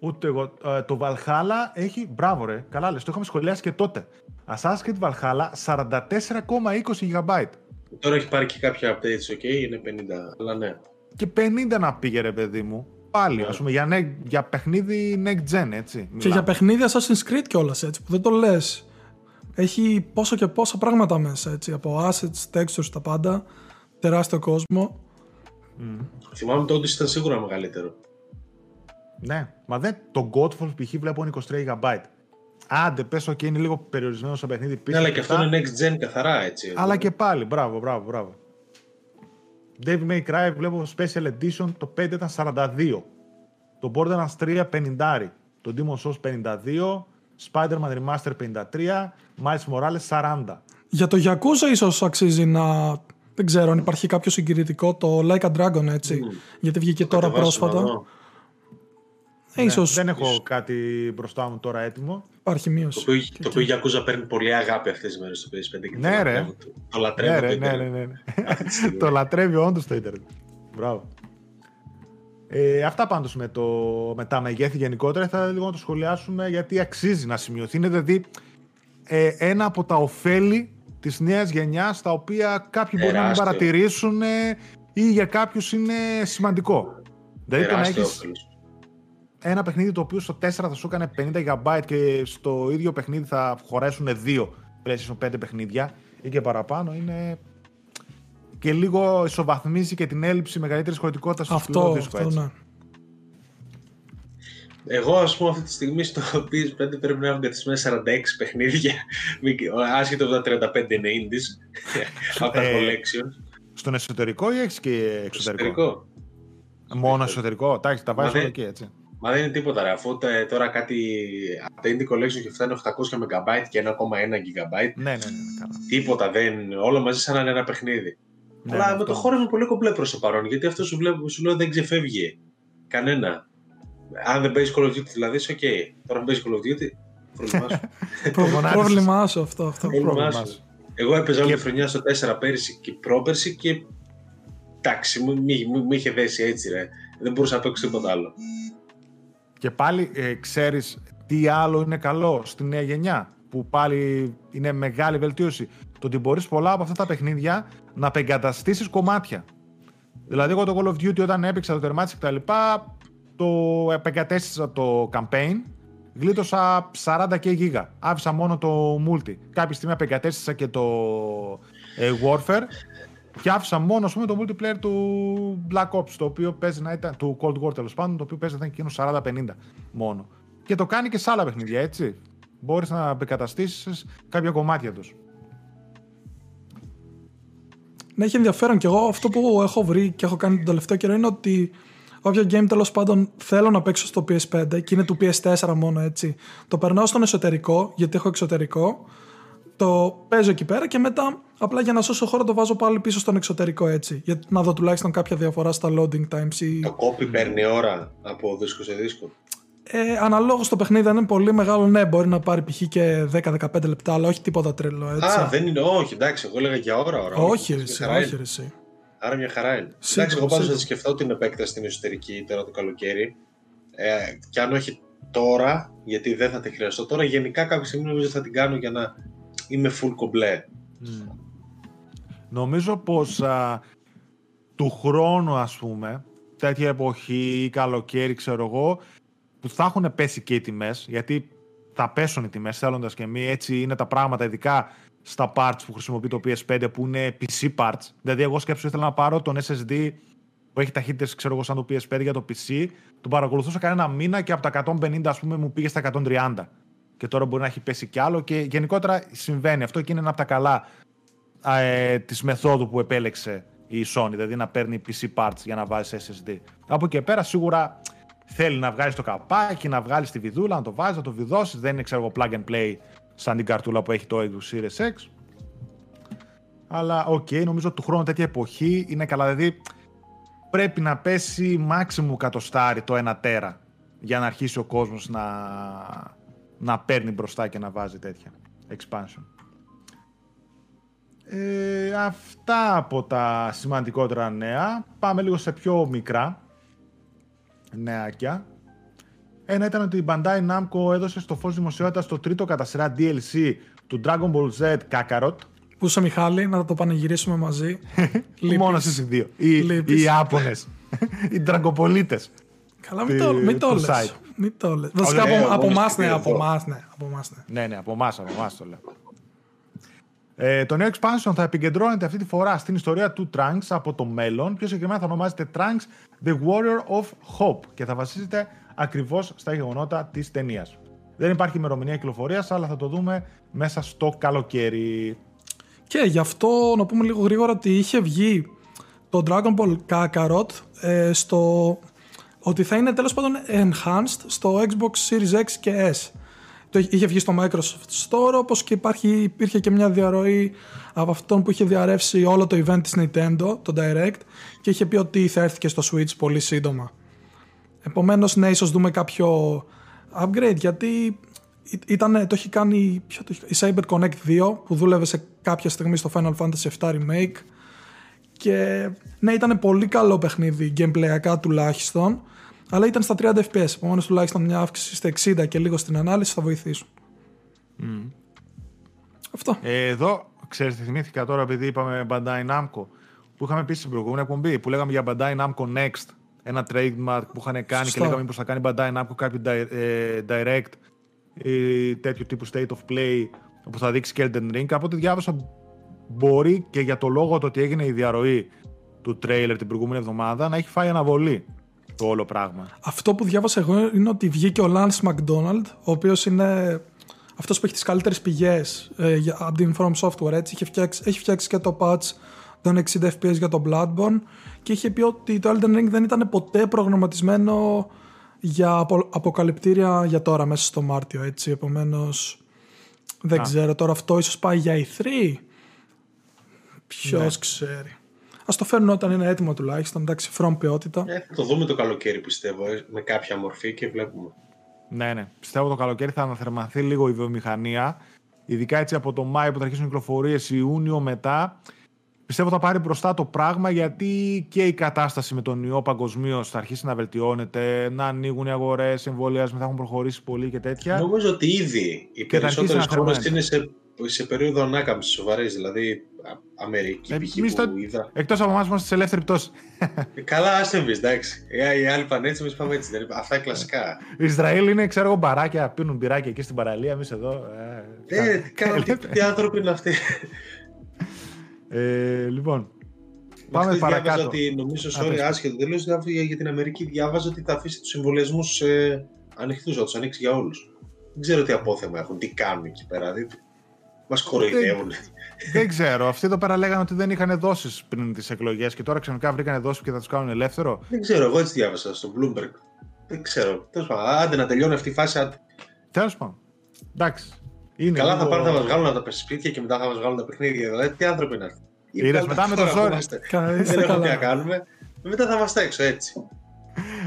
Ούτε εγώ. Ε, το Valhalla έχει. Μπράβο, ρε. Καλά, λες. Το είχαμε σχολιάσει και τότε. Assassin's Creed Valhalla 44,20 GB. Τώρα έχει πάρει και κάποια updates, ok, είναι 50, αλλά ναι. Και 50 να πήγε, ρε παιδί μου. Πάλι, Ναι. α πούμε, για, ne- για παιχνίδι next gen, έτσι. Και μιλάμε. για παιχνίδια Assassin's Creed κιόλας έτσι, που δεν το λες. Έχει πόσο και πόσα πράγματα μέσα έτσι. Από assets, textures, τα πάντα. Τεράστιο κόσμο. Θυμάμαι το Odyssey ήταν σίγουρα μεγαλύτερο. Ναι, μα δεν. Το Godfall π.χ. βλέπω είναι 23 GB. Άντε, πες, OK, είναι λίγο περιορισμένο στο παιχνίδι Ναι, πίσω. αλλά και αυτό είναι next gen καθαρά, έτσι. Αλλά και πάλι, μπράβο, μπράβο, μπράβο. Devil May Cry βλέπω Special Edition, το 5 ήταν 42. Το Borderlands 3 50. Το Demon's Souls 52. Spider-Man Remaster 53. Miles Morales 40. Για το Yakuza ίσως αξίζει να... Δεν ξέρω αν υπάρχει κάποιο συγκριτικό, το Like a Dragon έτσι. Γιατί βγήκε τώρα Κατεβάσω να πρόσφατα. δω. Ε, ίσως Ναι, δεν έχω κάτι μπροστά μου τώρα έτοιμο. υπάρχει Το μείωση. οποίο, το οποίο η Yakuza παίρνει πολύ αγάπη αυτές τις μέρες στο PS5 και Ναι, το ρε. λατρεύω. Το λατρεύω. Ναι, το ρε, ναι, ίντερνετ. ναι, ναι. ναι. Αυτή τη στιγμή. το λατρεύει όντως το Ιντερνετ. Μπράβο. Ε, αυτά πάντως με, το, με τα μεγέθη γενικότερα θα λίγο να το σχολιάσουμε γιατί αξίζει να σημειωθεί. Είναι δηλαδή ε, ένα από τα ωφέλη της νέας γενιάς τα οποία κάποιοι μπορεί να μην Τεράστιο. παρατηρήσουν ε, ή για κάποιους είναι σημαντικό. Δηλαδή το να Τεράστιο έχεις όφελος. Ένα παιχνίδι το οποίο στο 4 θα σου έκανε 50 GB και στο ίδιο παιχνίδι θα χωρέσουν δύο PlayStation 5 παιχνίδια ή και παραπάνω είναι και λίγο ισοβαθμίζει και την έλλειψη μεγαλύτερης χωρητικότητας στο Αυτό, σκληρό δίσκο, αυτό έτσι. ναι. Εγώ, ας πούμε, αυτή τη στιγμή στο PS5 πρέπει να έχω εγκαταστημένα 46 παιχνίδια. Μην- Άσχετο από τα 35 είναι indies. από τα Ε, collection. Στον εσωτερικό ή έχεις και εξωτερικό; Εξωτερικό. Μόνο εσωτερικό. Εντάξει, τα βάζεις Μα δεν- όλα εκεί έτσι. Μα δεν είναι τίποτα, ρε. Αφού τα- τώρα κάτι. Από τα indie collection και φτάνει 800 MB και 1,1 GB. Ναι, ναι, ναι. ναι, καλά. Τίποτα, δεν. Όλο μαζί σαν να είναι ένα παιχνίδι. Ναι, Αλλά ναι, με αυτό. το χώρο είναι πολύ κομπλέ προς το παρόν. Γιατί αυτό σου, βλέπω, σου λέω δεν ξεφεύγει κανένα. Αν δεν παίζεις Call of Duty, δηλαδή, είσαι οκ. Τώρα αν παίζεις Call of Duty, πρόβλημά σου. Προ- φωνάζεις. Πρόβλημά σου αυτό. αυτό. Πρόβλημά πρόβλημά σου. σου. Εγώ έπαιζα όλη Και- τη χρονιά στο 4 πέρυσι και πρόπερσι και. Εντάξει, μου, μη- μου- μου είχε δέσει έτσι, ρε. Δεν μπορούσα να παίξω τίποτα άλλο. Και πάλι ε, ξέρεις τι άλλο είναι καλό στη νέα γενιά, που πάλι είναι μεγάλη βελτίωση. Το ότι μπορείς πολλά από αυτά τα παιχνίδια να απεγκαταστήσεις κομμάτια. Δηλαδή, εγώ το Call of Duty όταν έπαιξα το τερμάτισε κτλ. Το επεγκατέστησα το campaign, γλίτωσα 40 και γίγα. Άφησα μόνο το multi. Κάποια στιγμή απεγκατέστησα και το ε, Warfare και άφησα μόνο ας πούμε, το multiplayer του Black Ops, το οποίο παίζει να ήταν, του Cold War τέλος πάντων, το οποίο παίζει να ήταν εκείνος 40-50 μόνο. Και το κάνει και σε άλλα παιχνίδια, έτσι. Μπορείς να επεκαταστήσει κάποια κομμάτια τους. Ναι, έχει ενδιαφέρον και εγώ αυτό που έχω βρει και έχω κάνει τον τελευταίο καιρό είναι ότι όποιο game τέλος πάντων θέλω να παίξω στο PS5 και είναι του PS4 μόνο έτσι, το περνάω στον εσωτερικό γιατί έχω εξωτερικό, το παίζω εκεί πέρα και μετά απλά για να σώσω χώρο το βάζω πάλι πίσω στον εξωτερικό έτσι. Για να δω τουλάχιστον κάποια διαφορά στα loading times. Ή... Το copy παίρνει ώρα από δίσκο σε δίσκο; Ε, αναλόγως το παιχνίδι αν είναι πολύ μεγάλο, ναι, μπορεί να πάρει π.χ. και 10-15 λεπτά, αλλά όχι τίποτα τρελό. Έτσι. Α, δεν είναι, όχι, εντάξει, εγώ έλεγα για ώρα, ώρα. Όχι, ρε, εσύ, όχι, ρε, εσύ. Άρα μια χαρά είναι. Σίγουρα, εντάξει, εγώ πάντως σίγουρα. θα σκεφτώ την επέκταση στην εσωτερική τώρα το καλοκαίρι. Ε, και αν όχι τώρα, γιατί δεν θα τη χρειαστώ τώρα, γενικά κάποια στιγμή νομίζω θα την κάνω για να είμαι full κομπλέ. Μμ. Νομίζω πως α, του χρόνου ας πούμε, τέτοια εποχή ή καλοκαίρι ξέρω εγώ, που θα έχουν πέσει και οι τιμές, γιατί θα πέσουν οι τιμές θέλοντας και μη, έτσι είναι τα πράγματα ειδικά στα parts που χρησιμοποιεί το PS5 που είναι PC parts. Δηλαδή εγώ σκέψω ήθελα να πάρω τον SSD που έχει ταχύτητες ξέρω εγώ σαν το PS5 για το PC, τον παρακολουθούσα κανένα μήνα και από τα 150 ας πούμε μου πήγε στα 130. Και τώρα μπορεί να έχει πέσει κι άλλο και γενικότερα συμβαίνει αυτό και είναι ένα από τα καλά ε, της μεθόδου που επέλεξε η Sony, δηλαδή να παίρνει PC parts για να βάζει SSD. Από εκεί και πέρα σίγουρα θέλει να βγάλει το καπάκι, να βγάλει τη βιδούλα, να το βάζει, να το βιδώσει. Δεν είναι ξέρω εγώ plug and play σαν την καρτούλα που έχει το Xbox Series X. Αλλά οκ, νομίζω του χρόνου τέτοια εποχή είναι καλά. Δηλαδή πρέπει να πέσει maximum κατοστάρι το 1 tera για να αρχίσει ο κόσμος να, να παίρνει μπροστά και να βάζει τέτοια expansion. Ε, αυτά από τα σημαντικότερα νέα. Πάμε λίγο σε πιο μικρά νεάκια. Ένα ήταν ότι η Bandai Namco έδωσε στο φως δημοσιότητας το τρίτο κατά σειρά DLC του Dragon Ball Z Kakarot. Πού είσαι Μιχάλη, να το πανηγυρίσουμε μαζί. Λείπεις. Μόνος εσείς οι δύο. Οι, Λείπεις. οι Ιάπωνες. οι Τραγκοπολίτες. Καλά, μην το, μην το του λες. Site. Μην το λες. Βασικά ναι, από, από μόλις εμάς, και ναι, εδώ. από εμάς, ναι. Από εμάς, ναι. Ναι, ναι, από εμάς, από εμάς το λέω. Ε, το νέο expansion θα επικεντρώνεται αυτή τη φορά στην ιστορία του Trunks από το μέλλον. Πιο συγκεκριμένα θα ονομάζεται Trunks The Warrior of Hope και θα βασίζεται ακριβώς στα γεγονότα της ταινίας. Δεν υπάρχει ημερομηνία κυκλοφορίας, αλλά θα το δούμε μέσα στο καλοκαίρι. Και γι' αυτό να πούμε λίγο γρήγορα ότι είχε βγει το Dragon Ball Kakarot ε, στο ότι θα είναι τέλος πάντων enhanced στο Xbox Series X και S. Το είχε βγει στο Microsoft Store όπως και υπάρχει, υπήρχε και μια διαρροή από αυτόν που είχε διαρρεύσει όλο το event της Nintendo, το Direct και είχε πει ότι θα έρθει και στο Switch πολύ σύντομα. Επομένως ναι, ίσως δούμε κάποιο upgrade γιατί ή- ήταν, το έχει κάνει ποιο το έχει, η Cyber Connect 2 που δούλευε σε κάποια στιγμή στο Final Fantasy VII Remake και ναι ήταν πολύ καλό παιχνίδι gameplayακά τουλάχιστον αλλά ήταν στα 30 fps επομένως τουλάχιστον μια αύξηση στα 60 και λίγο στην ανάλυση θα βοηθήσουν αυτό Ε, εδώ, ξέρεις, τι θυμήθηκα τώρα επειδή είπαμε Bandai Namco, που είχαμε πει στην προηγούμενη εκπομπή, που λέγαμε για Bandai Namco Next, ένα trademark που είχαν κάνει Σωστά. και λέγαμε μήπως θα κάνει Bandai Namco κάποιο di- ε, direct ή τέτοιο τύπου state of play που θα δείξει και Elden Ring. Από ό,τι διάβασα μπορεί και για το λόγο το ότι έγινε η διαρροή του trailer την προηγούμενη εβδομάδα να έχει φάει αναβολή το όλο πράγμα. Αυτό που διάβασα εγώ είναι ότι βγήκε ο Lance McDonald, ο οποίος είναι αυτός που έχει τις καλύτερες πηγές ε, για- από την From Software. Έτσι. Έχει, φτιάξει, έχει φτιάξει και το patch των 60 FPS για το Bloodborne και είχε πει ότι το Elden Ring δεν ήταν ποτέ προγραμματισμένο για απο, αποκαλυπτήρια για τώρα, μέσα στο Μάρτιο. Έτσι. Επομένως, δεν Α. ξέρω τώρα αυτό ίσως πάει για E3. Ποιος Ναι. ξέρει. Α το φέρουν όταν είναι έτοιμο τουλάχιστον. Εντάξει, from ποιότητα. Ε, θα το δούμε το καλοκαίρι πιστεύω, ε, με κάποια μορφή και βλέπουμε. Ναι, ναι. Πιστεύω το καλοκαίρι θα αναθερμανθεί λίγο η βιομηχανία. Ειδικά έτσι από το Μάιο που θα αρχίσουν οι κυκλοφορίες, Ιούνιο μετά. Πιστεύω θα πάρει μπροστά το πράγμα γιατί και η κατάσταση με τον ιό παγκοσμίως θα αρχίσει να βελτιώνεται, να ανοίγουν οι αγορές, εμβολιασμοί θα έχουν προχωρήσει πολύ και τέτοια. Νομίζω ότι ήδη οι Και θα αρχίσει περισσότερες να χώρες θερμαίνεται. είναι σε, σε περίοδο ανάκαμψης σοβαρή. Δηλαδή, Α- Αμερική, Ε, π.χ. εμείς που το- είδα. Εκτός από εμάς που είμαστε σε ελεύθερη πτώση. Ε, Καλά, άσε εμεί, εντάξει. Ε, Οι άλλοι πάνε έτσι, εμεί πάμε έτσι. δεν είναι- Αυτά είναι κλασικά. Ισραήλ είναι, ξέρω εγώ, μπαράκια, πίνουν μπυράκια εκεί στην παραλία. Εμείς εδώ. Ε, Ε, κα- καλά, τι, τι άνθρωποι είναι αυτοί. ε, λοιπόν. Πάμε Χθες διάβαζα παρακάτω. ότι νομίζω, Α, sorry, πες. άσχετο τελείω για, για την Αμερική, διάβαζα ότι θα αφήσει τους συμβολιασμού ε, ανοιχτούς, θα τους ανοίξει για όλους. Δεν ξέρω τι απόθεμα έχουν, τι κάνουν εκεί πέρα. Δηλαδή, Μας κοροϊδεύουν. Δεν ξέρω. Αυτοί εδώ πέρα λέγανε ότι δεν είχαν δόσεις πριν τις εκλογές και τώρα ξαφνικά βρήκαν δόσεις και θα τους κάνουν ελεύθερο. Δεν ξέρω, εγώ έτσι διάβασα στο Bloomberg. Δεν ξέρω. Τέλος πάντων, άντε να τελειώνει αυτή η φάση. Τέλος πάντων. Εντάξει. Είναι Καλά, λίγο... θα πάρουν, θα μας βγάλουν από τα σπίτια και μετά θα μας βγάλουν τα παιχνίδια. Δηλαδή, τι άνθρωποι είναι αυτοί. Είδες, μετά με το ζόρι. Δεν έχουμε τι να κάνουμε. Μετά θα είμαστε έξω έτσι.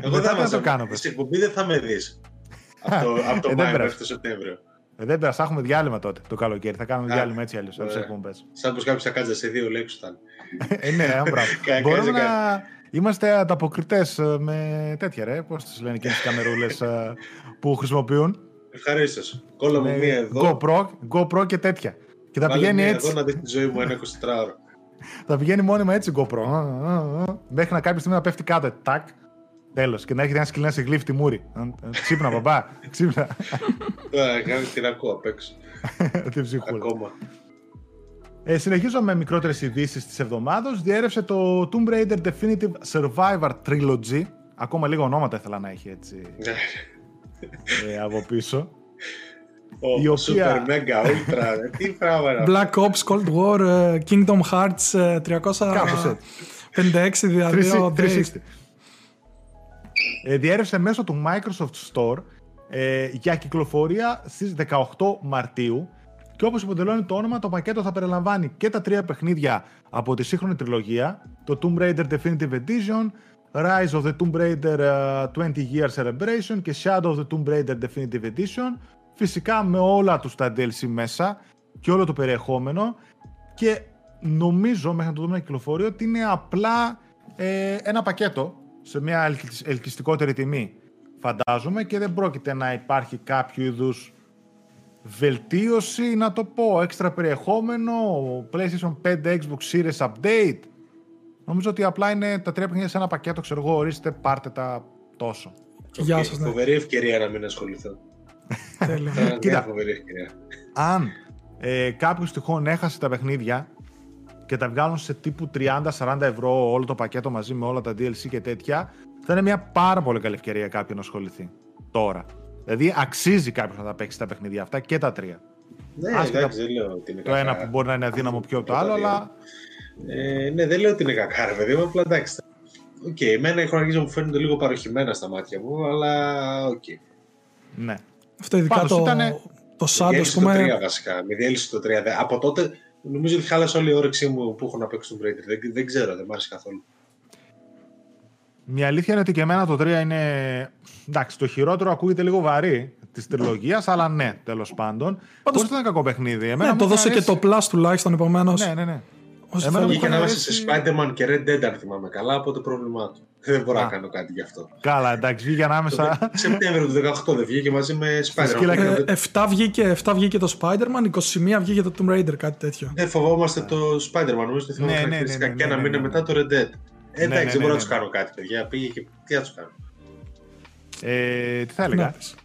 Εγώ Μετά δεν τι να θα το κάνω, πες. Στην εκπομπή δεν θα με δεις. Από, από το Ε, δεν Μάιο πειράζει. μέχρι το Σεπτέμβριο. Ε, δεν πειράζει, θα έχουμε διάλειμμα τότε το καλοκαίρι. Θα κάνουμε Α, διάλειμμα έτσι αλλιώς. ωραία. από τι εκπομπέ. Σαν πω κάποιος θα κάτσε σε δύο λέξεις θα είναι. ε, ναι, ε, μπράβο. Κα- Μπορούμε κάνει να είμαστε ανταποκριτές με τέτοια ρε. Πώς τις λένε και τις καμερούλες που χρησιμοποιούν. Ευχαρίστως. Κόλλα μου με μία εδώ. GoPro, GoPro και τέτοια. Και θα βάλε πηγαίνει μία έτσι. Εδώ να δεις τη ζωή μου ένα 24ωρο. Θα πηγαίνει μόνιμα έτσι GoPro. Α, α, α, Μέχρι να κάποια στιγμή να πέφτει κάτω. Τάκ. Τέλος. Και να έχετε ένας σκυλί να σε γλύφει τη μούρη. Α, α, Ξύπνα, μπαμπά. Ξύπνα. Τώρα κάνει την ακούω απ' έξω. Την ψυχούλα. Ακόμα. Ε, συνεχίζω με μικρότερες ειδήσεις της εβδομάδος. Διέρευσε το Tomb Raider Definitive Survivor Trilogy. Ακόμα λίγα ονόματα ήθελα να έχει έτσι ε, από πίσω. Η Ο οποία- Super Mega Ultra. ε, Τι πράγμα είναι αυτό. Black Ops, Cold War, ε, Kingdom Hearts ε, 356 Κάπως δηλαδή. 360. Ο Drake. Ε, διέρευσε μέσω του Microsoft Store ε, για κυκλοφορία στις 18 Μαρτίου. Και όπως υποτελώνει το όνομα, το πακέτο θα περιλαμβάνει και τα τρία παιχνίδια από τη σύγχρονη τριλογία, το Tomb Raider Definitive Edition, Rise of the Tomb Raider ε, 20 Year Celebration και Shadow of the Tomb Raider Definitive Edition, φυσικά με όλα τους τα DLC μέσα και όλο το περιεχόμενο. Και νομίζω μέχρι να το δούμε να κυκλοφορεί ότι είναι απλά ε, ένα πακέτο σε μια ελκυ- ελκυστικότερη τιμή φαντάζομαι και δεν πρόκειται να υπάρχει κάποιο είδους βελτίωση, να το πω, έξτρα περιεχόμενο, PlayStation 5, Xbox Series update. Νομίζω ότι απλά είναι τα τρία παιχνίδια σε ένα πακέτο, ξέρω εγώ, ορίστε, πάρτε τα τόσο. Γεια Οκ, σας, ναι. Φοβερή ευκαιρία να μην ασχοληθώ. Τέλεια. Ήταν μια Κοίτα. φοβερή ευκαιρία. Αν ε, κάποιος τυχόν έχασε τα παιχνίδια και τα βγάλουν σε τύπου 30-40 ευρώ όλο το πακέτο μαζί με όλα τα DLC και τέτοια, θα είναι μια πάρα πολύ καλή ευκαιρία κάποιον να ασχοληθεί τώρα. Δηλαδή αξίζει κάποιος να τα παίξει τα παιχνίδια αυτά και τα τρία. Ναι, Άσχετα εντάξει, δεν λέω ότι είναι Το κακά. ένα που μπορεί να είναι αδύναμο πιο από το άλλο, αλλά Ε, ναι, δεν λέω ότι είναι κακά, ρε παιδί μου, απλά εντάξει. Οκ, εμένα οι χρονικέ μου φαίνονται λίγο παροχημένα στα μάτια μου, αλλά οκ. ναι. Αυτό ειδικά Πάντως το, ήτανε- το Shadow, ας Διέλυσε το 3 πούμε, βασικά. Με διέλυσε το 3. Δε- Από τότε νομίζω ότι χάλασε όλη η όρεξή μου που έχω να παίξω τον Raider. Δεν, δεν ξέρω, δεν μ' άρεσε καθόλου. Μια αλήθεια είναι ότι και εμένα το 3 είναι. Εντάξει, το χειρότερο ακούγεται λίγο βαρύ της τριλογίας, αλλά ναι, τέλος πάντων. Πάντως- Πώς ήταν κακό παιχνίδι. Εμένα ναι, μου το είχε δώσε και αρέσει. το Plus τουλάχιστον, επομένως. Ναι, ναι, ναι. Όσο Εμένα μου θέλει. Βγήκε είχε ανάμεσα αρέσει- σε Spider-Man και Red Dead, αν θυμάμαι καλά, από το πρόβλημά του. Δεν μπορώ Α. να κάνω κάτι γι' αυτό. Καλά, εντάξει, βγήκε ανάμεσα. Το Σεπτέμβριο του 18 δεν βγήκε μαζί με σκύλα Spider-Man. και- Ε, Ε, 7, βγήκε, 7 βγήκε το Spider-Man, 21 βγήκε το Tomb Raider, κάτι τέτοιο. Δεν φοβόμαστε το Spider-Man, νομίζω ότι θυμάμαι Ναι, ναι, χαρακτηριστικά ναι, ναι, και ένα ναι, μήνα ναι, ναι. μετά το Red Dead. Ε, ναι, Εντάξει, ναι, δεν μπορώ ναι, να τους ναι. κάνω κάτι, παιδιά. Πήγε και τι να τους κάνω. Ε, τι θα Να έλεγα. πεις.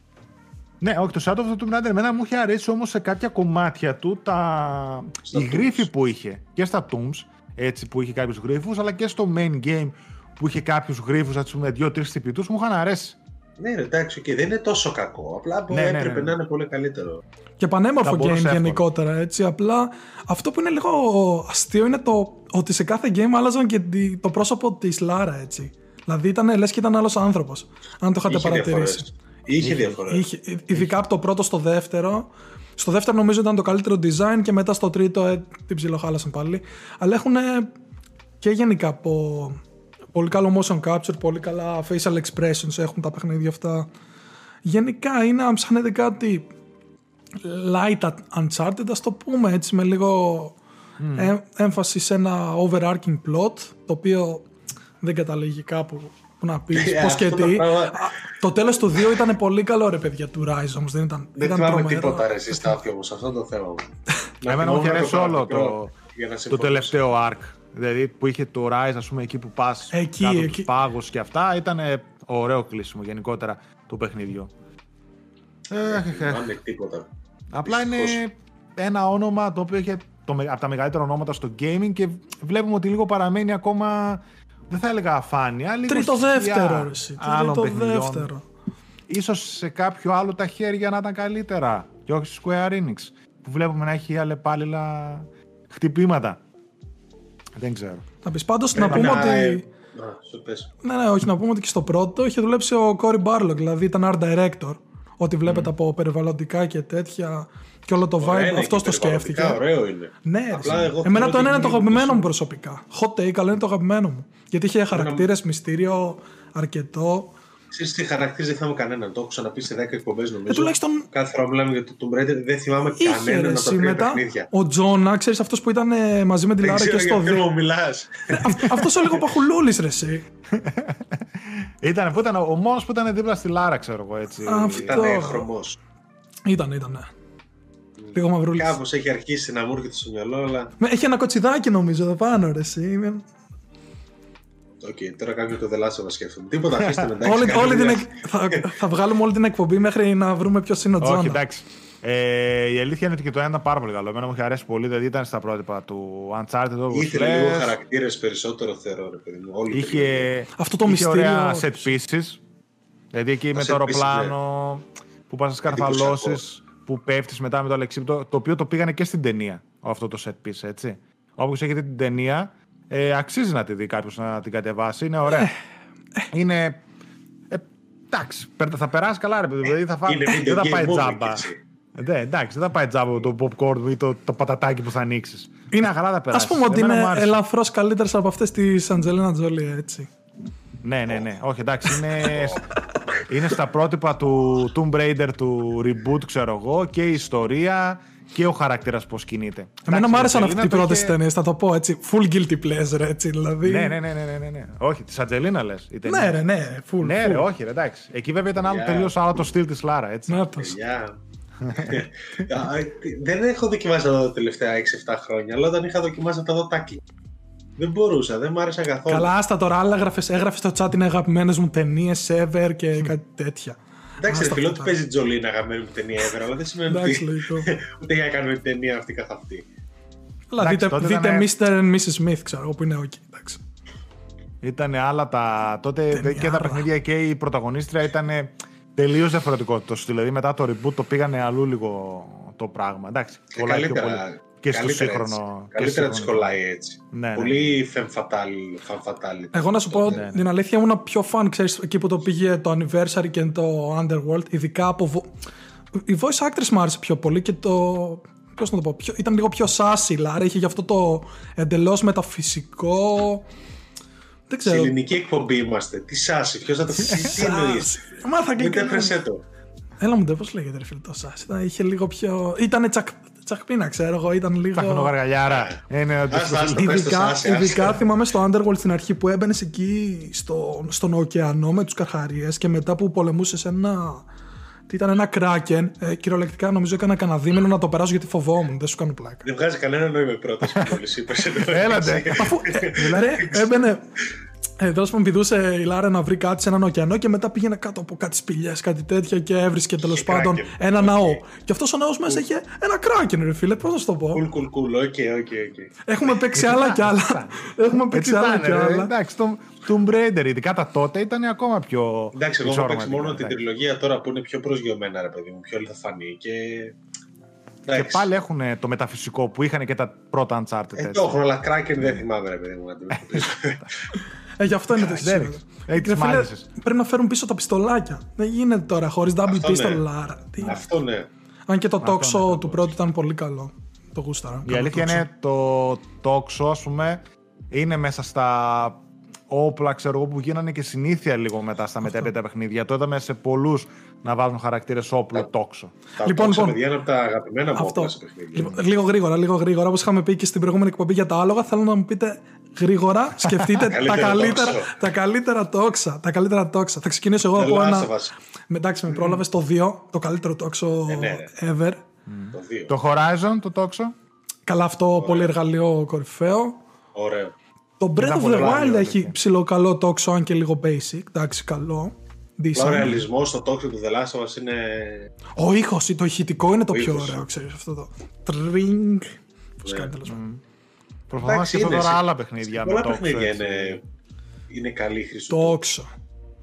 Ναι, όχι, το Shadow of the Tomb Raider εμένα μου είχε αρέσει όμως σε κάποια κομμάτια του τα... Στα η γρίφη Tombs. που είχε και στα Tombs, έτσι που είχε κάποιους γρίφους, αλλά και στο main game που είχε κάποιους γρίφου, ας πούμε, δύο-τρεις χτυπητού, μου είχαν αρέσει. Ναι, ρε, εντάξει, okay, δεν είναι τόσο κακό. Απλά Ναι, ναι, έπρεπε ναι. να είναι πολύ καλύτερο. Και πανέμορφο Θα game μπορούσε εύκολα. γενικότερα, έτσι. Απλά αυτό που είναι λίγο αστείο είναι το ότι σε κάθε game άλλαζαν και τη- το πρόσωπο της Λάρα, έτσι. Δηλαδή ήταν λες και ήταν άλλος άνθρωπος. Αν το είχατε Είχε παρατηρήσει. διαφορές. Είχε διαφορές. Είχε, ειδικά από το πρώτο στο δεύτερο. Στο δεύτερο νομίζω ήταν το καλύτερο design και μετά στο τρίτο ε, την ψιλοχάλασαν πάλι. Αλλά έχουν ε, και γενικά από πολύ καλό motion capture, πολύ καλά facial expressions έχουν τα παιχνίδια αυτά. Γενικά είναι αν ψάχνετε κάτι light uncharted, ας το πούμε έτσι με λίγο ε, έμφαση σε ένα overarching plot το οποίο δεν καταλήγει κάπου που να πεις Ε, πώς και αυτό το τι. πράγμα- Α, Το τέλος του 2 ήταν πολύ καλό ρε παιδιά του Rise όμως δεν ήταν, Δεν ήταν θυμάμαι τρομερό. τίποτα ρε εσύ Στάθη όμως, αυτό το θέμα μου. Να Εμένα μου είχε θυμόμουν αρέσει το όλο παραπικρό το, για να το συμφωνήσω. τελευταίο arc. Δηλαδή που είχε το Rise, ας πούμε, εκεί που πας Εκεί, κάτω εκεί. τους πάγους και αυτά, ήταν ωραίο κλείσιμο γενικότερα το παιχνίδιό. Ε, Δεν θυμάμαι τίποτα. Απλά είναι Δυστυχώς. ένα όνομα το οποίο είχε το, με- από τα μεγαλύτερα ονόματα στο gaming και βλέπουμε ότι λίγο παραμένει ακόμα, δεν θα έλεγα αφάνεια, λίγο Τρίτο σκιά δεύτερο ρε εσύ, άλλων Τρίτο παιχνιδιών. δεύτερο. Ίσως σε κάποιο άλλο τα χέρια να ήταν καλύτερα και όχι στη Square Enix που βλέπουμε να έχει αλλεπάλληλα χτυπήματα. Δεν ξέρω. Να πεις πάντως να πούμε ότι. Να, σου πες. Ναι, ναι, όχι, να πούμε ότι και στο πρώτο είχε δουλέψει ο Κόρι Μπάρλοκ, δηλαδή ήταν art director. Ό,τι βλέπετε από περιβαλλοντικά και τέτοια και όλο το vibe, Ωραία είναι αυτό και το σκέφτηκε. περιβαλλοντικά, Ωραίο είναι. Ναι, ρε, Απλά εσύ. εγώ Εμένα θεωρώ το ότι ένα είναι το είναι αγαπημένο μου λίγο προσωπικά. Hot take, αλλά είναι το αγαπημένο μου. Γιατί είχε χαρακτήρες, μυστήριο αρκετό. Ξέρεις τι χαρακτήριζε δεν θυμάμαι κανέναν. Το έχω ξαναπεί σε 10 εκπομπές νομίζω. Ε, τουλάχιστον Κάθε φορά που μιλάμε για το Tomb Raider δεν θυμάμαι είχε ρε, κανέναν από τα εσύ τρία μετά. παιχνίδια. Ο Τζόνα, ξέρεις αυτός που ήταν ε, μαζί με τη Δεν Λάρα ξέρω και για στο ποιον 2. μου μιλάς. Αυτός ο λίγο παχουλούλης, ρε, εσύ. Ήταν, που ήταν ο μόνος που ήταν δίπλα στη Λάρα, ξέρω εγώ έτσι. Αυτό. Ήταν χρωμός. Ήταν, ήταν, ναι. Λίγο μαυρούλης. Κάπως έχει αρχίσει να μου έρχεται στο μυαλό, αλλά. Έχει ένα κοτσιδάκι νομίζω εδώ πάνω, ρε, εσύ. Οκ, τώρα κάποιοι το δελάσσο σκέφτονται. Τίποτα, αφήστε με εντάξει. όλη, κάντε όλη την μια- εκ- θα, θα βγάλουμε όλη την εκπομπή μέχρι να βρούμε ποιος είναι ο Τζόνα. Όχι, εντάξει. Ε, η αλήθεια είναι ότι και το ένα ήταν πάρα πολύ καλό. Εμένα μου είχε αρέσει πολύ, δηλαδή ήταν στα πρότυπα του Uncharted όπως Ήθελε λες. λίγο χαρακτήρες περισσότερο, θεωρώ, ρε παιδί μου. Όλη την Είχε, ταινία. Αυτό το είχε μυστήριο- ωραία set pieces. Δηλαδή εκεί με set το pieces, αεροπλάνο που πας να σκαρφαλώσεις, που πέφτεις μετά με το αλεξίπτο. Το οποίο το πήγανε και στην ταινία αυτό το set piece, έτσι. Όποιο έχει δει την ταινία, ε, αξίζει να τη δει κάποιος να την κατεβάσει. Είναι ωραία. είναι. Ε, εντάξει, περ- θα περάσει καλά, ρε παιδί. Δηλαδή θα φά... Είναι video δεν θα game πάει movie τζάμπα. κι έτσι. Ε, ναι, εντάξει, δεν θα πάει τζάμπα το popcorn ή το, το πατατάκι που θα ανοίξεις. Είναι καλά θα περάσεις. Α πούμε ότι Εμένα μου είναι άρεσε. ελαφρώς καλύτερες από αυτές της Αντζελίνα Τζολί, έτσι. Ναι, ναι, ναι. Όχι, εντάξει, είναι, είναι στα πρότυπα του Tomb Raider του reboot, ξέρω εγώ, και η ιστορία και ο χαρακτήρας πώς κινείται. Εμένα Εντάξει, μου η άρεσαν Αντζελίνα αυτοί οι το πρώτες είχε- ταινίες, θα το πω έτσι. Full guilty pleasure, έτσι. Δηλαδή. Ναι, ναι, ναι, ναι, ναι, ναι, ναι. Όχι, της Αντζελίνα λες. Ναι, ρε, ναι, full. Ναι, full. ρε, όχι, ρε, εντάξει. Εκεί βέβαια ήταν άλλο Yeah. τελείως άλλο το στυλ της Λάρα, έτσι. Να τους. Παιδιά. Α, Δεν έχω δοκιμάσει να το δω τα τελευταία 6-7 χρόνια, αλλά όταν είχα δοκιμάσει να τα δω τάκι. Δεν μπορούσα, δεν μ' άρεσαν καθόλου. Καλά, άστα τώρα, άλλα έγραφες έγραφες στο chat είναι αγαπημένες μου ταινίες ever και κάτι τέτοια. Εντάξει, ρε Άστα φίλο, αυτά. ότι παίζει Τζολί είναι αγαπημένη μου ταινία ever, αλλά δεν σημαίνει Εντάξει, ότι λογικό. ούτε για να κάνουμε την ταινία αυτή καθ' αυτή. Αλλά Εντάξει, δείτε, τότε δείτε ήταν- Mr. and Mrs. Smith, ξέρω εγώ που είναι ok. Εντάξει. Ήταν άλλα τα. Τότε και Ταινιάρα. τα παιχνίδια και η πρωταγωνίστρια ήταν τελείως διαφορετικός το στυλ. Δηλαδή μετά το reboot το πήγανε αλλού λίγο το πράγμα. Εντάξει, Και κολλάει πιο καλύτερα, πολύ. Και στο καλύτερα σύγχρονο. έτσι. και Καλύτερα στο τη σύγχρονο. κολλάει έτσι. Ναι, ναι. Πολύ femme fatale. femme fatale. Εγώ να σου πω Ναι, ναι. την αλήθεια ήμουν πιο φαν, ξέρεις, εκεί που το πήγε το Anniversary και το Underworld, ειδικά από... βο- Η voice actress μου άρεσε πιο πολύ και το... Πώς να το πω, πιο, ήταν λίγο πιο sassy, Λάρα, είχε γι' αυτό το εντελώς μεταφυσικό... Δεν Σε ξέρω. ελληνική εκπομπή είμαστε. Τι σάση, ποιος θα το πει, τι εννοείς; Sassy. Μάθα αγγλικά. Μετέφρασέ το. Έλα μου, πώς λέγεται ρε φίλε το sassy. Ήταν, είχε λίγο πιο... Ήταν τσακ, τσακπίνα, ξέρω εγώ, ήταν λίγο... Ταχνογαργαλιάρα. Είναι ότι- Άστα, άστα. πες το, Ειδικά, άσε, άσε. ειδικά θυμάμαι στο Underworld στην αρχή που έμπαινες εκεί στο, στον ωκεανό με τους καρχαρίες και μετά που πολεμούσες ένα. Τι ήταν ένα kraken. Ε, κυριολεκτικά νομίζω έκανα κανένα δίμηνο να το περάσω γιατί φοβόμουν. Δεν σου κάνω πλάκα. Δεν βγάζει κανένα νόημα η πρόταση που μόλις είπες. Έλατε. Αφού. Ε, δηλαδή έμπαινε. Ε, Τέλος πάντων, πηδούσε η Λάρα να βρει κάτι σε έναν ωκεανό και μετά πήγαινε κάτω από κάτι σπηλιές, κάτι τέτοια και έβρισκε τέλος Είχε πάντων kraken. ένα Οκ. ναό. Και αυτός ο ναός μέσα είχε ένα kraken, ρε φίλε. Πώς να σου το πω. Κουλ, κουλ, κουλ. Οκ, οκ, οκ. Έχουμε παίξει άλλα κι άλλα. Έχουμε Έτσι παίξει άλλα ήταν, κι ρε. άλλα. Εντάξει, το Tomb Raider, ειδικά τα τότε ήταν ακόμα πιο. Εντάξει, εγώ έχω παίξει εξόρματα, μόνο την εντάξει. τριλογία τώρα που είναι πιο προσγειωμένα, ρε παιδί μου, πιο αληθοφανή και. Και Εντάξει. πάλι έχουν το μεταφυσικό που είχαν και τα πρώτα Uncharted. Ε, έτσι. το έχουν, αλλά Kraken δεν θυμάμαι, ρε παιδί μου, να αντιμετωπίσω. Ε, γι' αυτό είναι το δεν ισχυρό. έχει. Έχει Ρε τις φίλε, μάλισσες. Πρέπει να φέρουν πίσω τα πιστολάκια. Δεν γίνεται τώρα χωρίς double Αυτό pistol ναι. Lara. Τι- Αυτό ναι. Αν και το Αυτό τόξο ναι, του πρώτου ήταν πολύ καλό. Το γούσταρα. Η αλήθεια είναι το τόξο, ας πούμε, είναι μέσα στα όπλα, ξέρω εγώ, που γίνανε και συνήθεια λίγο μετά στα μετέπειτα παιχνίδια. Το είδαμε σε πολλούς να βάζουν χαρακτήρες όπλο τόξο. Τα Λοιπόν, λοιπόν, λοιπόν. παιδιά είναι από τα αγαπημένα μου Αυτό. όπλα σε παιχνίδια. Λοιπόν, λίγο γρήγορα, λίγο γρήγορα. Όπως είχαμε πει και στην προηγούμενη εκπομπή για τα άλογα, θέλω να μου πείτε γρήγορα, σκεφτείτε τα, Καλύτερο καλύτερα, τόξο. τα καλύτερα τόξα. Τα καλύτερα τόξα. Θα ξεκινήσω εγώ The από Last ένα. of Us. Με- Εντάξει, με πρόλαβες το 2, το καλύτερο τόξο Ε, ναι, ever. Το δύο. Το Horizon, το τόξο; Καλά, αυτό πολύ εργαλείο κορυφαίο. Ωραίο. Το Breath Ήταν of πολύ the ωραίο, Wild ναι. έχει ψηλό καλό τόξο, αν και λίγο basic. Εντάξει, καλό. Ο Decent. ρεαλισμός στο τόξο του The Last of Us είναι. Ο ήχος, το ηχητικό είναι το Ο πιο ήχος. ωραίο, ξέρεις αυτό το. Τρινγκ. Πώ Ναι. κάνει τέλο πάντων. Προσπαθώ να Εντάξει, σκεφτώ είναι τώρα σε- άλλα παιχνίδια με Πολλά τόξο. παιχνίδια έτσι. είναι, είναι καλή χρήση. του Τόξο.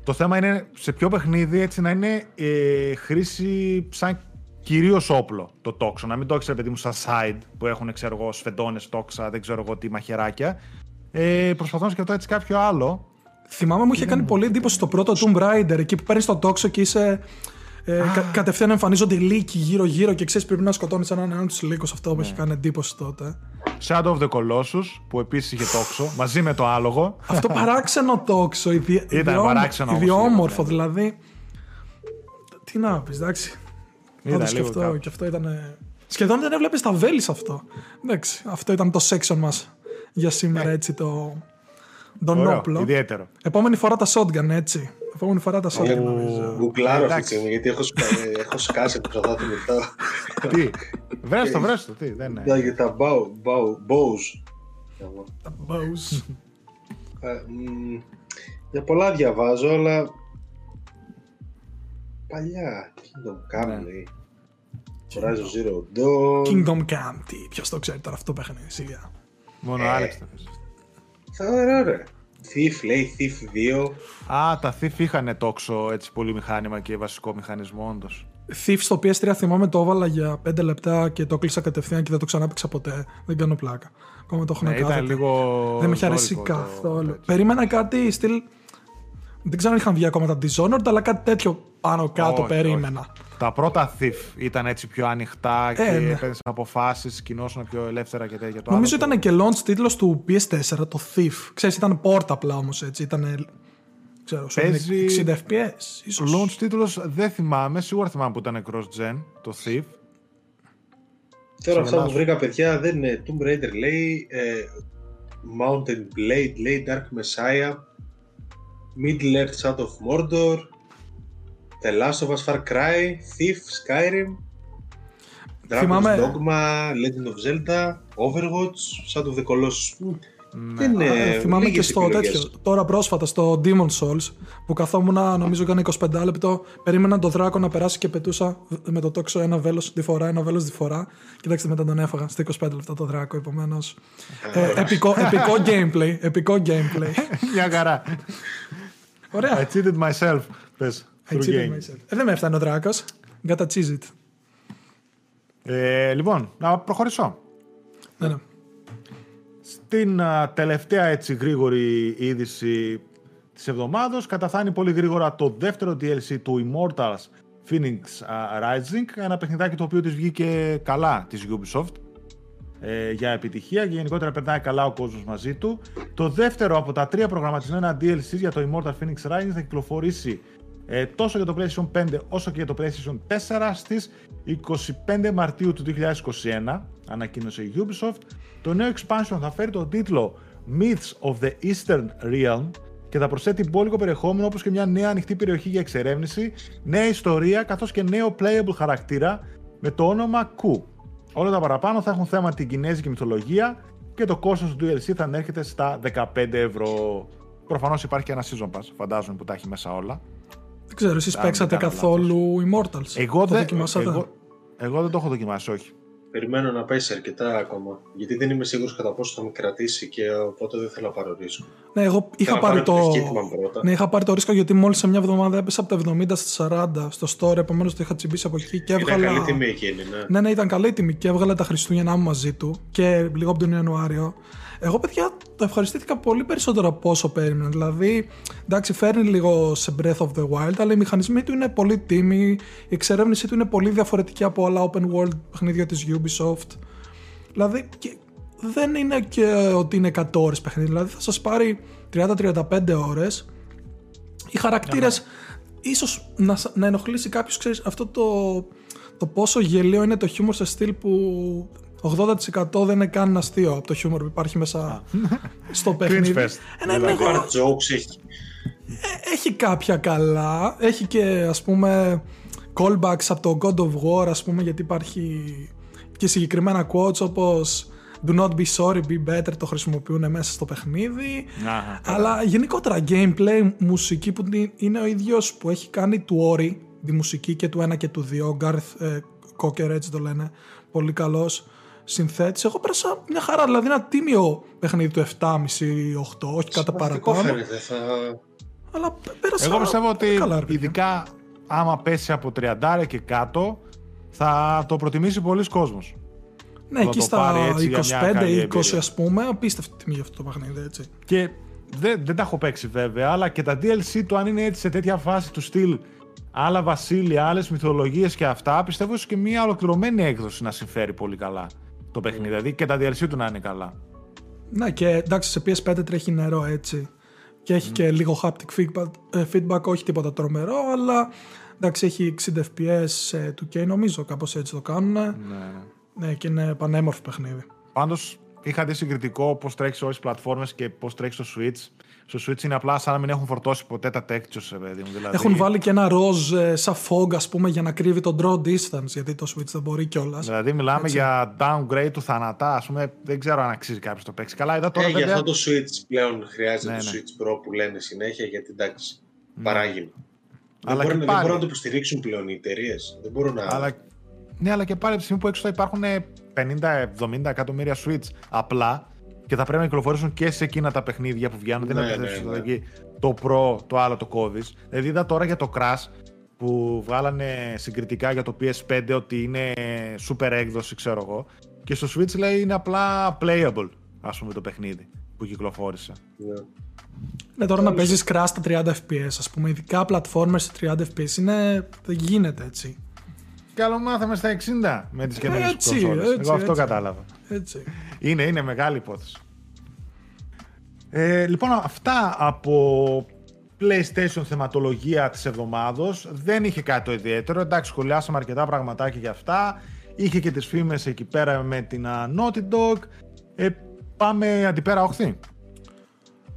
Το θέμα είναι σε ποιο παιχνίδι έτσι να είναι ε, χρήση σαν κυρίως όπλο το τόξο. Να μην το έχει παιδί μου στα side που έχουν ξέρω εγώ σφεντώνες, τόξα, δεν ξέρω εγώ τι μαχαιράκια. Ε, προσπαθώ να σκεφτώ έτσι κάποιο άλλο. Θυμάμαι μου είχε κάνει πολύ εντύπωση στο πρώτο Tomb Raider εκεί που παίρνεις το τόξο και είσαι. Ε, κα, κατευθείαν εμφανίζονται λύκοι γύρω-γύρω και ξέρεις πρέπει να σκοτώνεις έναν έναν τους λύκου. Αυτό που Ναι. έχει κάνει εντύπωση τότε. Shadow of the Colossus που επίσης είχε τόξο μαζί με το άλογο. Αυτό παράξενο τόξο. Ιδι... Ήταν ιδιόμορφο- παράξενο όμως, Ιδιόμορφο, ναι. δηλαδή. Τι να πεις, εντάξει. Ήταν Όντως και λίγο αυτό, κάπου. και αυτό ήταν. Σχεδόν δεν έβλεπες τα βέλης σε αυτό. Εντάξει, αυτό ήταν το section μας για σήμερα έτσι το. Τον Ωραίο, όπλο. ιδιαίτερο. Επόμενη φορά τα shotgun, έτσι. Επόμενη φορά τα shotgun, νομίζω. Γκουγκλάρω αυτή τη εντάξει. στιγμή γιατί έχω, σκα- ε, έχω σκάσει από το κινητό. τι, βρέστο, βρέστο, τι, δεν είναι. Ναι, για τα bow- bow- bows. Τα bows. Ε, μ, Για πολλά διαβάζω, αλλά παλιά. Kingdom Come Ναι. λέει. Horizon Zero Dawn. Kingdom Come, τι, ποιος το ξέρει τώρα αυτό το παιχνίδι, σιγά. Μόνο ο Άλεξ το θες. Θα ωραία, ωραία. Thief λέει, Thief 2. Α, τα Thief είχαν τόξο έτσι πολύ μηχάνημα και βασικό μηχανισμό, όντως. Thief στο PS3 θυμάμαι το έβαλα για 5 λεπτά και το κλείσα κατευθείαν και δεν το ξανά παίξα ποτέ. Δεν κάνω πλάκα. Ακόμα το έχω να Ναι, ήταν κάθεται. λίγο. Δεν με είχε αρέσει ζώρικο το καθόλου. τέτοιο. Περίμενα κάτι στυλ. Δεν ξέρω αν είχαν βγει ακόμα τα Dishonored, αλλά κάτι τέτοιο πάνω κάτω Όχι, περίμενα. όχι. Τα πρώτα Thief ήταν έτσι πιο ανοιχτά και Ε, ναι. έπαιρνε αποφάσεις, κινώσουν πιο ελεύθερα και τέτοια. Το Νομίζω άλλο ήταν και launch τίτλος του PS4, το Thief. Ξέρεις, ήταν port απλά όμως έτσι. Ήταν. Ξέρω, σου έδινε Παίζει- 60 FPS. Το Ίσως. launch τίτλος δεν θυμάμαι, σίγουρα θυμάμαι που ήταν cross-gen, το Thief. Τώρα αυτά που γελάσου. βρήκα παιδιά δεν είναι Tomb Raider λέει, ε, Mountain Blade λέει, Dark Messiah, Middle Earth Shadow of Mordor, The Last of Us Far Cry, Thief, Skyrim, Dragon's Θυμάμαι- Dogma, Legend of Zelda, Overwatch, Shadow of the Colossus. Μ, Ναι. Δεν είναι Ε, θυμάμαι και λίγες στο επιλογές. τέτοιο. Τώρα πρόσφατα στο Demon Souls που καθόμουν νομίζω έκανε 25 λεπτό. Περίμενα τον δράκο να περάσει και πετούσα με το τόξο ένα βέλος τη φορά, ένα βέλος τη φορά. Κοιτάξτε μετά τον έφαγα στα 25 λεπτά το δράκο. Επομένως. Ε, επικό, επικό gameplay. Επικό gameplay. Μια χαρά. Ωραία. I cheated myself. Πες, I through cheated game. myself. Ε, δεν με έφτανε ο δράκος. Got a cheese it. Ε, λοιπόν, να προχωρήσω. Ναι, ναι. Στην α, τελευταία έτσι γρήγορη είδηση της εβδομάδος καταφθάνει πολύ γρήγορα το δεύτερο DLC του Immortals Phoenix α, Rising, ένα παιχνιδάκι το οποίο της βγήκε καλά της Ubisoft ε, για επιτυχία και γενικότερα περνάει καλά ο κόσμος μαζί του. Το δεύτερο από τα τρία προγραμματισμένα DLC για το Immortal Phoenix Rising θα κυκλοφορήσει ε, τόσο για το PlayStation 5 όσο και για το PlayStation 4 στις 25 Μαρτίου του 2021, ανακοίνωσε η Ubisoft. Το νέο expansion θα φέρει τον τίτλο Myths of the Eastern Realm και θα προσθέτει μπόλικο περιεχόμενο όπως και μια νέα ανοιχτή περιοχή για εξερεύνηση, νέα ιστορία καθώς και νέο playable χαρακτήρα με το όνομα Ku. Όλα τα παραπάνω θα έχουν θέμα την κινέζικη μυθολογία και το κόστος του DLC θα ανέρχεται στα 15 ευρώ. Προφανώς υπάρχει και ένα season pass, φαντάζομαι που τα έχει μέσα όλα. Δεν ξέρω, εσείς Αν παίξατε δεν κάνω καθόλου Immortals; Εγώ Το δεν, δοκιμάσατε; εγώ, εγώ δεν το έχω δοκιμάσει, όχι. Περιμένω να πέσει αρκετά ακόμα. Γιατί δεν είμαι σίγουρος κατά πόσο θα με κρατήσει και οπότε δεν θέλω να πάρω ρίσκο. Ναι, εγώ είχα Θέλω να πάρει, πάρω το... το Hitman πρώτα. ναι, είχα πάρει το ρίσκο γιατί μόλις σε μια εβδομάδα έπεσα από τα 70 στα 40 στο store. Επομένως το είχα τσιμπήσει από εκεί και Ήταν έβγαλα. καλή τιμή εκείνη, ναι. Ναι, ναι, ήταν καλή τιμή και έβγαλα τα Χριστούγεννά μου μαζί του και λίγο από τον Ιανουάριο. Εγώ, παιδιά, το ευχαριστήθηκα πολύ περισσότερο από όσο περίμενα. Δηλαδή, εντάξει, φέρνει λίγο σε Breath of the Wild, αλλά οι μηχανισμοί του είναι πολύ τίμοι, η εξερεύνησή του είναι πολύ διαφορετική από όλα open world παιχνίδια της Ubisoft. Δηλαδή, και δεν είναι και ότι είναι 100 ώρες παιχνίδι, δηλαδή θα σας πάρει 30-35 ώρες. Οι χαρακτήρες ίσως να, σ- να ενοχλήσει κάποιος, ξέρεις, αυτό το, το πόσο γελίο είναι το χιούμορ σε στυλ που 80% δεν είναι καν αστείο από το χιούμορ που υπάρχει μέσα στο παιχνίδι. fest. Ε, ναι, ναι, Δηλαδή, εγώ- hard jokes έχει. έχει κάποια καλά. Έχει και ας πούμε callbacks από το God of War ας πούμε γιατί υπάρχει και συγκεκριμένα quotes όπως Do not be sorry, be better το χρησιμοποιούν μέσα στο παιχνίδι. Αχα, Αλλά γενικότερα gameplay, μουσική που είναι ο ίδιος που έχει κάνει του Ori, τη μουσική και του 1 και του 2, ο Garth ε, Cocker έτσι το λένε, πολύ καλός συνθέτης. Εγώ πέρασα μια χαρά, δηλαδή ένα τίμιο παιχνίδι του 7,5-8, όχι κατά Σημαντικό παραπάνω. φαίνεται. Θα... Αλλά π- πέρασα Εγώ πιστεύω πολύ ότι καλά, ρε παιδιά. ειδικά άμα πέσει από 30 και κάτω θα το προτιμήσει πολλοί κόσμος. Ναι, Θα εκεί το στα πάρει έτσι για μια καλή 25-20 εμπειρία. ας πούμε, απίστευτη τιμή για αυτό το παιχνίδι, έτσι. Και δεν, δεν τα έχω παίξει βέβαια, αλλά και τα DLC του αν είναι έτσι σε τέτοια φάση του στυλ άλλα βασίλεια, άλλες μυθολογίες και αυτά, πιστεύω ίσως και μια ολοκληρωμένη έκδοση να συμφέρει πολύ καλά το παιχνίδι. Δηλαδή και τα DLC του να είναι καλά. Ναι, και εντάξει, σε PS5 τρέχει νερό έτσι. Και έχει και λίγο haptic feedback, ε, feedback, όχι τίποτα τρομερό, αλλά εντάξει, έχει 60 FPS σε 2K, νομίζω, κάπως έτσι το κάνουν. Ναι. Ναι, και είναι πανέμορφο παιχνίδι. Πάντως είχα δει συγκριτικό πώς τρέχεις σε όλες τις πλατφόρμες και πώς τρέχεις στο Switch. Στο Switch είναι απλά σαν να μην έχουν φορτώσει ποτέ τα textures, ε, παιδί μου. Δηλαδή, Έχουν βάλει και ένα ροζ ε, σαν fog, ας πούμε, για να κρύβει το draw distance, γιατί το Switch δεν μπορεί κιόλας. Δηλαδή, μιλάμε για downgrade του θανατά. Α πούμε, δεν ξέρω αν αξίζει κάποιος το παίξει. Καλά, είδα τώρα Ε, γι' βέβαια. αυτό το Switch πλέον χρειάζεται Ναι, το ναι. Switch Pro που λένε συνέχεια, γιατί εντάξει, παράγει. Αλλά δεν, και μπορούν, δεν πάλι. μπορούν να το υποστηρίξουν πλέον οι εταιρείες. Δεν μπορούν να. Αλλά, ναι, αλλά και πάλι από τη στιγμή που έξω θα υπάρχουν 50-70 εκατομμύρια Switch απλά και θα πρέπει να κυκλοφορήσουν και σε εκείνα τα παιχνίδια που βγαίνουν. δεν Ναι, είναι ναι, αντίθεση ναι. εκεί το Pro, το άλλο το κόβει. Δηλαδή είδα τώρα για το Crash που βγάλανε συγκριτικά για το PS5 ότι είναι super έκδοση, ξέρω εγώ. Και στο Switch λέει είναι απλά playable, ας πούμε, το παιχνίδι που κυκλοφόρησε. Ναι. Ναι, τώρα να παίζεις crash στα 30 FPS, ας πούμε, ειδικά platformers σε 30 FPS είναι. δεν γίνεται έτσι. Καλό μάθαμε στα 60 με τις καινούριες Έτσι, κονσόλες. έτσι, Εγώ αυτό έτσι. κατάλαβα. έτσι. Είναι, είναι μεγάλη υπόθεση. Ε, λοιπόν, αυτά από PlayStation θεματολογία της εβδομάδος. Δεν είχε κάτι το ιδιαίτερο. Εντάξει, σχολιάσαμε αρκετά πραγματάκια για αυτά. Είχε και τις φήμες εκεί πέρα με την α, Naughty Dog. Ε, πάμε αντιπέρα οχθή.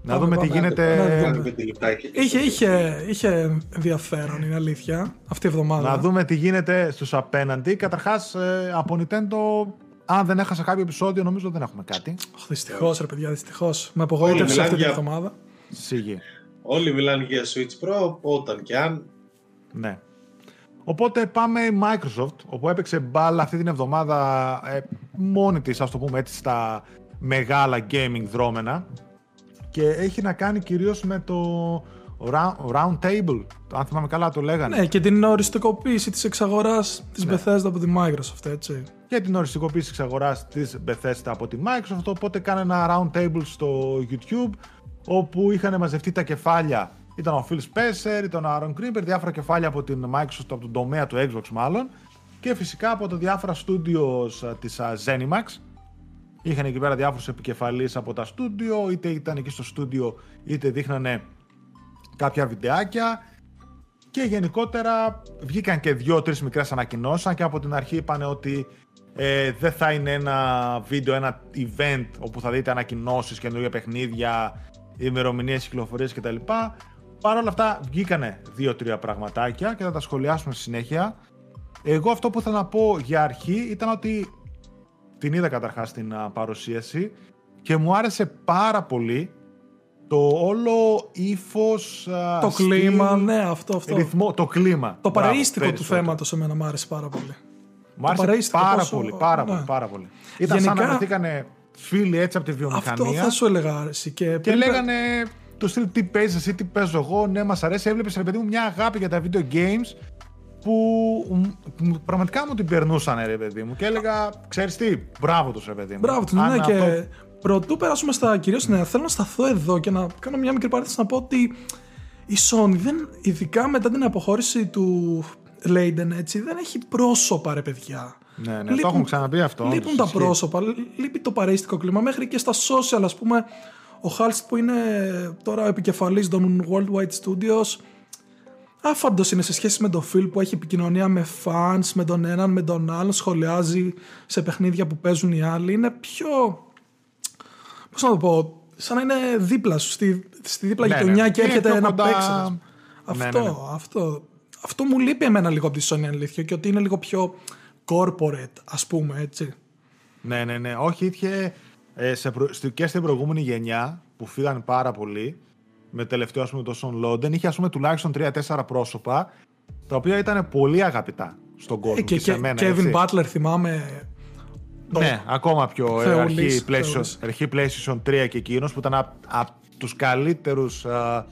Να Πάμε, δούμε τι πάμε, γίνεται. να δούμε. Κάνουμε πέντε λεπτάκια και Είχε, στο- είχε, είχε ενδιαφέρον, είναι αλήθεια, αυτή η εβδομάδα. Να δούμε τι γίνεται στους απέναντι. Καταρχάς, ε, από Nintendo, αν δεν έχασα κάποιο επεισόδιο, νομίζω δεν έχουμε κάτι. Δυστυχώς, ρε παιδιά, δυστυχώς. Με απογοήτευσε Όλοι αυτή την μιλάνε εβδομάδα. Σίγη. Όλοι μιλάνε για Switch Pro, όταν και αν. Ναι. Οπότε πάμε Microsoft, όπου έπαιξε μπάλα αυτή την εβδομάδα ε, μόνη της, ας το πούμε έτσι, στα μεγάλα gaming δρόμενα και έχει να κάνει κυρίως με το round, round table, αν θυμάμαι καλά το λέγανε, Ναι, και την οριστικοποίηση της εξαγοράς της Ναι. Bethesda από τη Microsoft, έτσι. και την οριστικοποίηση της αγοράς της Bethesda από τη Microsoft, οπότε κάνει ένα round table στο YouTube, όπου είχαν μαζευτεί τα κεφάλια, ήταν ο Phil Spencer, ήταν ο Aaron Greenberg, διάφορα κεφάλια από την Microsoft, από τον τομέα του Xbox μάλλον, και φυσικά από τα διάφορα studios α, της α, ZeniMax. Είχαν εκεί πέρα διάφορους επικεφαλείς από τα studio, είτε ήταν εκεί στο studio, είτε δείχνανε κάποια βιντεάκια. Και γενικότερα βγήκαν και δύο-τρεις μικρές ανακοινώσεις. Αν και από την αρχή είπαν ότι ε, δεν θα είναι ένα βίντεο, ένα event όπου θα δείτε ανακοινώσεις, καινούργια παιχνίδια, ημερομηνίες κυκλοφορίες κτλ. Παρ' όλα αυτά βγήκανε δύο-τρία πραγματάκια και θα τα σχολιάσουμε στη συνέχεια. Εγώ αυτό που ήθελα να πω για αρχή ήταν ότι την είδα καταρχάς την α, παρουσίαση και μου άρεσε πάρα πολύ το όλο ύφος, α, Το στυλ, κλίμα, ναι, αυτό, αυτό. ρυθμό, το κλίμα. Το Μπράβο, παραίστικο του περισσότερο. θέματος εμένα μου άρεσε πάρα πολύ. Μου άρεσε παραίστικο, πάρα πόσο- πολύ, πάρα ναι. πολύ, πάρα πολύ. Ήταν σαν να Γενικά- βρεθήκανε φίλοι έτσι από τη Αυτό βιομηχανία θα σου έλεγα άρεσε. Και, και πριν- λέγανε το στυλ τι παίζεις εσύ, τι παίζω εγώ, ναι μας αρέσει. Έβλεπες ρε παιδί μου μια αγάπη για τα video games που μ, μ, πραγματικά μου την περνούσαν ρε παιδί μου και έλεγα ξέρεις τι, μπράβο τους ρε παιδί μου. Μπράβο τους, Αν ναι, αυτό- και πρωτού περάσουμε στα κυρίως νέα, θέλω να σταθώ εδώ και να κάνω μια μικρή παρένθεση να πω ότι η Sony, δεν, ειδικά μετά την αποχώρηση του Leiden, έτσι, δεν έχει πρόσωπα, ρε παιδιά. Ναι, ναι, το έχουμε ξαναπεί αυτό. Λείπουν όντως, τα ισχύει. πρόσωπα, λείπει το παρέστικο κλίμα. Μέχρι και στα social, ας πούμε, ο Halst που είναι τώρα ο επικεφαλής των Worldwide Studios, άφαντος είναι σε σχέση με τον Phil που έχει επικοινωνία με fans, με τον έναν, με τον άλλον, σχολιάζει σε παιχνίδια που παίζουν οι άλλοι. Είναι πιο, πώς να το πω, σαν να είναι δίπλα σου, στη, στη δίπλα Ναι, γειτονιά ναι. και Είναι έρχεται πιο να κοντά- παίξει. Ναι, Αυτό, ναι, ναι. αυτό. Αυτό μου λείπει εμένα λίγο από τη Sony αλήθεια και ότι είναι λίγο πιο corporate, ας πούμε, έτσι. Ναι, ναι, ναι. Όχι, είχε ε, σε προ... στη- και στην προηγούμενη γενιά που φύγαν πάρα πολύ με τελευταίο ας πούμε το Son Loden είχε ας πούμε τουλάχιστον 3-4 πρόσωπα τα οποία ήταν πολύ αγαπητά στον κόσμο Ε, και, και, σε και μένα, Kevin έτσι. Butler θυμάμαι το- Ναι, ακόμα πιο ε, Θεούλης, αρχή, PlayStation, θεούλης. αρχή PlayStation 3 και εκείνος που ήταν από τους καλύτερους α,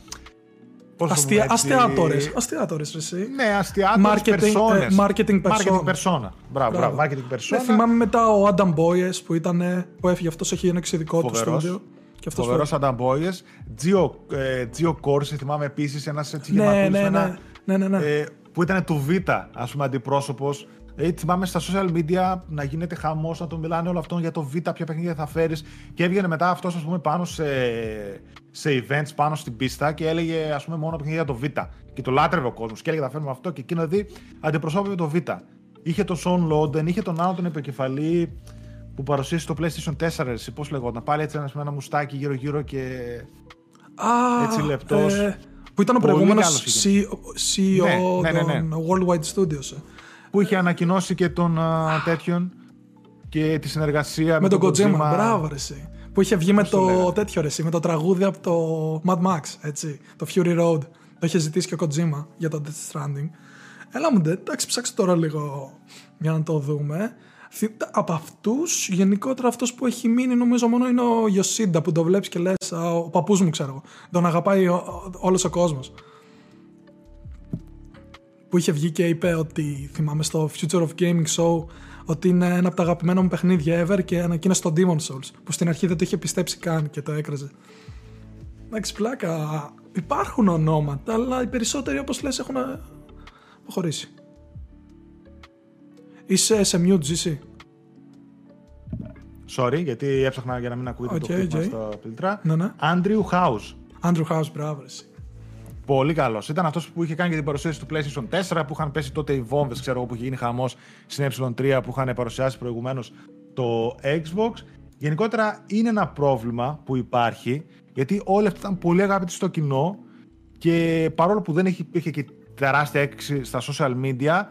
πώς το Αστεία, πούμε έτσι, αστιάτορες. Αστιάτορες, εσύ. Ναι, αστιάτορες, Marketing, περσόνες. ε, marketing persona. Marketing persona. Μπράβο, μπράβο, marketing persona. Δεν θυμάμαι μετά ο Adam Boyes που, ήταν, που έφυγε αυτός, έχει ένα εξειδικό του Φοβερός. στούντιο. Και αυτός Φοβερός Ανταμπόιες. Τζιο, ε, Τζιο Κόρση, θυμάμαι επίσης ένας έτσι Ναι, γεματούλης ναι, με ναι. ένα, ναι, ναι, ναι. ε, που ήταν του Β, ας πούμε, αντιπρόσωπος. Ε, θυμάμαι στα social media να γίνεται χαμός, να τον μιλάνε όλο αυτό για το Β, ποια παιχνίδια θα φέρεις. Και έβγαινε μετά αυτός, ας πούμε, πάνω σε, σε events, πάνω στην πίστα και έλεγε, ας πούμε, μόνο παιχνίδια για το Β. Και το λάτρευε ο κόσμος. Και έλεγε, θα φέρουμε αυτό. Και εκείνο δηλαδή αντιπροσώπευε το Β. Είχε τον Σον Λόντεν, είχε τον άλλο τον επικεφαλή που παρουσίασε το PlayStation 4, εσύ, πώς λεγόταν. Πάλι έτσι ένας, με ένα μουστάκι γύρω-γύρω και Α, έτσι λεπτός. ε, που ήταν ο Πολύ προηγούμενος καλός CEO, CEO Ναι, ναι, ναι, ναι. των Worldwide Studios. ε. που είχε ανακοινώσει και τον α, τέτοιον και τη συνεργασία με, Με τον Kojima, μπράβο ρε εσύ. Που είχε βγει με το το λέγανε; τέτοιο ρε εσύ, με το τραγούδι από το Mad Max, έτσι, το Fury Road. Το είχε ζητήσει και ο Kojima για το Death Stranding. Έλα μου ντε, εντάξει, ψάξε τώρα λίγο για να το δούμε. Θυ- Από αυτούς, γενικότερα αυτός που έχει μείνει νομίζω μόνο είναι ο Yoshida που το βλέπεις και λες, ο παππούς μου ξέρω εγώ. Τον αγαπάει όλος ο κόσμος. Που είχε βγει και είπε ότι θυμάμαι στο Future of Gaming show ότι είναι ένα από τα αγαπημένα μου παιχνίδια ever και ανακοίνωσε το Demon's Souls που στην αρχή δεν το είχε πιστέψει καν και το έκραζε. Εντάξει, πλάκα. Υπάρχουν ονόματα, αλλά οι περισσότεροι όπως λες έχουν αποχωρήσει. Είσαι σε mute, GC. Sorry, γιατί έψαχνα για να μην ακούτε το Οκ, χτύπημα οκ. στα φίλτρα. Ναι, ναι. Andrew House. Andrew House, μπράβο, ρε εσύ. Πολύ καλός. Ήταν αυτός που είχε κάνει και την παρουσίαση του PlayStation 4 που είχαν πέσει τότε οι βόμβες, ξέρω εγώ, που είχε γίνει χαμός στην Ε3 που είχαν παρουσιάσει προηγουμένως το Xbox. Γενικότερα είναι ένα πρόβλημα που υπάρχει γιατί όλοι αυτοί ήταν πολύ αγαπητοί στο κοινό και παρόλο που δεν είχε- υπήρχε και τεράστια έκρηξη στα social media,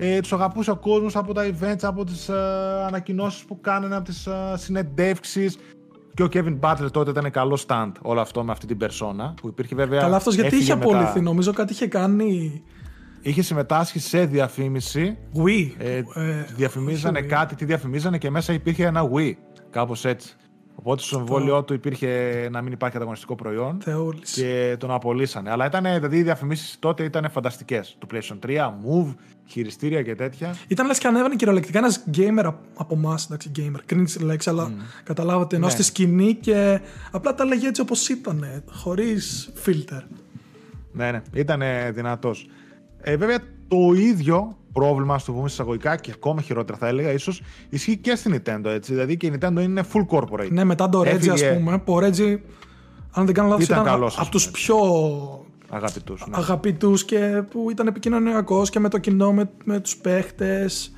ε, τους αγαπούσε ο κόσμος από τα events, από τις ε, ανακοινώσεις που κάνανε, από τις ε, συνεντεύξεις και ο Kevin Butler τότε ήταν καλό stand όλο αυτό με αυτή την περσόνα που υπήρχε βέβαια. Καλά, αυτός γιατί έφυγε είχε μετά. απολυθεί, νομίζω κάτι είχε κάνει. Είχε συμμετάσχει σε διαφήμιση. Wii. Ε, Ε, διαφημίζανε όχι Wii. κάτι, τι διαφημίζανε και μέσα υπήρχε ένα Wii. Κάπως έτσι. Οπότε στο εμβόλιο του υπήρχε να μην υπάρχει ανταγωνιστικό προϊόν Θεούλης. και τον απολύσανε. Αλλά ήταν, δηλαδή, οι διαφημίσεις τότε ήταν φανταστικές. Του PlayStation 3, Move, χειριστήρια και τέτοια. Ήταν λες και ανέβαινε κυριολεκτικά ένας gamer απ- από εμάς. Εντάξει, gamer. Cringe λέξη, αλλά καταλάβατε. Ενώ Ναι. στη σκηνή και απλά τα λέγε έτσι όπως ήταν. Χωρίς filter. Ναι, ναι, ήταν δυνατός. Ε, βέβαια το ίδιο πρόβλημα, ας το πούμε εισαγωγικά και ακόμα χειρότερα θα έλεγα, ίσως ισχύει και στην Nintendo. Έτσι. Δηλαδή και η Nintendo είναι full corporate. Ναι, μετά το Reggie, Έφυγε- ας πούμε. Που ο Reggie, αν δεν κάνω λάθος, Ήταν ήταν, καλός, ας από τους πούμε. πιο Αγαπητούς, ναι. αγαπητούς και που ήταν επικοινωνιακός και με το κοινό, με, με τους παίχτες.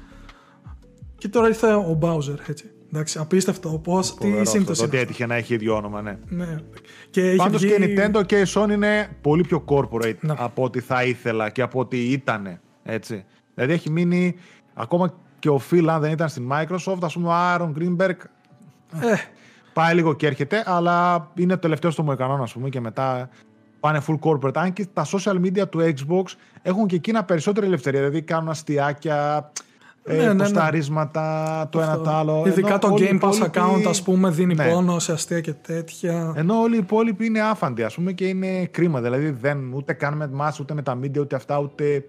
Και τώρα ήρθε ο Bowser, έτσι. Εντάξει, απίστευτο. Πώ, τι Φοβερό αυτό, σύμπτωση το είναι. ότι έτυχε να έχει ίδιο όνομα, ναι. Ναι. Και είχε Πάντως βγει... και η Nintendo και η Sony είναι πολύ πιο corporate Ναι. από ό,τι θα ήθελα και από ό,τι ήταν. Έτσι. Δηλαδή έχει μείνει ακόμα και ο Phil, αν δεν ήταν στην Microsoft, ας πούμε ο Aaron Greenberg. Ε, Πάει λίγο και έρχεται, αλλά είναι το τελευταίο στο Μοϊκανόν, ας πούμε, και μετά πάνε full corporate. Αν και τα social media του Xbox έχουν και εκείνα περισσότερη ελευθερία. Δηλαδή κάνουν αστιάκια, Ναι, ε, ναι, ναι. ποσταρίσματα, το ένα αυτό. το άλλο. Ειδικά Ενώ το όλοι οι Game Pass υπόλοιποι- account, ας πούμε, δίνει Ναι. πόνο σε αστεία και τέτοια. Ενώ όλοι οι υπόλοιποι είναι άφαντοι, ας πούμε, και είναι κρίμα. Δηλαδή δεν ούτε καν με εμάς, ούτε με τα media, ούτε αυτά, ούτε.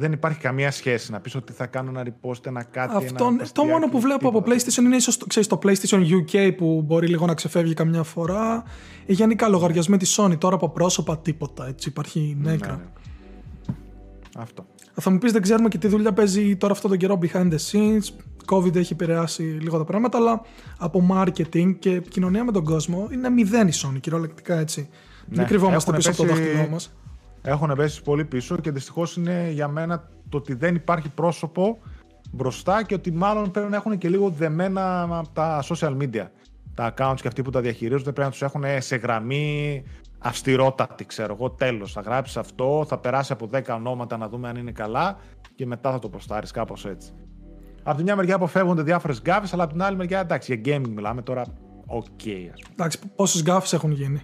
Δεν υπάρχει καμία σχέση να πεις ότι θα κάνω ένα repost, ένα κάτι. Αυτό, ένα το αστιάκι, μόνο που βλέπω από τίποτα. PlayStation είναι ίσως ξέρεις, το PlayStation UK που μπορεί λίγο να ξεφεύγει καμιά φορά. Ή γενικά λογαριασμοί της Sony. Τώρα από πρόσωπα τίποτα. Έτσι υπάρχει νέκρα. Ναι, ναι. Αυτό. Θα μου πεις δεν ξέρουμε και τι δουλειά παίζει τώρα αυτό τον καιρό behind the scenes. COVID έχει επηρεάσει λίγο τα πράγματα, αλλά από marketing και επικοινωνία με τον κόσμο είναι μηδέν η Sony κυριολεκτικά έτσι. Ναι, Μην κρυβόμαστε έχουν πίσω από το πέσει- δάχτυλό μας. Έχουν πέσει πολύ πίσω και δυστυχώς είναι για μένα το ότι δεν υπάρχει πρόσωπο μπροστά και ότι μάλλον πρέπει να έχουν και λίγο δεμένα από τα social media. Τα accounts και αυτοί που τα διαχειρίζονται πρέπει να τους έχουν σε γραμμή αυστηρότατη, ξέρω εγώ. Τέλος. Θα γράψεις αυτό, θα περάσει από 10 ονόματα να δούμε αν είναι καλά και μετά θα το ποστάρεις κάπως έτσι. Από τη μια μεριά αποφεύγονται διάφορες γκάφες, αλλά από την άλλη μεριά εντάξει, για gaming μιλάμε τώρα. Οκ, ας πούμε. Εντάξει, πόσες γκάφες έχουν γίνει;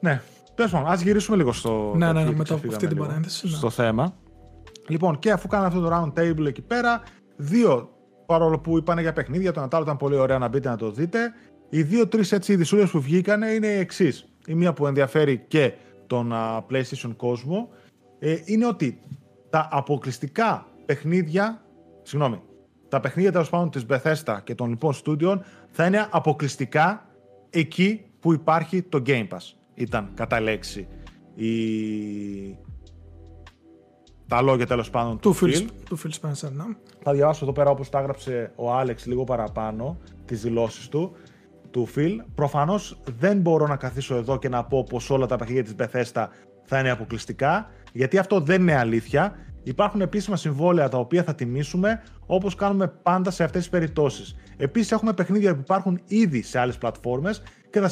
Ναι. Τέλος πάντων, ας γυρίσουμε λίγο στο. Ναι, το ναι, ναι, κλικ, μετά από ξεφύγαμε αυτή την λίγο παρένθεση, ναι. Στο θέμα. Λοιπόν, και αφού κάναμε αυτό το round table εκεί πέρα, δύο παρόλο που είπαν για παιχνίδια, το Natal ήταν πολύ ωραία να μπείτε να το δείτε. Οι δύο-τρει έτσι ειδισούλε που βγήκανε είναι οι εξής. Η μία που ενδιαφέρει και τον PlayStation κόσμο ε, είναι ότι τα αποκλειστικά παιχνίδια, συγγνώμη, τα παιχνίδια τέλος πάντων της Bethesda και των λοιπόν στούντιων θα είναι αποκλειστικά εκεί που υπάρχει το Game Pass. Ήταν κατά λέξη η... τα λόγια τέλος πάντων του, Phil. Του Phil Spencer, ναι. Θα διαβάσω εδώ πέρα όπως τα έγραψε ο Άλεξ λίγο παραπάνω τις δηλώσεις του του Phil. Προφανώς δεν μπορώ να καθίσω εδώ και να πω πως όλα τα παιχνίδια της Bethesda θα είναι αποκλειστικά, γιατί αυτό δεν είναι αλήθεια. Υπάρχουν επίσημα συμβόλαια τα οποία θα τιμήσουμε όπως κάνουμε πάντα σε αυτές τις περιπτώσεις. Επίσης, έχουμε παιχνίδια που υπάρχουν ήδη σε άλλες πλατφόρμες και θα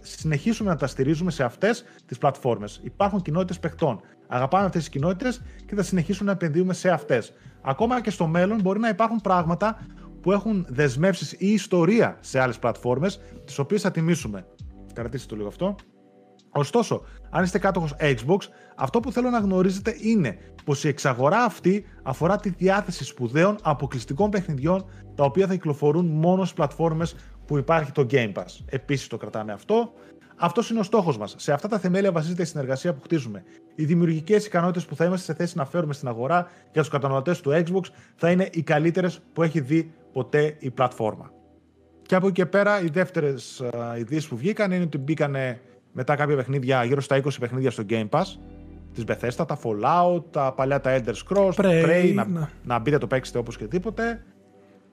συνεχίσουμε να τα στηρίζουμε σε αυτές τις πλατφόρμες. Υπάρχουν κοινότητες παιχτών. Αγαπάμε αυτές τις κοινότητες και θα συνεχίσουμε να επενδύουμε σε αυτές. Ακόμα και στο μέλλον μπορεί να υπάρχουν πράγματα που έχουν δεσμεύσεις ή ιστορία σε άλλες πλατφόρμες, τις οποίες θα τιμήσουμε. Κρατήστε το λίγο αυτό. Ωστόσο, αν είστε κάτοχος Xbox, αυτό που θέλω να γνωρίζετε είναι πως η εξαγορά αυτή αφορά τη διάθεση σπουδαίων αποκλειστικών παιχνιδιών τα οποία θα κυκλοφορούν μόνο στις πλατφόρμες που υπάρχει το Game Pass. Επίσης το κρατάμε αυτό. Αυτός είναι ο στόχος μας. Σε αυτά τα θεμέλια βασίζεται η συνεργασία που χτίζουμε. Οι δημιουργικές ικανότητες που θα είμαστε σε θέση να φέρουμε στην αγορά για τους καταναλωτές του Xbox θα είναι οι καλύτερες που έχει δει ποτέ η πλατφόρμα. Και από εκεί και πέρα, οι δεύτερες ειδήσεις που βγήκαν είναι ότι μπήκανε μετά κάποια παιχνίδια, γύρω στα 20 παιχνίδια στο Game Pass της Bethesda, τα Fallout, τα παλιά τα Elder Scrolls, Prey, Prey να, ναι. να μπείτε το παίξετε όπως και τίποτε.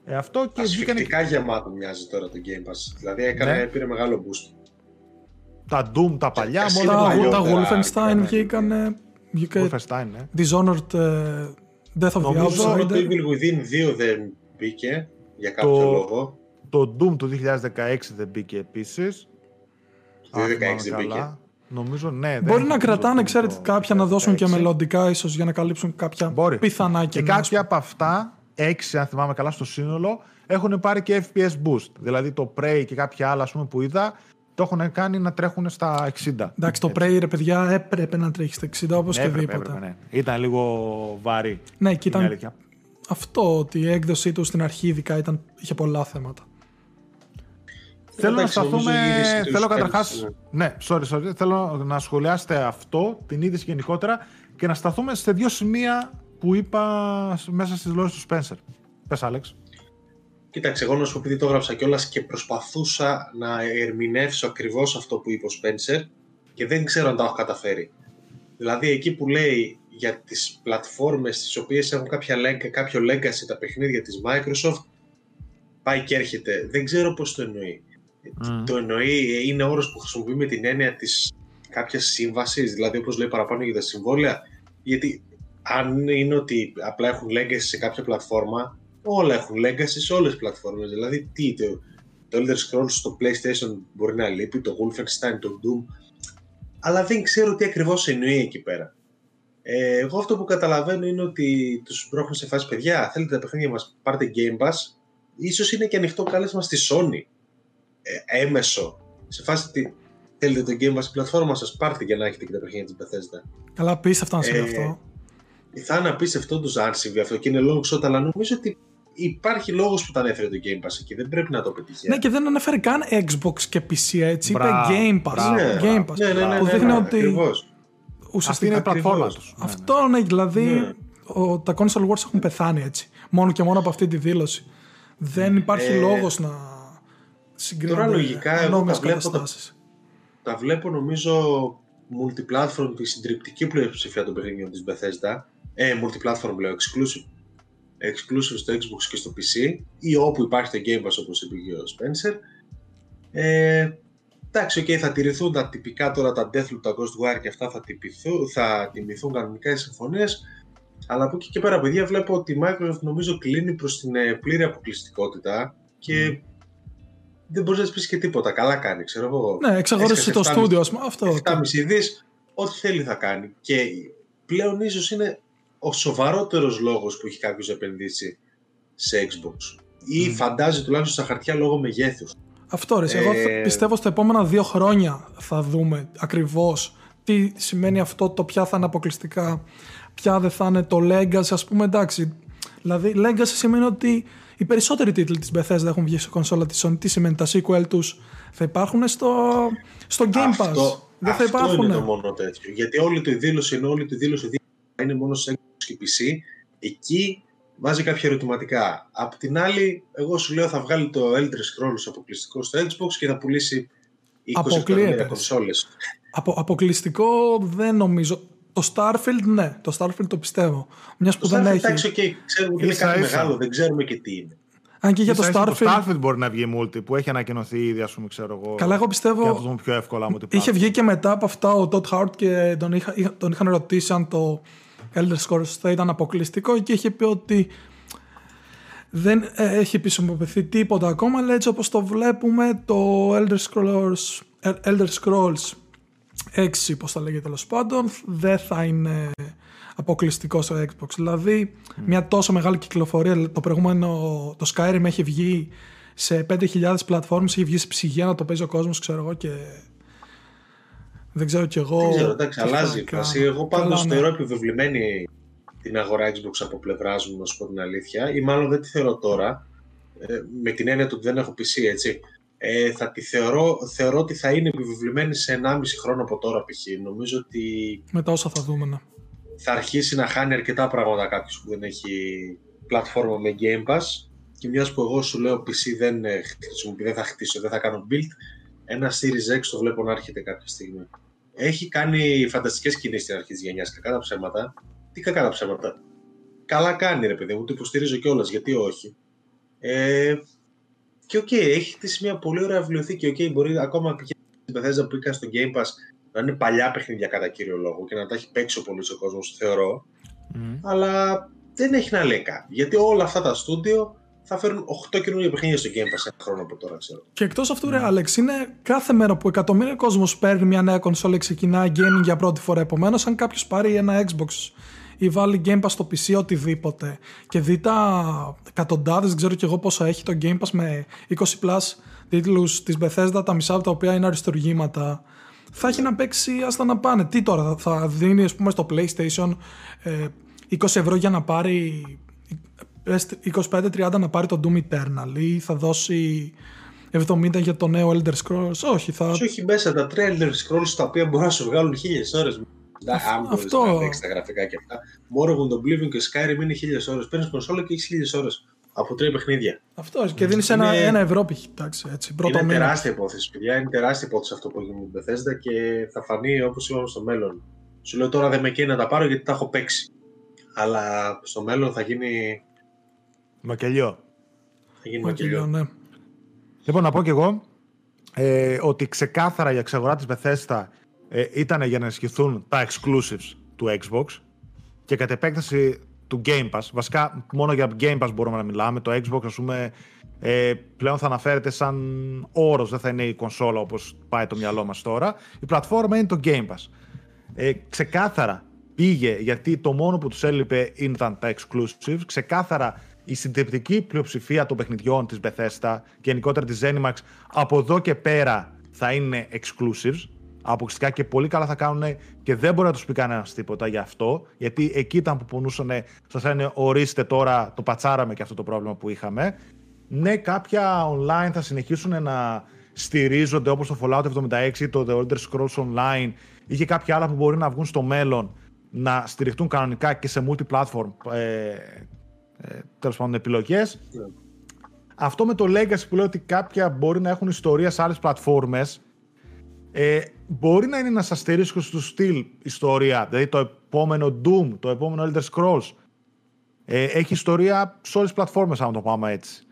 Ε, αυτό και Ασφυκτικά γεμάτο μοιάζει τώρα το Game Pass. Δηλαδή έκανε, ναι. πήρε μεγάλο boost. Τα Doom, τα παλιά, μόνο τα, τα Wolfenstein βγήκανε. Wolfenstein, ναι. Dishonored uh, Death of Νομίζω the Outsider. το Evil Within 2 δεν μπήκε για κάποιο το, λόγο. Το Doom του 2016 δεν μπήκε επίσης. Το 2016 δεν μπήκε. Νομίζω ναι. Μπορεί να κρατάνε, ξέρετε, κάποια να δώσουν και μελλοντικά ίσως για να καλύψουν κάποια Μπορεί. πιθανά και κάποια από αυτά, έξι αν θυμάμαι καλά στο σύνολο, έχουν πάρει και FPS boost. Δηλαδή το Prey και κάποια άλλα ας πούμε, που είδα, το έχουν κάνει να τρέχουν στα 60. Εντάξει, το Prey ρε παιδιά έπρεπε να τρέχεις στα 60 όπως και έπρεπε, δίποτε. έπρεπε, ναι. Ήταν λίγο βαρύ. Ναι, και είναι ήταν αυτό ότι η έκδοσή του στην αρχή ειδικά ήταν, είχε πολλά θέματα. Θέλω να Εντάξει, νομίζω σταθούμε. η είδηση τους Θέλω καταρχά. κάλυψε, Ναι, sorry, sorry. Θέλω να σχολιάσετε αυτό, την είδηση γενικότερα και να σταθούμε σε δύο σημεία που είπα μέσα στις δηλώσει του Spencer. Πες, Άλεξ. Κοίταξε, εγώ να σου πω επειδή το έγραψα κιόλας και προσπαθούσα να ερμηνεύσω ακριβώς αυτό που είπε ο Spencer και δεν ξέρω αν τα έχω καταφέρει. Δηλαδή εκεί που λέει για τις πλατφόρμες τις οποίες έχουν κάποια, leg- κάποιο legacy τα παιχνίδια της Microsoft πάει και έρχεται. Δεν ξέρω πώς το εννοεί. Mm. Το εννοεί, είναι όρος που χρησιμοποιεί με την έννοια της κάποιας σύμβασης, δηλαδή όπως λέει παραπάνω για τα συμβόλαια, γιατί αν είναι ότι απλά έχουν legacy σε κάποια πλατφόρμα, όλα έχουν legacy σε όλες τις πλατφόρμες. Δηλαδή τι, το, το Elder Scrolls στο PlayStation μπορεί να λείπει, το Wolfenstein, το Doom, αλλά δεν ξέρω τι ακριβώς εννοεί εκεί πέρα. Ε, εγώ αυτό που καταλαβαίνω είναι ότι τους μπρόχνουν σε φάση παιδιά, θέλετε τα παιχνίδια μας, πάρτε Game Pass, ίσως είναι και ανοιχτό κάλεσμα στη Sony, ε, έμεσο, σε φάση ότι θέλετε το Game Pass στην πλατφόρμα σας, πάρτε για να έχετε και τα παιχνίδια της Bethesda. Καλά, απίστευτο να συμβεί Ε, αυτό. Θα είναι απίστευτο του αν συμβεί αυτό και είναι long shot, αλλά νομίζω ότι υπάρχει λόγος που τα ανέφερε το Game Pass εκεί, δεν πρέπει να το πετύχει. Ναι, και δεν ανέφερε καν Xbox και PC έτσι. Μπράβο, είπε Game Pass. μπράβο, ναι, Game Pass. ναι, ναι, ναι, που ναι, δείχνει ναι, ότι ακριβώς. Αυτή ουσιαστικά είναι η πλατφόρμα ακριβώς. τους. Αυτό ναι, δηλαδή Ναι. ο, τα console wars έχουν πεθάνει έτσι. Μόνο και μόνο από αυτή τη δήλωση. Δεν υπάρχει Ε, λόγος να συγκρίνονται τώρα λογικά εγώ ανώμοιες τα βλέπω τα- καταστάσεις. τα βλέπω νομίζω multiplatform τη συντριπτική πλειοψηφία των παιχνιδιών της Bethesda ε, multiplatform λέω, exclusive exclusive στο Xbox και στο PC ή όπου υπάρχει το Game Pass όπως είπε και ο Spencer ε, εντάξει, okay, θα τηρηθούν τα τυπικά τώρα τα Deathloop, τα Ghostwire και αυτά θα, τυπηθούν, θα τιμηθούν κανονικά οι συμφωνίες αλλά από εκεί και πέρα παιδιά βλέπω ότι η Microsoft νομίζω κλείνει προς την ε, πλήρη αποκλειστικότητα και δεν μπορείς να της πεις και τίποτα. Καλά κάνει, ξέρω εγώ. Ναι, εξαγόρισε Έσκασε το 7,5 στούντιο, ας πούμε. Αυτό. 7,5 δις, ό,τι θέλει θα κάνει. Και πλέον ίσως είναι ο σοβαρότερος λόγος που έχει κάποιος επενδύσει σε Xbox. Ή φαντάζει τουλάχιστον στα χαρτιά λόγω μεγέθους. Αυτό ρε, εγώ θα- Ε, πιστεύω στα επόμενα δύο χρόνια θα δούμε ακριβώς τι σημαίνει αυτό, το ποια θα είναι αποκλειστικά, ποια δεν θα είναι το legacy, ας πούμε, εντάξει. Δηλαδή, legacy σημαίνει ότι οι περισσότεροι τίτλοι της Bethesda έχουν βγει σε κονσόλα της Sony. Τι σημαίνει, τα sequel τους θα υπάρχουν στο, στο Game Pass; Αυτό, Δεν θα Αυτό υπάρχουν. είναι το μόνο τέτοιο. Γιατί όλη τη δήλωση είναι όλη τη δήλωση είναι μόνο σε Xbox και PC. Εκεί βάζει κάποια ερωτηματικά. Απ' την άλλη, εγώ σου λέω θα βγάλει το Elder Scrolls αποκλειστικό στο Xbox και θα πουλήσει 20 Αποκλείεται. εκατομμύρια κονσόλες. Απο, αποκλειστικό δεν νομίζω. Το Starfield, ναι, το Starfield το πιστεύω. Μιας που Το δεν Starfield, έχει. εντάξει, οκ, ξέρουμε ότι είναι Ίσα κάτι ίσα. μεγάλο, δεν ξέρουμε και τι είναι. Αν και για το Ίσα ίσα Starfield. Starfield μπορεί να βγει multi που έχει ανακοινωθεί ήδη, ας πούμε, ξέρω εγώ. Καλά, εγώ Και να το πιστεύω. δούμε πιο εύκολα multiplayer. Είχε βγει και μετά από αυτά ο Todd Howard και τον, είχα, είχα- τον είχαν ρωτήσει αν το Elder Scrolls θα ήταν αποκλειστικό και είχε πει ότι δεν ε, έχει επισημοποιηθεί τίποτα ακόμα, αλλά έτσι όπως το βλέπουμε το Elder Scrolls, ε, Elder Scrolls 6, πώς θα λέγεται τέλος πάντων, δεν θα είναι αποκλειστικό στο Xbox. Δηλαδή, μια τόσο μεγάλη κυκλοφορία, το προηγούμενο, το Skyrim έχει βγει σε 5.000 πλατφόρμες, έχει βγει σε ψυγεία να το παίζει ο κόσμος, ξέρω εγώ, και δεν ξέρω κι εγώ. Δεν ξέρω, εντάξει, τι θα αλλάζει η κάνω. φάση. Εγώ πάντως Καλά, ναι. θεωρώ επιβεβλημένη την αγορά Xbox από πλευράς μου, να σου πω την αλήθεια, ή μάλλον δεν τη θεωρώ τώρα, ε, με την έννοια του ότι δεν έχω PC, έτσι. Ε, θα τη θεωρώ, θεωρώ ότι θα είναι επιβεβλημένη σε 1,5 χρόνο από τώρα π.χ. Νομίζω ότι Μετά όσα θα δούμε, ναι. θα αρχίσει να χάνει αρκετά πράγματα κάποιος που δεν έχει πλατφόρμα με Game Pass. Και μιας που εγώ σου λέω PC δεν, ε, χρησιμοποιώ, δεν θα χτίσω, δεν θα κάνω build, ένα Series X το βλέπω να έρχεται κάποια στιγμή. Έχει κάνει φανταστικές κινήσεις στην αρχής της γενιάς, κακά τα ψέματα. Τι κακά τα ψέματα. Καλά κάνει ρε παιδί μου, το υποστηρίζω κιόλας, γιατί όχι. Ε, και οκ, έχει χτίσει μια πολύ ωραία βιβλιοθήκη. Οκ, μπορεί ακόμα π.χ. στην Bethesda που είχα στο Game Pass να είναι παλιά παιχνίδια κατά κύριο λόγο και να τα έχει παίξει ο πολύς ο κόσμος, θεωρώ. Μμ. Αλλά δεν έχει να λέει κάτι. Γιατί όλα αυτά τα στούντιο θα φέρουν 8 καινούργια παιχνίδια στο Game Pass ένα χρόνο από τώρα, ξέρω. Και εκτός αυτού, ρε Άλεξ, είναι κάθε μέρα που εκατομμύρια κόσμος παίρνει μια νέα κονσόλα και ξεκινάει gaming για πρώτη φορά. Επομένως, αν κάποιος πάρει ένα Xbox ή βάλει Game Pass στο PC, οτιδήποτε, και δει τα εκατοντάδες, δεν ξέρω κι εγώ πόσα έχει το Game Pass με 20 plus τίτλους της Bethesda, τα μισά από τα οποία είναι αριστουργήματα, θα έχει να παίξει άστα να πάνε. Τι τώρα, θα- θα δίνει, ας πούμε, στο PlayStation ε, 20 ευρώ για να πάρει 25-30 να πάρει το Doom Eternal ή θα δώσει 70 για το νέο Elder Scrolls. Όχι, θα... Σου έχει μέσα τα trailer scrolls τα οποία μπορούν να σου βγάλουν χίλιες ώρες. Αν μπορείς αυτό- να αντέξεις τα γραφικά και αυτά. Morrowind, Oblivion και Skyrim είναι χίλιες ώρες. Παίρνεις κονσόλα και έχεις χίλιες ώρες από τρία παιχνίδια. Αυτό και δίνεις ένα, Είναι- ένα ευρώ π.χ. Εντάξει, έτσι, πρώτο είναι μήνα. τεράστια υπόθεση, παιδιά. Είναι τεράστια υπόθεση αυτό που έγινε με την Bethesda και θα φανεί όπως είπαμε στο μέλλον. Σου λέω τώρα δεν με καίει να τα πάρω γιατί τα έχω παίξει. Αλλά στο μέλλον θα γίνει. Μακελιό. Θα γίνει Μακελιό, μακελιό. ναι. Λοιπόν, να πω κι εγώ ε, ότι ξεκάθαρα η εξαγορά της Bethesda ε, ήταν για να ενισχυθούν τα exclusives του Xbox και κατ' επέκταση του Game Pass. Βασικά, μόνο για Game Pass μπορούμε να μιλάμε. Το Xbox, ας πούμε, ε, πλέον θα αναφέρεται σαν όρος, δεν θα είναι η κονσόλα όπως πάει το μυαλό μας τώρα. Η πλατφόρμα είναι το Game Pass. Ε, ξεκάθαρα πήγε, γιατί το μόνο που τους έλειπε ήταν τα exclusives, ξεκάθαρα η συντριπτική πλειοψηφία των παιχνιδιών της Bethesda και γενικότερα της Zenimax από εδώ και πέρα θα είναι exclusives, αποκλειστικά και πολύ καλά θα κάνουν και δεν μπορεί να τους πει κανένας τίποτα γι' αυτό, γιατί εκεί ήταν που πονούσαν, σας λένε ορίστε τώρα το πατσάραμε και αυτό το πρόβλημα που είχαμε. Ναι, κάποια online θα συνεχίσουν να στηρίζονται όπως το Fallout 76, το The Elder Scrolls Online ή και κάποια άλλα που μπορεί να βγουν στο μέλλον να στηριχτούν κανονικά και σε multi-platform ε, ε, τέλος πάντων επιλογές. Ναι. Αυτό με το Legacy που λέω ότι κάποια μπορεί να έχουν ιστορία σε άλλες πλατφόρμες ε, μπορεί να είναι να σας στηρίσκω στο στυλ ιστορία. Δηλαδή το επόμενο Doom, το επόμενο Elder Scrolls ε, έχει ιστορία σε όλες τις πλατφόρμες αν το πάμε έτσι.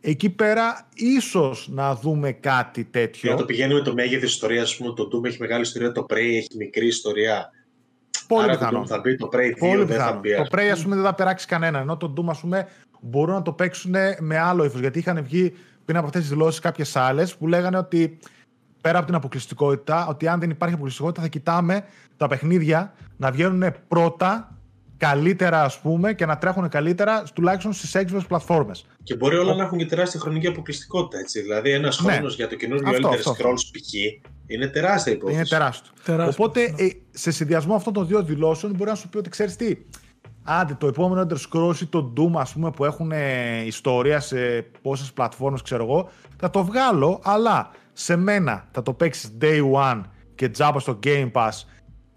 Εκεί πέρα ίσως να δούμε κάτι Για τέτοιο. να το πηγαίνει με το μέγεθος ιστορίας, ας πούμε, το Doom έχει μεγάλη ιστορία, το Prey έχει μικρή ιστορία. Πολύ Άρα πιθανό. το Doom θα μπει, το Prey 2 Πολύ δεν θα πιθανό. μπει. Το ας πούμε. Prey, ας πούμε, δεν θα περάξει κανένα. Ενώ το Doom, ας πούμε, μπορούν να το παίξουν με άλλο ύφος. Γιατί είχαν βγει πριν από αυτές τις δηλώσεις κάποιες άλλες που λέγανε ότι πέρα από την αποκλειστικότητα, ότι αν δεν υπάρχει αποκλειστικότητα θα κοιτάμε τα παιχνίδια να βγαίνουν πρώτα, καλύτερα ας πούμε, και να τρέχουν καλύτερα τουλάχιστον στις έξυπνες πλατφόρμες. Και μπορεί όλα να έχουν και τεράστια χρονική αποκλειστικότητα. Έτσι. Δηλαδή, ένας Ναι. χρόνος για το καινούργιο Αυτό, Elder αυτό, αυτό. Scrolls π.χ. είναι τεράστια υπόθεση. Είναι τεράστιο. Τεράστιο, Οπότε, ναι. ε, σε συνδυασμό αυτών των δύο δηλώσεων, μπορεί να σου πει ότι ξέρεις τι. Άντε, το επόμενο Elder Scrolls ή το Doom, ας πούμε, που έχουν ε, ιστορία σε πόσες πλατφόρμες, ξέρω εγώ, θα το βγάλω, αλλά σε μένα θα το παίξεις day one και τζάμπα στο Game Pass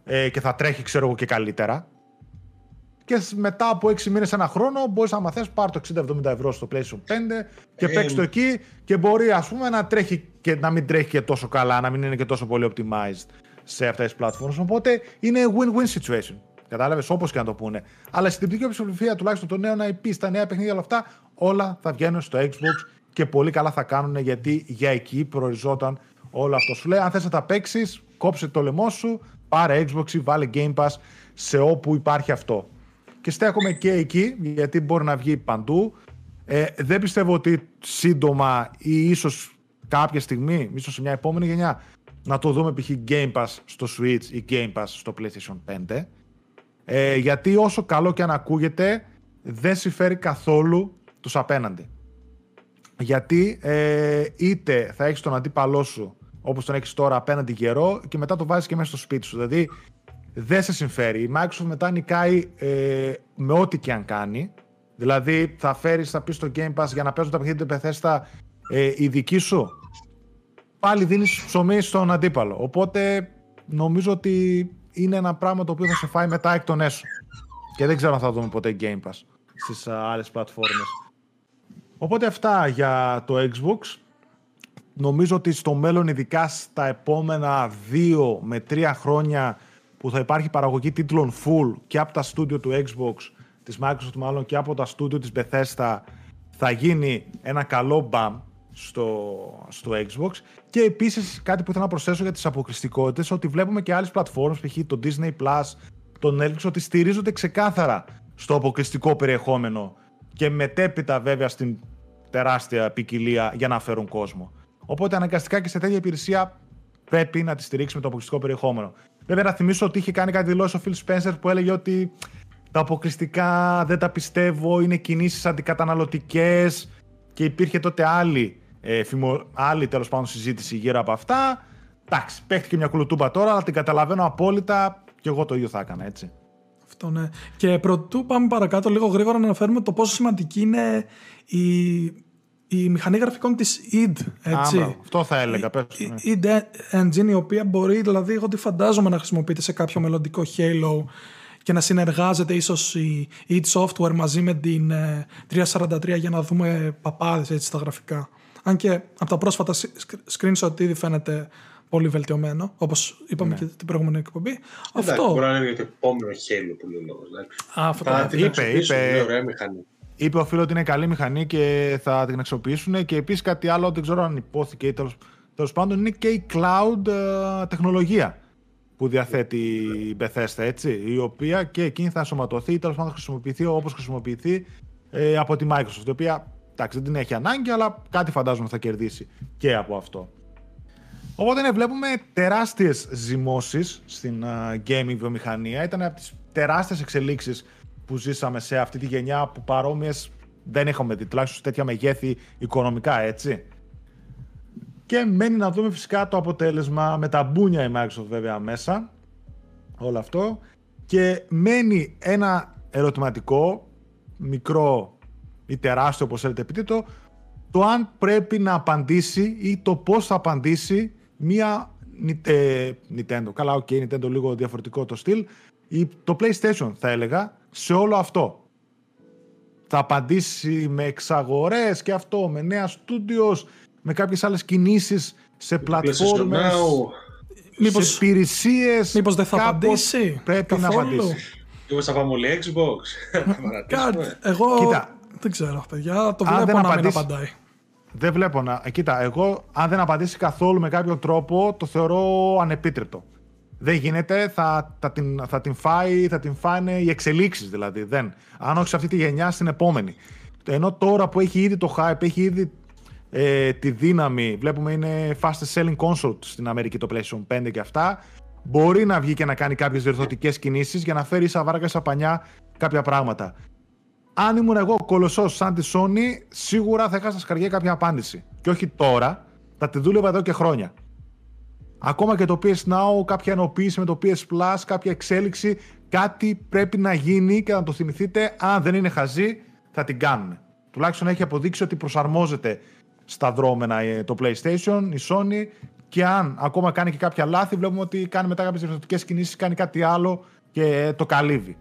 ε, και θα τρέχει ξέρω εγώ και καλύτερα. Και μετά από 6 μήνες, ένα χρόνο, μπορείς να μαθαίνει πάρει το 60-70 ευρώ στο PlayStation 5 και ε, παίξει το εκεί και μπορεί ας πούμε να τρέχει και να μην τρέχει και τόσο καλά, να μην είναι και τόσο πολύ optimized σε αυτές τις πλατφόρμες. Οπότε είναι win-win situation. Κατάλαβες, όπως και να το πούνε. Αλλά στην τυπική ψηφοφορία τουλάχιστον το νέο IP, στα νέα παιχνίδια, όλα αυτά, όλα θα βγαίνουν στο Xbox και πολύ καλά θα κάνουν γιατί για εκεί προοριζόταν όλο αυτό. Σου λέει, αν θες να τα παίξεις, κόψε το λαιμό σου, πάρε Xbox ή βάλε Game Pass σε όπου υπάρχει αυτό. Και στέκομαι και εκεί, γιατί μπορεί να βγει παντού. Ε, δεν πιστεύω ότι σύντομα ή ίσως κάποια στιγμή, ίσω σε μια επόμενη γενιά, να το δούμε π.χ. Game Pass στο Switch ή Game Pass στο PlayStation 5. Ε, γιατί όσο καλό και αν ακούγεται, δεν συμφέρει καθόλου τους απέναντι. Γιατί ε, είτε θα έχεις τον αντίπαλό σου όπως τον έχεις τώρα απέναντι καιρό και μετά το βάζεις και μέσα στο σπίτι σου. Δηλαδή δεν σε συμφέρει. Η Microsoft μετά νικάει ε, με ό,τι και αν κάνει. Δηλαδή θα φέρεις, θα πεις στο Game Pass για να παίζουν τα παιχνίδια του Bethesda ε, η δική σου. Πάλι δίνεις ψωμί στον αντίπαλο. Οπότε νομίζω ότι είναι ένα πράγμα το οποίο θα σε φάει μετά εκ των έσω. Και δεν ξέρω αν θα δούμε ποτέ Game Pass στις άλλες πλατφόρμες. Οπότε αυτά για το Xbox. Νομίζω ότι στο μέλλον, ειδικά στα επόμενα δύο με τρία χρόνια που θα υπάρχει παραγωγή τίτλων full και από τα στούντιο του Xbox, της Microsoft μάλλον και από τα στούντιο της Bethesda, θα γίνει ένα καλό μπαμ στο, στο Xbox. Και επίσης κάτι που ήθελα να προσθέσω για τις αποκλειστικότητες, ότι βλέπουμε και άλλες πλατφόρμες, π.χ. το Disney+, τον Netflix, ότι στηρίζονται ξεκάθαρα στο αποκλειστικό περιεχόμενο και μετέπειτα βέβαια στην τεράστια ποικιλία για να φέρουν κόσμο. Οπότε αναγκαστικά και σε τέτοια υπηρεσία πρέπει να τη στηρίξει με το αποκλειστικό περιεχόμενο. Βέβαια, να θυμίσω ότι είχε κάνει κάτι δηλώσεις ο Phil Spencer που έλεγε ότι τα αποκλειστικά δεν τα πιστεύω, είναι κινήσεις αντικαταναλωτικές και υπήρχε τότε άλλη, ε, φημο, άλλη τέλος πάντων συζήτηση γύρω από αυτά. Εντάξει, παίχτηκε μια κουλουτούπα τώρα, αλλά την καταλαβαίνω απόλυτα και εγώ το ίδιο θα έκανα, έτσι. Αυτό ναι. Και πρωτού πάμε παρακάτω λίγο γρήγορα να αναφέρουμε το πόσο σημαντική είναι η, η μηχανή γραφικών της id. Έτσι. Α, αυτό θα έλεγα. Πες, η, η id engine η οποία μπορεί, δηλαδή εγώ τη φαντάζομαι να χρησιμοποιείται σε κάποιο μελλοντικό Halo και να συνεργάζεται ίσως η id Software μαζί με την 343 ε, για να δούμε παπάδες έτσι στα γραφικά. Αν και από τα πρόσφατα screenshot ήδη φαίνεται πολύ βελτιωμένο, όπως είπαμε ναι. και την προηγούμενη εκπομπή. Εντάξει, Αυτό. Μπορεί να είναι για το επόμενο χέλιο που λέει λόγος. Αυτό. Είπε, είπε, είπε ο φίλος ότι είναι καλή μηχανή και θα την αξιοποιήσουν. Και επίσης κάτι άλλο, δεν ξέρω αν υπόθηκε ή τέλος πάντων, είναι και η cloud uh, τεχνολογία που διαθέτει η Bethesda, έτσι, η οποία και εκείνη θα σωματωθεί ή τέλος πάντων θα χρησιμοποιηθεί όπως χρησιμοποιηθεί ε, από τη Microsoft, η οποία εντάξει, δεν την έχει ανάγκη, αλλά κάτι φαντάζομαι θα κερδίσει και από αυτό. Οπότε ναι, βλέπουμε τεράστιες ζυμώσεις στην uh, gaming βιομηχανία. Ήταν από τις τεράστιες εξελίξεις που ζήσαμε σε αυτή τη γενιά που παρόμοιες δεν είχαμε δει, τουλάχιστον σε τέτοια μεγέθη οικονομικά, έτσι. Και μένει να δούμε φυσικά το αποτέλεσμα με τα μπούνια η Microsoft βέβαια μέσα, όλο αυτό. Και μένει ένα ερωτηματικό, μικρό ή τεράστιο όπως θέλετε πείτε το, το αν πρέπει να απαντήσει ή το πώς θα απαντήσει μία ε, Nintendo. Καλά, οκ, okay, Nintendo λίγο διαφορετικό το στυλ. Η, το PlayStation θα έλεγα σε όλο αυτό. Θα απαντήσει με εξαγορές και αυτό, με νέα studios, με κάποιες άλλες κινήσεις σε πλατφόρμες, μήπως, σε υπηρεσίες. Μήπως δεν θα απαντήσει Πρέπει καθόλου. να απαντήσει. Μήπως θα πάμε όλοι Xbox. Κάτι, εγώ Κοίτα, δεν ξέρω, παιδιά, το βλέπω να μην απαντάει. Δεν βλέπω να. Ε, κοίτα, εγώ αν δεν απαντήσει καθόλου με κάποιο τρόπο, το θεωρώ ανεπίτρεπτο. Δεν γίνεται, θα, θα, την, θα την φάει, θα την φάνε οι εξελίξεις δηλαδή. Δεν. Αν όχι σε αυτή τη γενιά, στην επόμενη. Ενώ τώρα που έχει ήδη το hype, έχει ήδη ε, τη δύναμη, βλέπουμε είναι fastest selling console στην Αμερική το PlayStation 5 και αυτά, μπορεί να βγει και να κάνει κάποιες διορθωτικές κινήσεις για να φέρει σαν βάρκα σαν πανιά κάποια πράγματα αν ήμουν εγώ κολοσσός σαν τη Sony, σίγουρα θα είχα στα σκαριά κάποια απάντηση. Και όχι τώρα, θα τη δούλευα εδώ και χρόνια. Ακόμα και το PS Now, κάποια ενοποίηση με το PS Plus, κάποια εξέλιξη, κάτι πρέπει να γίνει και να το θυμηθείτε. Αν δεν είναι χαζή, θα την κάνουν. Τουλάχιστον έχει αποδείξει ότι προσαρμόζεται στα δρόμενα ε, το PlayStation, η Sony και αν ακόμα κάνει και κάποια λάθη, βλέπουμε ότι κάνει μετά κάποιες διευθυντικέ κινήσεις, κάνει κάτι άλλο και το καλύβει.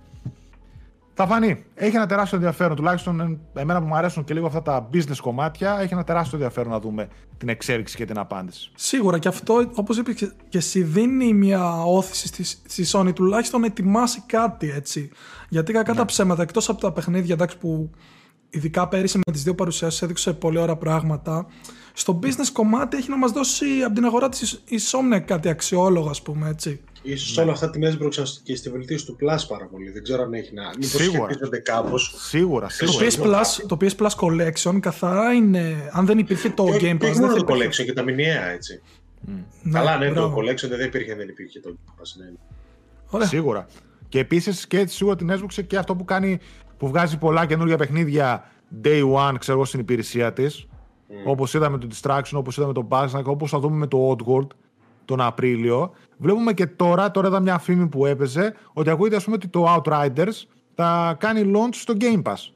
Θα φανεί. Έχει ένα τεράστιο ενδιαφέρον, τουλάχιστον εμένα που μου αρέσουν και λίγο αυτά τα business κομμάτια, έχει ένα τεράστιο ενδιαφέρον να δούμε την εξέλιξη και την απάντηση. Σίγουρα και αυτό, όπως είπες και εσύ, δίνει μια όθηση στη, στη Sony τουλάχιστον να ετοιμάσει κάτι έτσι. Γιατί κακά ναι. τα ψέματα, εκτός από τα παιχνίδια εντάξει, που ειδικά πέρυσι με τις δύο παρουσιάσεις έδειξε πολύ ωραία πράγματα. Στο business κομμάτι έχει να μας δώσει από την αγορά της η Sony κάτι αξιόλογο, ας πούμε έτσι. Ίσως ναι. όλα αυτά την έσπρωξαν και στη βελτίωση του Plus πάρα πολύ. Δεν ξέρω αν έχει να. Μήπως σίγουρα. κάπως. Σίγουρα. σίγουρα. Το, PS Plus, το PS Plus Collection καθαρά είναι. Αν δεν υπήρχε το και, Game Pass. Δεν το Collection και τα μηνιαία έτσι. Mm. Καλά, ναι, το Collection δεν υπήρχε, δεν υπήρχε το Game Pass. Ναι. Ωραία. Σίγουρα. Και επίσης και σίγουρα την έσπρωξε και αυτό που κάνει. που βγάζει πολλά καινούργια παιχνίδια day one, ξέρω στην υπηρεσία της. Mm. Όπως είδαμε το Distraction, όπως είδαμε το Bugsnack, όπως θα δούμε με το Oddworld τον Απρίλιο. Βλέπουμε και τώρα, τώρα είδα μια φήμη που έπαιζε, ότι ακούγεται ας πούμε ότι το Outriders θα κάνει launch στο Game Pass.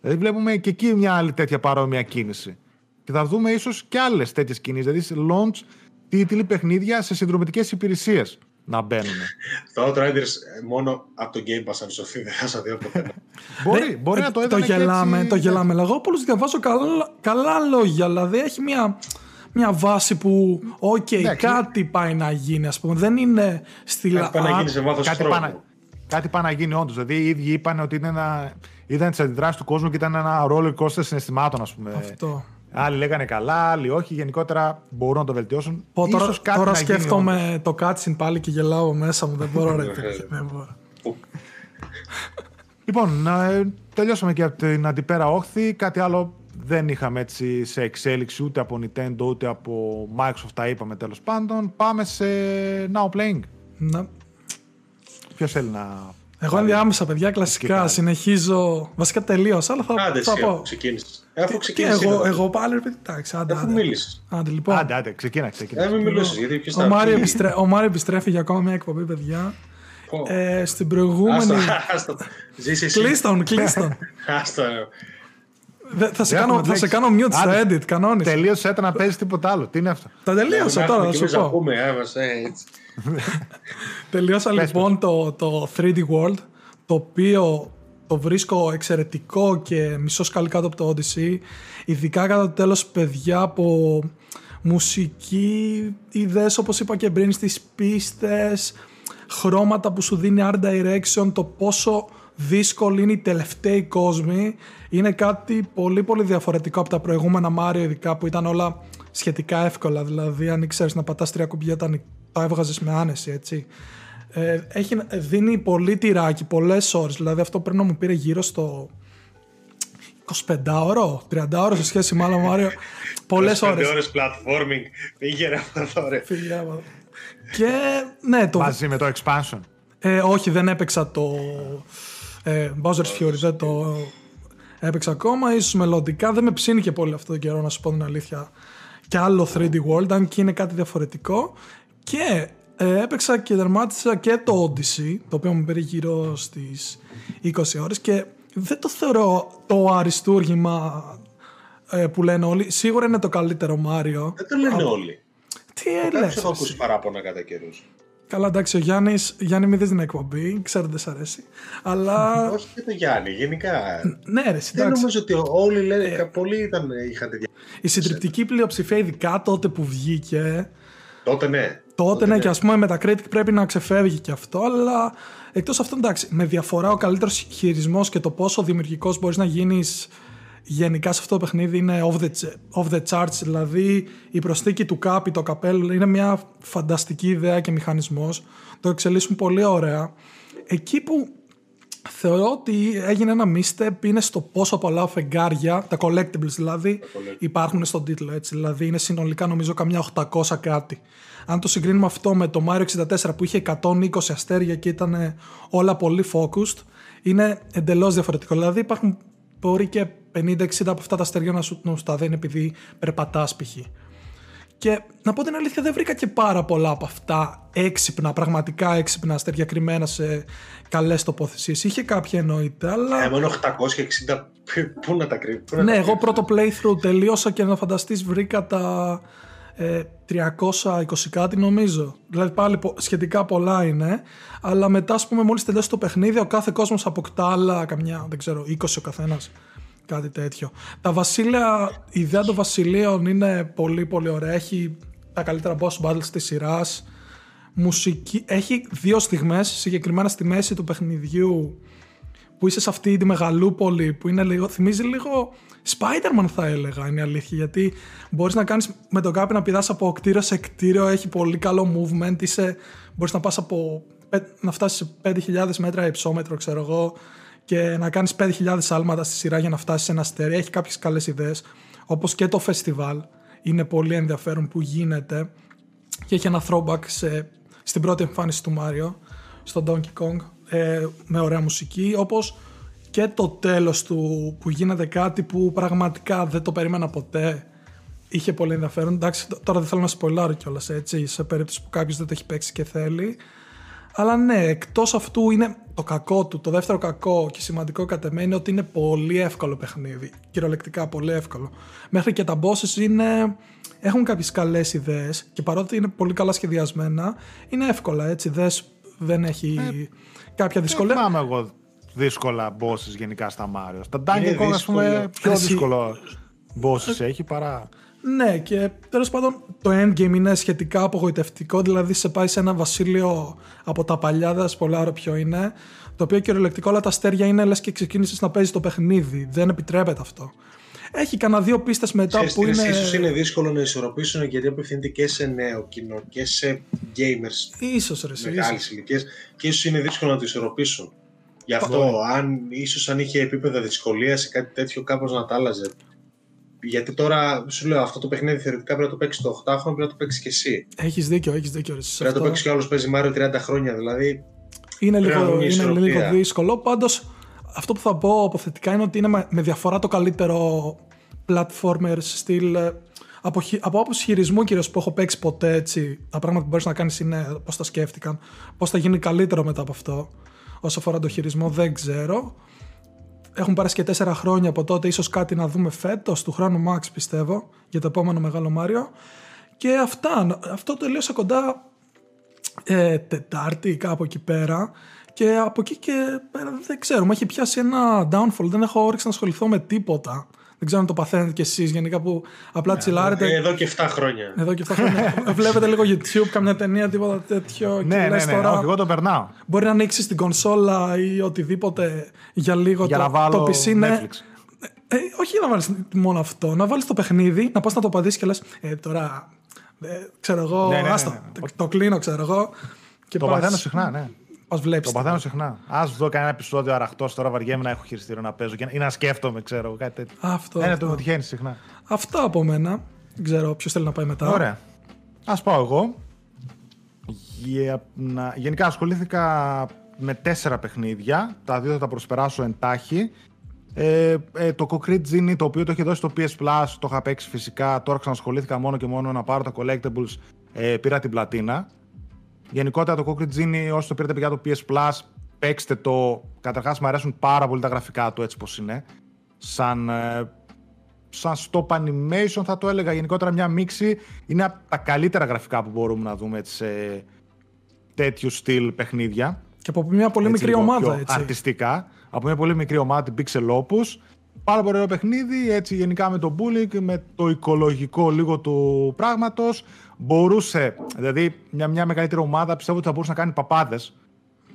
Δηλαδή βλέπουμε και εκεί μια άλλη τέτοια παρόμοια κίνηση. Και θα δούμε ίσως και άλλες τέτοιες κινήσεις, δηλαδή launch τίτλοι παιχνίδια σε συνδρομητικές υπηρεσίες να μπαίνουν. Το Outriders ε, μόνο από το Game Pass αν σωθεί δεν θα δει ποτέ. μπορεί, μπορεί να το έδωνε το γελάμε, έτσι... Το γελάμε, αλλά εγώ πολλούς διαβάζω καλά, καλά λόγια, δηλαδή έχει μια μια βάση που, οκ, okay, κάτι πάει να γίνει, ας πούμε. Δεν είναι στη Κάτι πάει να γίνει σε βάθος κάτι χρόνου. κάτι πάει να γίνει όντως. Δηλαδή οι ίδιοι είπαν ότι είναι ένα, είδαν τις αντιδράσεις του κόσμου και ήταν ένα roller coaster συναισθημάτων, ας πούμε. Αυτό. Άλλοι λέγανε καλά, άλλοι όχι. Γενικότερα μπορούν να το βελτιώσουν. Πω, τώρα Ίσως κάτι τώρα να σκέφτομαι γίνει, το cutscene πάλι και γελάω μέσα μου. Δεν μπορώ, ρε. δεν μπορώ. λοιπόν, ε, τελειώσαμε και από την αντιπέρα όχθη. Κάτι άλλο δεν είχαμε έτσι σε εξέλιξη ούτε από Nintendo ούτε από Microsoft τα είπαμε τέλος πάντων. Πάμε σε Now Playing. Ναι. Ποιος θέλει να. Εγώ ενδιάμεσα, παιδιά, κλασικά. Συνεχίζω. Βασικά τελείωσα, αλλά θα, άντε, θα πω. Ξεκίνησες. Αφού ξεκίνησες. Εγώ, εγώ πάλι, ρε εντάξει, άντε. Αφού μίλησες. Άντε, λοιπόν. Άντε, άντε, ξεκίνα, ξεκίνα. Δεν μιλούσε, γιατί ποιος θα. Ο Μάριο, επιστρέ... ο Μάριο επιστρέφει για ακόμα μια εκπομπή, παιδιά. Ε, στην προηγούμενη. Άστο, Κλείστον, κλείστον. Άστο, θα, σε κάνω, θα σε κάνω mute στο edit, κανόνι. Τελείωσε να παίζει τίποτα άλλο. Τι είναι αυτό; Τα τελείωσα τώρα, θα σου πω. Τελείωσα λοιπόν το, το 3D World, το οποίο το βρίσκω εξαιρετικό και μισό σκάλι κάτω από το Odyssey. Ειδικά κατά το τέλος παιδιά από μουσική, ιδέες όπως είπα και πριν στις πίστες, χρώματα που σου δίνει art direction, το πόσο δύσκολη είναι η τελευταία κόσμη. Είναι κάτι πολύ πολύ διαφορετικό από τα προηγούμενα Mario ειδικά που ήταν όλα σχετικά εύκολα. Δηλαδή αν ήξερες να πατάς τρία κουμπιά τα, τα έβγαζες με άνεση έτσι. Ε, έχει, δίνει πολύ τυράκι, πολλές ώρες. Δηλαδή αυτό πρέπει να μου πήρε γύρω στο 25 ώρο, 30 ώρο σε σχέση με άλλο Μάριο. Πολλές ώρε. 25 ώρες platforming. Πήγε ρε αυτό ρε. Και ναι, το. Μαζί με το expansion. Ε, όχι, δεν έπαιξα το ε, Bowser's Fury δεν το έπαιξα ακόμα. Ίσως μελλοντικά δεν με ψήνει και πολύ αυτό το καιρό να σου πω την αλήθεια. Και άλλο 3D World, αν και είναι κάτι διαφορετικό. Και ε, έπαιξα και δερμάτισα και το Odyssey, το οποίο μου πήρε γύρω στις 20 ώρες και δεν το θεωρώ το αριστούργημα ε, που λένε όλοι. Σίγουρα είναι το καλύτερο Μάριο. Δεν το λένε όλοι. Τι λες. έχω ακούσει παράπονα κατά καιρούς. Καλά, εντάξει, ο Γιάννη, Γιάννη μην δεις την εκπομπή, ξέρω ότι δεν σ' αρέσει. Αλλά. Όχι και το Γιάννη, γενικά. Ναι, ρε, εντάξει. Δεν νομίζω ότι όλοι λένε. Ε... Πολλοί ήταν, είχαν τέτοια. Η συντριπτική πλειοψηφία, ειδικά τότε που βγήκε. Τότε ναι. Τότε, ναι, ναι, και ας πούμε με τα critic πρέπει να ξεφεύγει και αυτό, αλλά εκτός αυτού εντάξει, με διαφορά ο καλύτερος χειρισμός και το πόσο δημιουργικός μπορείς να γίνεις γενικά σε αυτό το παιχνίδι είναι off the, off the charts, δηλαδή η προσθήκη του κάπι, το καπέλο είναι μια φανταστική ιδέα και μηχανισμός, το εξελίσσουν πολύ ωραία. Εκεί που θεωρώ ότι έγινε ένα misstep είναι στο πόσο πολλά φεγγάρια, τα collectibles δηλαδή, υπάρχουν στον τίτλο έτσι, δηλαδή είναι συνολικά νομίζω καμιά 800 κάτι. Αν το συγκρίνουμε αυτό με το Mario 64 που είχε 120 αστέρια και ήταν όλα πολύ focused, είναι εντελώς διαφορετικό. Δηλαδή υπάρχουν μπορεί και 50-60 από αυτά τα αστέρια να σου τα δίνει επειδή περπατάς π.χ. Και να πω την αλήθεια, δεν βρήκα και πάρα πολλά από αυτά έξυπνα, πραγματικά έξυπνα αστέρια κρυμμένα σε καλές τοποθεσίες. Είχε κάποια εννοείται, αλλά. Ε, μόνο 860. Πού να τα κρύβει. Ναι, εγώ πρώτο playthrough τελείωσα και να φανταστείς βρήκα τα ε, 320 κάτι νομίζω. Δηλαδή πάλι σχετικά πολλά είναι. Αλλά μετά, ας πούμε, μόλις τελειώσει το παιχνίδι, ο κάθε κόσμος αποκτά άλλα καμιά, δεν ξέρω, 20 ο καθένας. Κάτι τέτοιο. Τα βασίλεια, η ιδέα των βασιλείων είναι πολύ πολύ ωραία. Έχει τα καλύτερα boss battles της σειράς. Μουσική. Έχει δύο στιγμές, συγκεκριμένα στη μέση του παιχνιδιού, που είσαι σε αυτή τη μεγαλούπολη που είναι λίγο, θυμίζει λίγο Spider-Man θα έλεγα είναι η αλήθεια γιατί μπορείς να κάνεις με τον κάποιον να πηδάς από κτίριο σε κτίριο έχει πολύ καλό movement είσαι, μπορείς να πας από να φτάσεις σε 5.000 μέτρα υψόμετρο ξέρω εγώ και να κάνεις 5.000 άλματα στη σειρά για να φτάσεις σε ένα αστέρι. Έχει κάποιες καλές ιδέες όπως και το φεστιβάλ. Είναι πολύ ενδιαφέρον που γίνεται και έχει ένα throwback σε, στην πρώτη εμφάνιση του Μάριο στο Donkey Kong ε, με ωραία μουσική όπως και το τέλος του που γίνεται κάτι που πραγματικά δεν το περίμενα ποτέ. Είχε πολύ ενδιαφέρον. Εντάξει τώρα δεν θέλω να σποιλάρω κιόλας έτσι σε περίπτωση που κάποιος δεν το έχει παίξει και θέλει. Αλλά ναι, εκτός αυτού είναι το κακό του, το δεύτερο κακό και σημαντικό κατά εμένα είναι ότι είναι πολύ εύκολο παιχνίδι. Κυριολεκτικά πολύ εύκολο. Μέχρι και τα bosses είναι, έχουν κάποιες καλές ιδέες και παρότι είναι πολύ καλά σχεδιασμένα, είναι εύκολα έτσι. Δες, δεν έχει ε, κάποια δυσκολία. Δεν θυμάμαι εγώ δύσκολα bosses γενικά στα Mario. Στα Donkey Kong, ας πούμε, πιο δύσκολο bosses έχει παρά. Ναι, και τέλος πάντων το endgame είναι σχετικά απογοητευτικό. Δηλαδή, σε πάει σε ένα βασίλειο από τα παλιά, δεν πολλά ποιο είναι. Το οποίο κυριολεκτικό όλα τα αστέρια είναι λες και ξεκίνησες να παίζεις το παιχνίδι. Δεν επιτρέπεται αυτό. Έχει κανένα δύο πίστες μετά Ξέρεις, που είναι. ίσως είναι δύσκολο να ισορροπήσουν γιατί απευθύνεται και σε νέο κοινό και σε gamers. σω ρε. Μεγάλες ηλικίες. Και ίσως είναι δύσκολο να το ισορροπήσουν. Γι' αυτό, αν, ίσως αν είχε επίπεδα δυσκολίας σε κάτι τέτοιο, κάπως να τα άλλαζε. Γιατί τώρα σου λέω αυτό το παιχνίδι θεωρητικά πρέπει να το παίξεις το 8χρονο, πρέπει να το παίξεις και εσύ. Έχεις δίκιο, έχεις δίκιο. Πρέπει να το παίξει και άλλος παίζει Μάριο 30 χρόνια. Δηλαδή. Είναι λίγο, είναι λίγο δύσκολο. Πάντως, αυτό που θα πω αποθετικά είναι ότι είναι με διαφορά το καλύτερο platformer στυλ. Ε, από, από άποψη χειρισμού κυρίω που έχω παίξει ποτέ έτσι, τα πράγματα που μπορείς να κάνεις είναι πώς τα σκέφτηκαν, πώς θα γίνει καλύτερο μετά από αυτό. Όσο αφορά το χειρισμό, δεν ξέρω. Έχουν περάσει και τέσσερα χρόνια από τότε, ίσως κάτι να δούμε φέτος, του χρόνου Max πιστεύω, για το επόμενο μεγάλο Μάριο. Και αυτά, αυτό τελείωσε κοντά ε, Τετάρτη κάπου εκεί πέρα. Και από εκεί και πέρα δεν ξέρω, μου έχει πιάσει ένα downfall, δεν έχω όρεξη να ασχοληθώ με τίποτα. Δεν ξέρω αν το παθαίνετε κι εσείς γενικά που απλά yeah, τσιλάρετε. Εδώ και 7 χρόνια. Εδώ και 7 χρόνια. Βλέπετε λίγο YouTube, καμιά ταινία, τίποτα τέτοιο. ναι, ναι, ναι, τώρα, εγώ το περνάω. Μπορεί να ανοίξει την κονσόλα ή οτιδήποτε για λίγο για το, να βάλω το PC. Ναι. Netflix. Ε, όχι να βάλεις μόνο αυτό. Να βάλεις το παιχνίδι, να πας να το πατήσεις και λες. Ε, τώρα. Ε, ξέρω εγώ. Ναι, ναι, ναι, άστα, το, το κλείνω, ξέρω εγώ. Και το παθαίνω συχνά, ναι. Το παθαίνω συχνά. Α δω κανένα επεισόδιο αραχτός τώρα βαριέμαι να έχω χειριστήριο να παίζω ή να σκέφτομαι, ξέρω κάτι τέτοιο. Αυτό. Ναι, το τυχαίνει συχνά. Αυτό από μένα. Δεν ξέρω ποιο θέλει να πάει μετά. Ωραία. Α πάω εγώ. Γενικά ασχολήθηκα με τέσσερα παιχνίδια. Τα δύο θα τα προσπεράσω εντάχει. Ε, ε, το Concrete Genie το οποίο το έχει δώσει στο PS Plus, το είχα παίξει φυσικά. Τώρα ξανασχολήθηκα μόνο και μόνο να πάρω τα collectibles. Ε, πήρα την πλατίνα. Γενικότερα το Concrete Genie, όσο το πήρατε για το PS Plus, παίξτε το. Καταρχάς, μου αρέσουν πάρα πολύ τα γραφικά του έτσι πώ είναι. Σαν, ε, σαν stop animation θα το έλεγα. Γενικότερα μια μίξη. Είναι από τα καλύτερα γραφικά που μπορούμε να δούμε έτσι, σε τέτοιου στυλ παιχνίδια. Και από μια πολύ μικρή ομάδα. Έτσι. Αρτιστικά. Από μια πολύ μικρή ομάδα, την Pixel Opus. Πάρα πολύ ωραίο παιχνίδι, έτσι γενικά με το bullying, με το οικολογικό λίγο του πράγματος μπορούσε, δηλαδή μια, μια μεγαλύτερη ομάδα πιστεύω ότι θα μπορούσε να κάνει παπάδες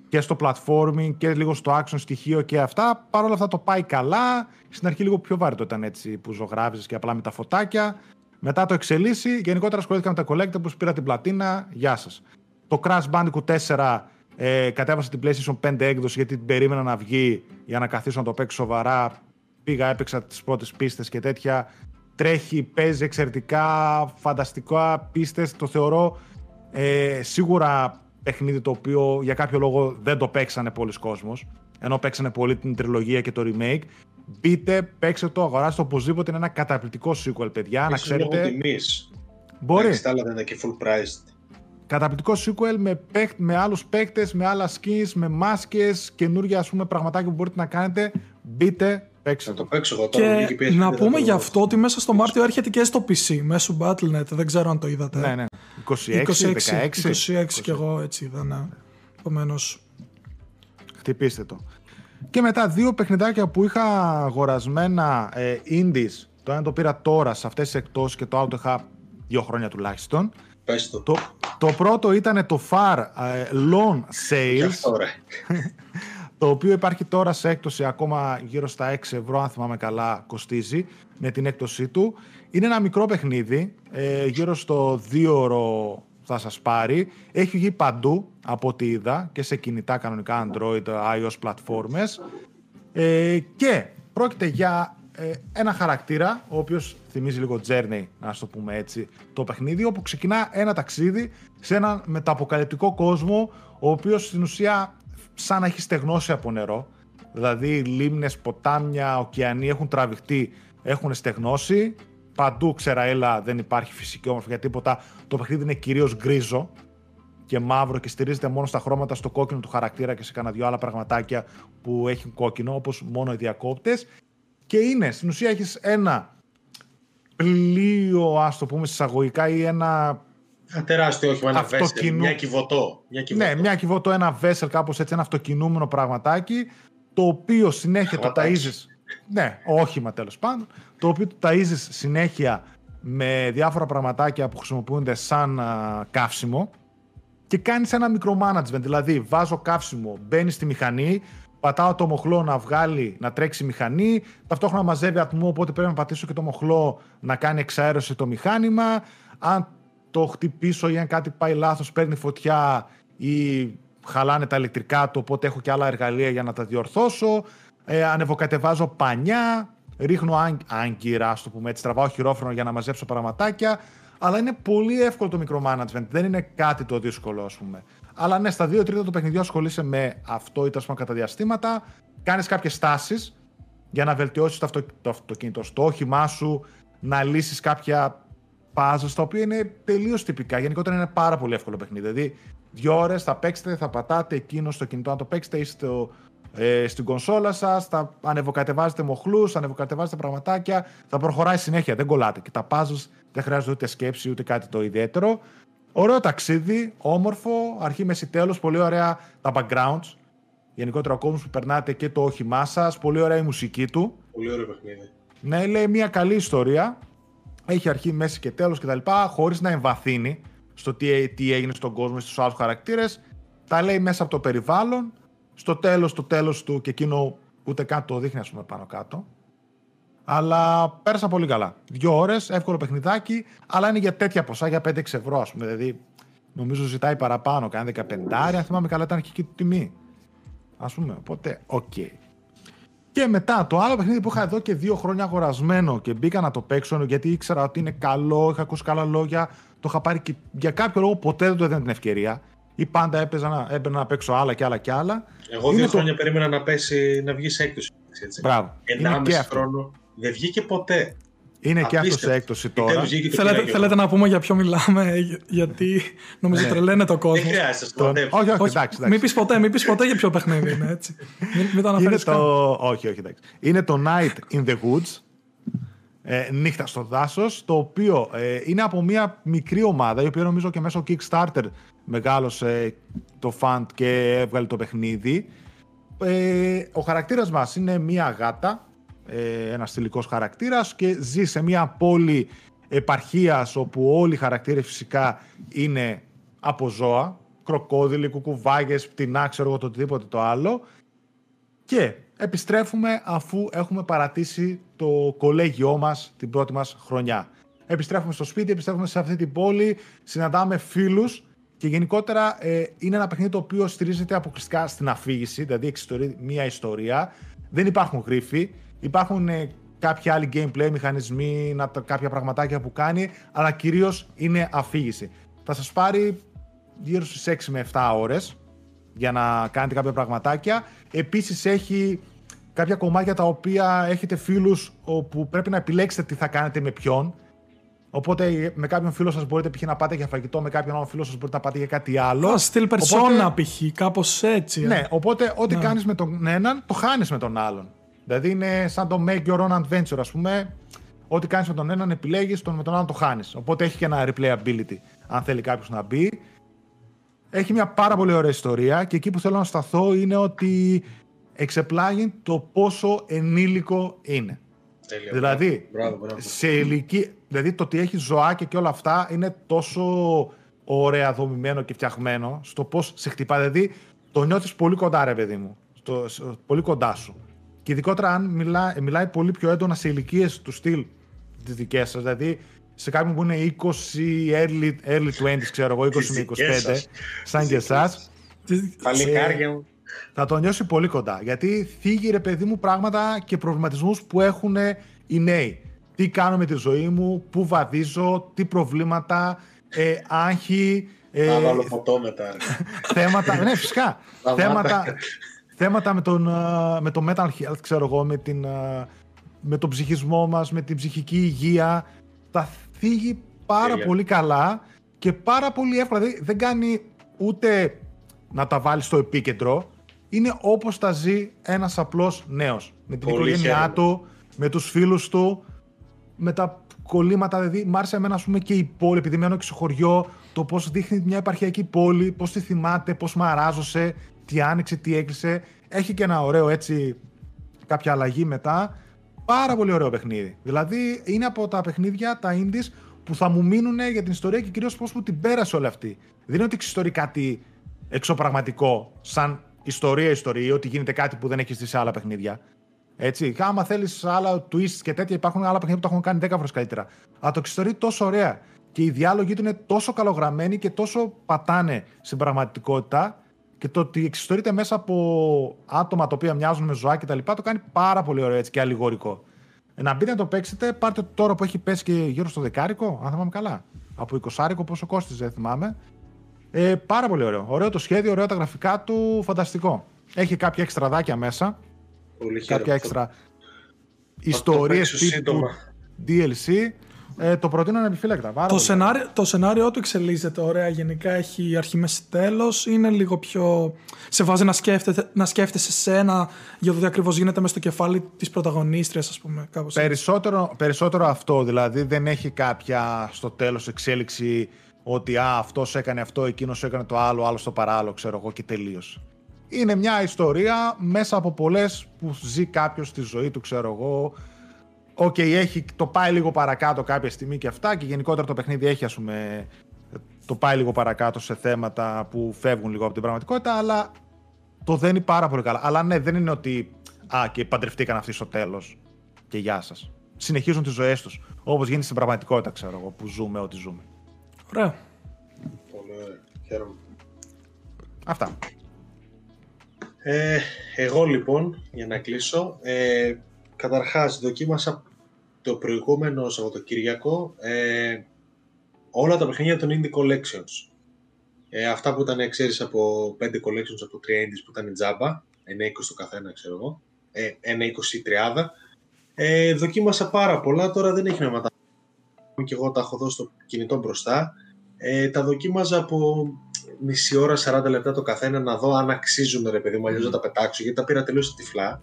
και στο platforming και λίγο στο action στοιχείο και αυτά. Παρ' όλα αυτά το πάει καλά. Στην αρχή λίγο πιο βάρη το ήταν έτσι που ζωγράφιζε και απλά με τα φωτάκια. Μετά το εξελίσσει. Γενικότερα ασχολήθηκα με τα collectibles, πήρα την πλατίνα. Γεια σας. Το Crash Bandicoot 4 ε, κατέβασα την PlayStation 5 έκδοση γιατί την περίμενα να βγει για να καθίσω να το παίξω σοβαρά. Πήγα, έπαιξα τις πρώτες πίστες και τέτοια τρέχει, παίζει εξαιρετικά, φανταστικά πίστες. Το θεωρώ ε, σίγουρα παιχνίδι το οποίο για κάποιο λόγο δεν το παίξανε πολλοί κόσμος, ενώ παίξανε πολύ την τριλογία και το remake. Μπείτε, παίξτε το, αγοράστε το οπωσδήποτε. Είναι ένα καταπληκτικό sequel, παιδιά. να ξέρετε. Λόγω τιμής. Μπορεί. τα άλλα δεν είναι και full priced. Καταπληκτικό sequel με, παίκ, με άλλους παίκτες, με άλλα skins, με μάσκες, καινούργια ας πούμε πραγματάκια που μπορείτε να κάνετε. Μπείτε, παίξω. Θα το παίξω εγώ τώρα. Και να πούμε γι' αυτό ότι μέσα στο Μάρτιο έρχεται και στο PC, μέσω Battle.net. Δεν ξέρω αν το είδατε. Ναι, ναι. 26, 26. 26 και εγώ έτσι είδα, ναι. Επομένως. Χτυπήστε το. Και μετά δύο παιχνιδάκια που είχα αγορασμένα ε, indies. Το ένα το πήρα τώρα σε αυτές τις εκτός και το άλλο το είχα δύο χρόνια τουλάχιστον. Πες το. Το, το πρώτο ήταν το Far ε, Loan Sales. Αυτό, ρε. το οποίο υπάρχει τώρα σε έκπτωση ακόμα γύρω στα 6 ευρώ, αν θυμάμαι καλά, κοστίζει με την έκπτωσή του. Είναι ένα μικρό παιχνίδι, ε, γύρω στο 2 ώρο θα σας πάρει. Έχει βγει παντού, από ό,τι είδα, και σε κινητά κανονικά Android, iOS πλατφόρμες. Ε, και πρόκειται για ε, ένα χαρακτήρα, ο οποίος θυμίζει λίγο Journey, να το πούμε έτσι, το παιχνίδι, όπου ξεκινά ένα ταξίδι σε έναν μεταποκαλυπτικό κόσμο, ο οποίος στην ουσία σαν να έχει στεγνώσει από νερό. Δηλαδή λίμνες, ποτάμια, ωκεανοί έχουν τραβηχτεί, έχουν στεγνώσει. Παντού ξεραέλα δεν υπάρχει φυσική όμορφη για τίποτα. Το παιχνίδι είναι κυρίως γκρίζο και μαύρο και στηρίζεται μόνο στα χρώματα στο κόκκινο του χαρακτήρα και σε κανένα δυο άλλα πραγματάκια που έχουν κόκκινο, όπως μόνο οι διακόπτες. Και είναι, στην ουσία έχεις ένα πλοίο, ας το πούμε, συσσαγωγικά ή ένα ένα τεράστιο όχημα, ένα Αυτοκινού- βέσελ, μια κυβωτό. Μια κυβωτό. Ναι, μια κυβωτό, ένα vessel, κάπως έτσι, ένα αυτοκινούμενο πραγματάκι, το οποίο συνέχεια το Πραγματάκι. ταΐζεις, ναι, όχημα τέλος πάντων, το οποίο το ταΐζεις συνέχεια με διάφορα πραγματάκια που χρησιμοποιούνται σαν α, καύσιμο και κάνεις ένα micromanagement, δηλαδή βάζω καύσιμο, μπαίνει στη μηχανή, πατάω το μοχλό να βγάλει, να τρέξει η μηχανή, ταυτόχρονα μαζεύει ατμό, οπότε πρέπει να πατήσω και το μοχλό να κάνει εξαέρωση το μηχάνημα. Αν το χτυπήσω ή αν κάτι πάει λάθος, παίρνει φωτιά ή χαλάνε τα ηλεκτρικά του, οπότε έχω και άλλα εργαλεία για να τα διορθώσω. Ε, ανεβοκατεβάζω πανιά, ρίχνω άγκ, άγκυρα, ας το πούμε έτσι, τραβάω χειρόφρονο για να μαζέψω πραγματάκια. Αλλά είναι πολύ εύκολο το micromanagement, δεν είναι κάτι το δύσκολο, ας πούμε. Αλλά ναι, στα δύο τρίτα του παιχνιδιού ασχολείσαι με αυτό ή τέλο πάντων κατά διαστήματα. Κάνεις κάποιες τάσει για να βελτιώσεις το, αυτο, το αυτοκίνητο στο όχημά σου, να λύσεις κάποια puzzles τα οποία είναι τελείως τυπικά. Γενικότερα είναι πάρα πολύ εύκολο παιχνίδι. Δηλαδή, δύο ώρες θα παίξετε, θα πατάτε εκείνο στο κινητό να το παίξετε ή στο, ε, στην κονσόλα σας, θα ανεβοκατεβάζετε μοχλούς, θα ανεβοκατεβάζετε πραγματάκια, θα προχωράει συνέχεια, δεν κολλάτε. Και τα puzzles δεν χρειάζεται ούτε σκέψη ούτε κάτι το ιδιαίτερο. Ωραίο ταξίδι, όμορφο, αρχή, μέση, τέλος, πολύ ωραία τα backgrounds. Γενικότερα ο κόσμος που περνάτε και το όχημά σας, πολύ ωραία η μουσική του. Πολύ ωραίο παιχνίδι. Ναι, λέει μια καλή ιστορία. Έχει αρχή, μέση και τέλος κτλ. Χωρίς να εμβαθύνει στο τι, τι έγινε στον κόσμο ή στους άλλους χαρακτήρες. Τα λέει μέσα από το περιβάλλον. Στο τέλος, το τέλος του και εκείνο ούτε καν το δείχνει ας πούμε πάνω κάτω. Αλλά πέρασα πολύ καλά. Δύο ώρες, εύκολο παιχνιδάκι, αλλά είναι για τέτοια ποσά, για 5-6 ευρώ, ας πούμε. Δηλαδή, νομίζω ζητάει παραπάνω, κάνει 15. Αν θυμάμαι καλά, ήταν αρχική του τιμή. Α πούμε, οπότε, οκ. Και μετά το άλλο παιχνίδι που είχα εδώ και δύο χρόνια αγορασμένο και μπήκα να το παίξω γιατί ήξερα ότι είναι καλό, είχα ακούσει καλά λόγια. Το είχα πάρει και για κάποιο λόγο ποτέ δεν του έδινα την ευκαιρία. Ή πάντα έπαιζα να, έπαιρνα να παίξω άλλα και άλλα και άλλα. Εγώ Είναι δύο το- χρόνια περίμενα να πέσει, να βγει σε έκπτωση. Έτσι. Μπράβο. Είναι και Ενάμιση αυτό. χρόνο. Δεν βγήκε ποτέ. Είναι και αυτός Απίστευτο. σε έκπτωση τώρα. Επιτέλους βγήκε το Θέλετε, πήρα κι εγώ. θέλετε να πούμε για ποιο μιλάμε, για- γιατί νομίζω Ναι. τρελαίνεται ο Δεν κόσμος. χρειάζεται. Τον- σταματεύω. Όχι, όχι, Όχι, εντάξει. μην εντάξει. πει ποτέ, μην πεις ποτέ για ποιο παιχνίδι είναι έτσι. Μην, μην το Είναι αναφέρεις καν. το... Όχι, όχι, εντάξει. Είναι το Night in the Woods. Ε, νύχτα στο δάσος, το οποίο ε, είναι από μια μικρή ομάδα, η οποία νομίζω και μέσω Kickstarter μεγάλωσε το fund και έβγαλε το παιχνίδι. Ε, ο χαρακτήρας μας είναι μια γάτα, ε, ένας θηλυκός χαρακτήρας και ζει σε μια πόλη επαρχίας όπου όλοι οι χαρακτήρες φυσικά είναι από ζώα, κροκόδιλοι, κουκουβάγες, πτηνά, ξέρω εγώ το οτιδήποτε το άλλο και επιστρέφουμε αφού έχουμε παρατήσει το κολέγιό μας την πρώτη μας χρονιά. Επιστρέφουμε στο σπίτι, επιστρέφουμε σε αυτή την πόλη, συναντάμε φίλους και γενικότερα ε, είναι ένα παιχνίδι το οποίο στηρίζεται αποκλειστικά στην αφήγηση, δηλαδή εξιστορεί μία ιστορία. Δεν υπάρχουν γρίφοι, υπάρχουν ε, κάποιοι άλλοι gameplay, μηχανισμοί, να, τα- κάποια πραγματάκια που κάνει, αλλά κυρίως είναι αφήγηση. Θα σας πάρει γύρω στις 6 με 7 ώρες για να κάνετε κάποια πραγματάκια. Επίσης έχει κάποια κομμάτια τα οποία έχετε φίλους όπου πρέπει να επιλέξετε τι θα κάνετε με ποιον. Οπότε με κάποιον φίλο σας μπορείτε π.χ. να πάτε για φαγητό, με κάποιον άλλο φίλο σας μπορείτε να πάτε για κάτι άλλο. Α, στυλ Οπότε- περσόνα π.χ. Κάπως έτσι. ε. Ναι, οπότε ό,τι Ναι. κάνεις με τον έναν, το χάνεις με τον άλλον. Δηλαδή είναι σαν το make your own adventure, ας πούμε. Ό,τι κάνεις με τον έναν επιλέγεις, τον με τον άλλον το χάνεις. Οπότε έχει και ένα replayability, αν θέλει κάποιος να μπει. Έχει μια πάρα πολύ ωραία ιστορία και εκεί που θέλω να σταθώ είναι ότι εξεπλάγει το πόσο ενήλικο είναι. Τέλεια. Δηλαδή, Μπράβο, μπράβο. σε ηλικία, δηλαδή το ότι έχει ζωάκια και όλα αυτά είναι τόσο ωραία δομημένο και φτιαγμένο στο πώς σε χτυπά. Δηλαδή το νιώθεις πολύ κοντά, ρε παιδί μου. Στο, στο- πολύ κοντά σου. Και ειδικότερα αν μιλά, μιλάει πολύ πιο έντονα σε ηλικίες του στυλ τις δικές σας. Δηλαδή σε κάποιον που είναι 20, early, early 20s, ξέρω εγώ, 20 Τις με 25, δικές σας. σαν Τις και δικές εσάς. σας. Παλικάρια μου. θα το νιώσει πολύ κοντά. Γιατί θίγει ρε παιδί μου πράγματα και προβληματισμούς που έχουν οι νέοι. Τι κάνω με τη ζωή μου, πού βαδίζω, τι προβλήματα, ε, άγχη, ε, Θα βάλω ποτό μετά. θέματα, ναι φυσικά, Σταμάτα. θέματα, θέματα με, τον, α, με το mental health, ξέρω εγώ, με, την, α, με τον ψυχισμό μας, με την ψυχική υγεία. Τα θίγει πάρα Τέλεια. πολύ καλά και πάρα πολύ εύκολα. Δηλαδή, δεν κάνει ούτε να τα βάλει στο επίκεντρο. Είναι όπως τα ζει ένας απλός νέος. Με την Πολύ οικογένειά χαίρομαι. του, με τους φίλους του, με τα κολλήματα. Δηλαδή, μ' άρεσε εμένα, ας πούμε, και η πόλη, επειδή μένω και στο χωριό, το πώς δείχνει μια επαρχιακή πόλη, πώς τη θυμάται, πώς μαράζωσε, τι άνοιξε, τι έκλεισε. Έχει και ένα ωραίο έτσι, κάποια αλλαγή μετά. Πάρα πολύ ωραίο παιχνίδι. Δηλαδή, είναι από τα παιχνίδια, τα indies, που θα μου μείνουν για την ιστορία και κυρίως πώς μου την πέρασε όλη αυτή. Δεν είναι ότι εξιστορεί κάτι εξωπραγματικό, σαν ιστορία-ιστορία, ή ότι γίνεται κάτι που δεν έχει δει σε άλλα παιχνίδια. Έτσι. Άμα θέλεις άλλα twists και τέτοια, υπάρχουν άλλα παιχνίδια που τα έχουν κάνει 10 φορές καλύτερα. Αλλά το εξιστορεί τόσο ωραία. Και οι διάλογοι του είναι τόσο καλογραμμένοι και τόσο πατάνε στην πραγματικότητα. Και το ότι εξιστορείται μέσα από άτομα τα οποία μοιάζουν με ζωά και τα λοιπά, το κάνει πάρα πολύ ωραίο έτσι και αλληγορικό. Ε, να μπείτε να το παίξετε, πάρτε το τώρα που έχει πέσει και γύρω στο δεκάρικο, αν θυμάμαι καλά. Από 20 πόσο κόστιζε, δεν θυμάμαι. Ε, πάρα πολύ ωραίο. Ωραίο το σχέδιο, ωραία τα γραφικά του, φανταστικό. Έχει κάποια εξτραδάκια μέσα Πολύ χαίρομαι. κάποια έξτρα ιστορίες παίξω τύπου σύντομα. DLC. Ε, το προτείνω ανεπιφύλακτα. Πάρα Το πολύ. σενάριο, το σενάριό του εξελίσσεται ωραία. Γενικά έχει αρχή, μέση, τέλος. Είναι λίγο πιο. σε βάζει να, σκέφτεται, να σκέφτεσαι σένα για το τι ακριβώς γίνεται μες στο κεφάλι της πρωταγωνίστριας, ας πούμε. Κάπως. έτσι. Περισσότερο, περισσότερο αυτό, δηλαδή δεν έχει κάποια στο τέλος εξέλιξη ότι α, αυτός έκανε αυτό, εκείνος έκανε το άλλο, άλλος το παράλληλο, ξέρω εγώ και τελείωσε. Είναι μια ιστορία μέσα από πολλές που ζει κάποιος στη ζωή του, ξέρω εγώ. Οκ, έχει, το πάει λίγο παρακάτω κάποια στιγμή και αυτά και γενικότερα το παιχνίδι έχει, ας πούμε, το πάει λίγο παρακάτω σε θέματα που φεύγουν λίγο από την πραγματικότητα, αλλά το δένει πάρα πολύ καλά. Αλλά ναι, δεν είναι ότι α, και παντρευτήκαν αυτοί στο τέλος και γεια σας. Συνεχίζουν τις ζωές τους, όπως γίνεται στην πραγματικότητα, ξέρω εγώ, που ζούμε ό,τι ζούμε. Ωραία. Πολύ ωραία. Χαίρομαι. Αυτά. Ε, εγώ λοιπόν, για να κλείσω, ε, καταρχάς δοκίμασα το προηγούμενο Σαββατοκύριακο ε, όλα τα παιχνίδια των Indie Collections. Ε, αυτά που ήταν, ξέρεις, από 5 collections από 3 indies που ήταν τζάμπα, 1-20 το καθένα, ξέρω εγώ, ε, 1-20 30. Ε, δοκίμασα πάρα πολλά, τώρα δεν έχει νόημα τα και εγώ τα έχω δώσει στο κινητό μπροστά. Ε, τα δοκίμαζα από μισή ώρα, 40 λεπτά το καθένα να δω αν αξίζουν ρε παιδί μου, αλλιώς να τα πετάξω γιατί τα πήρα τελείως τυφλά.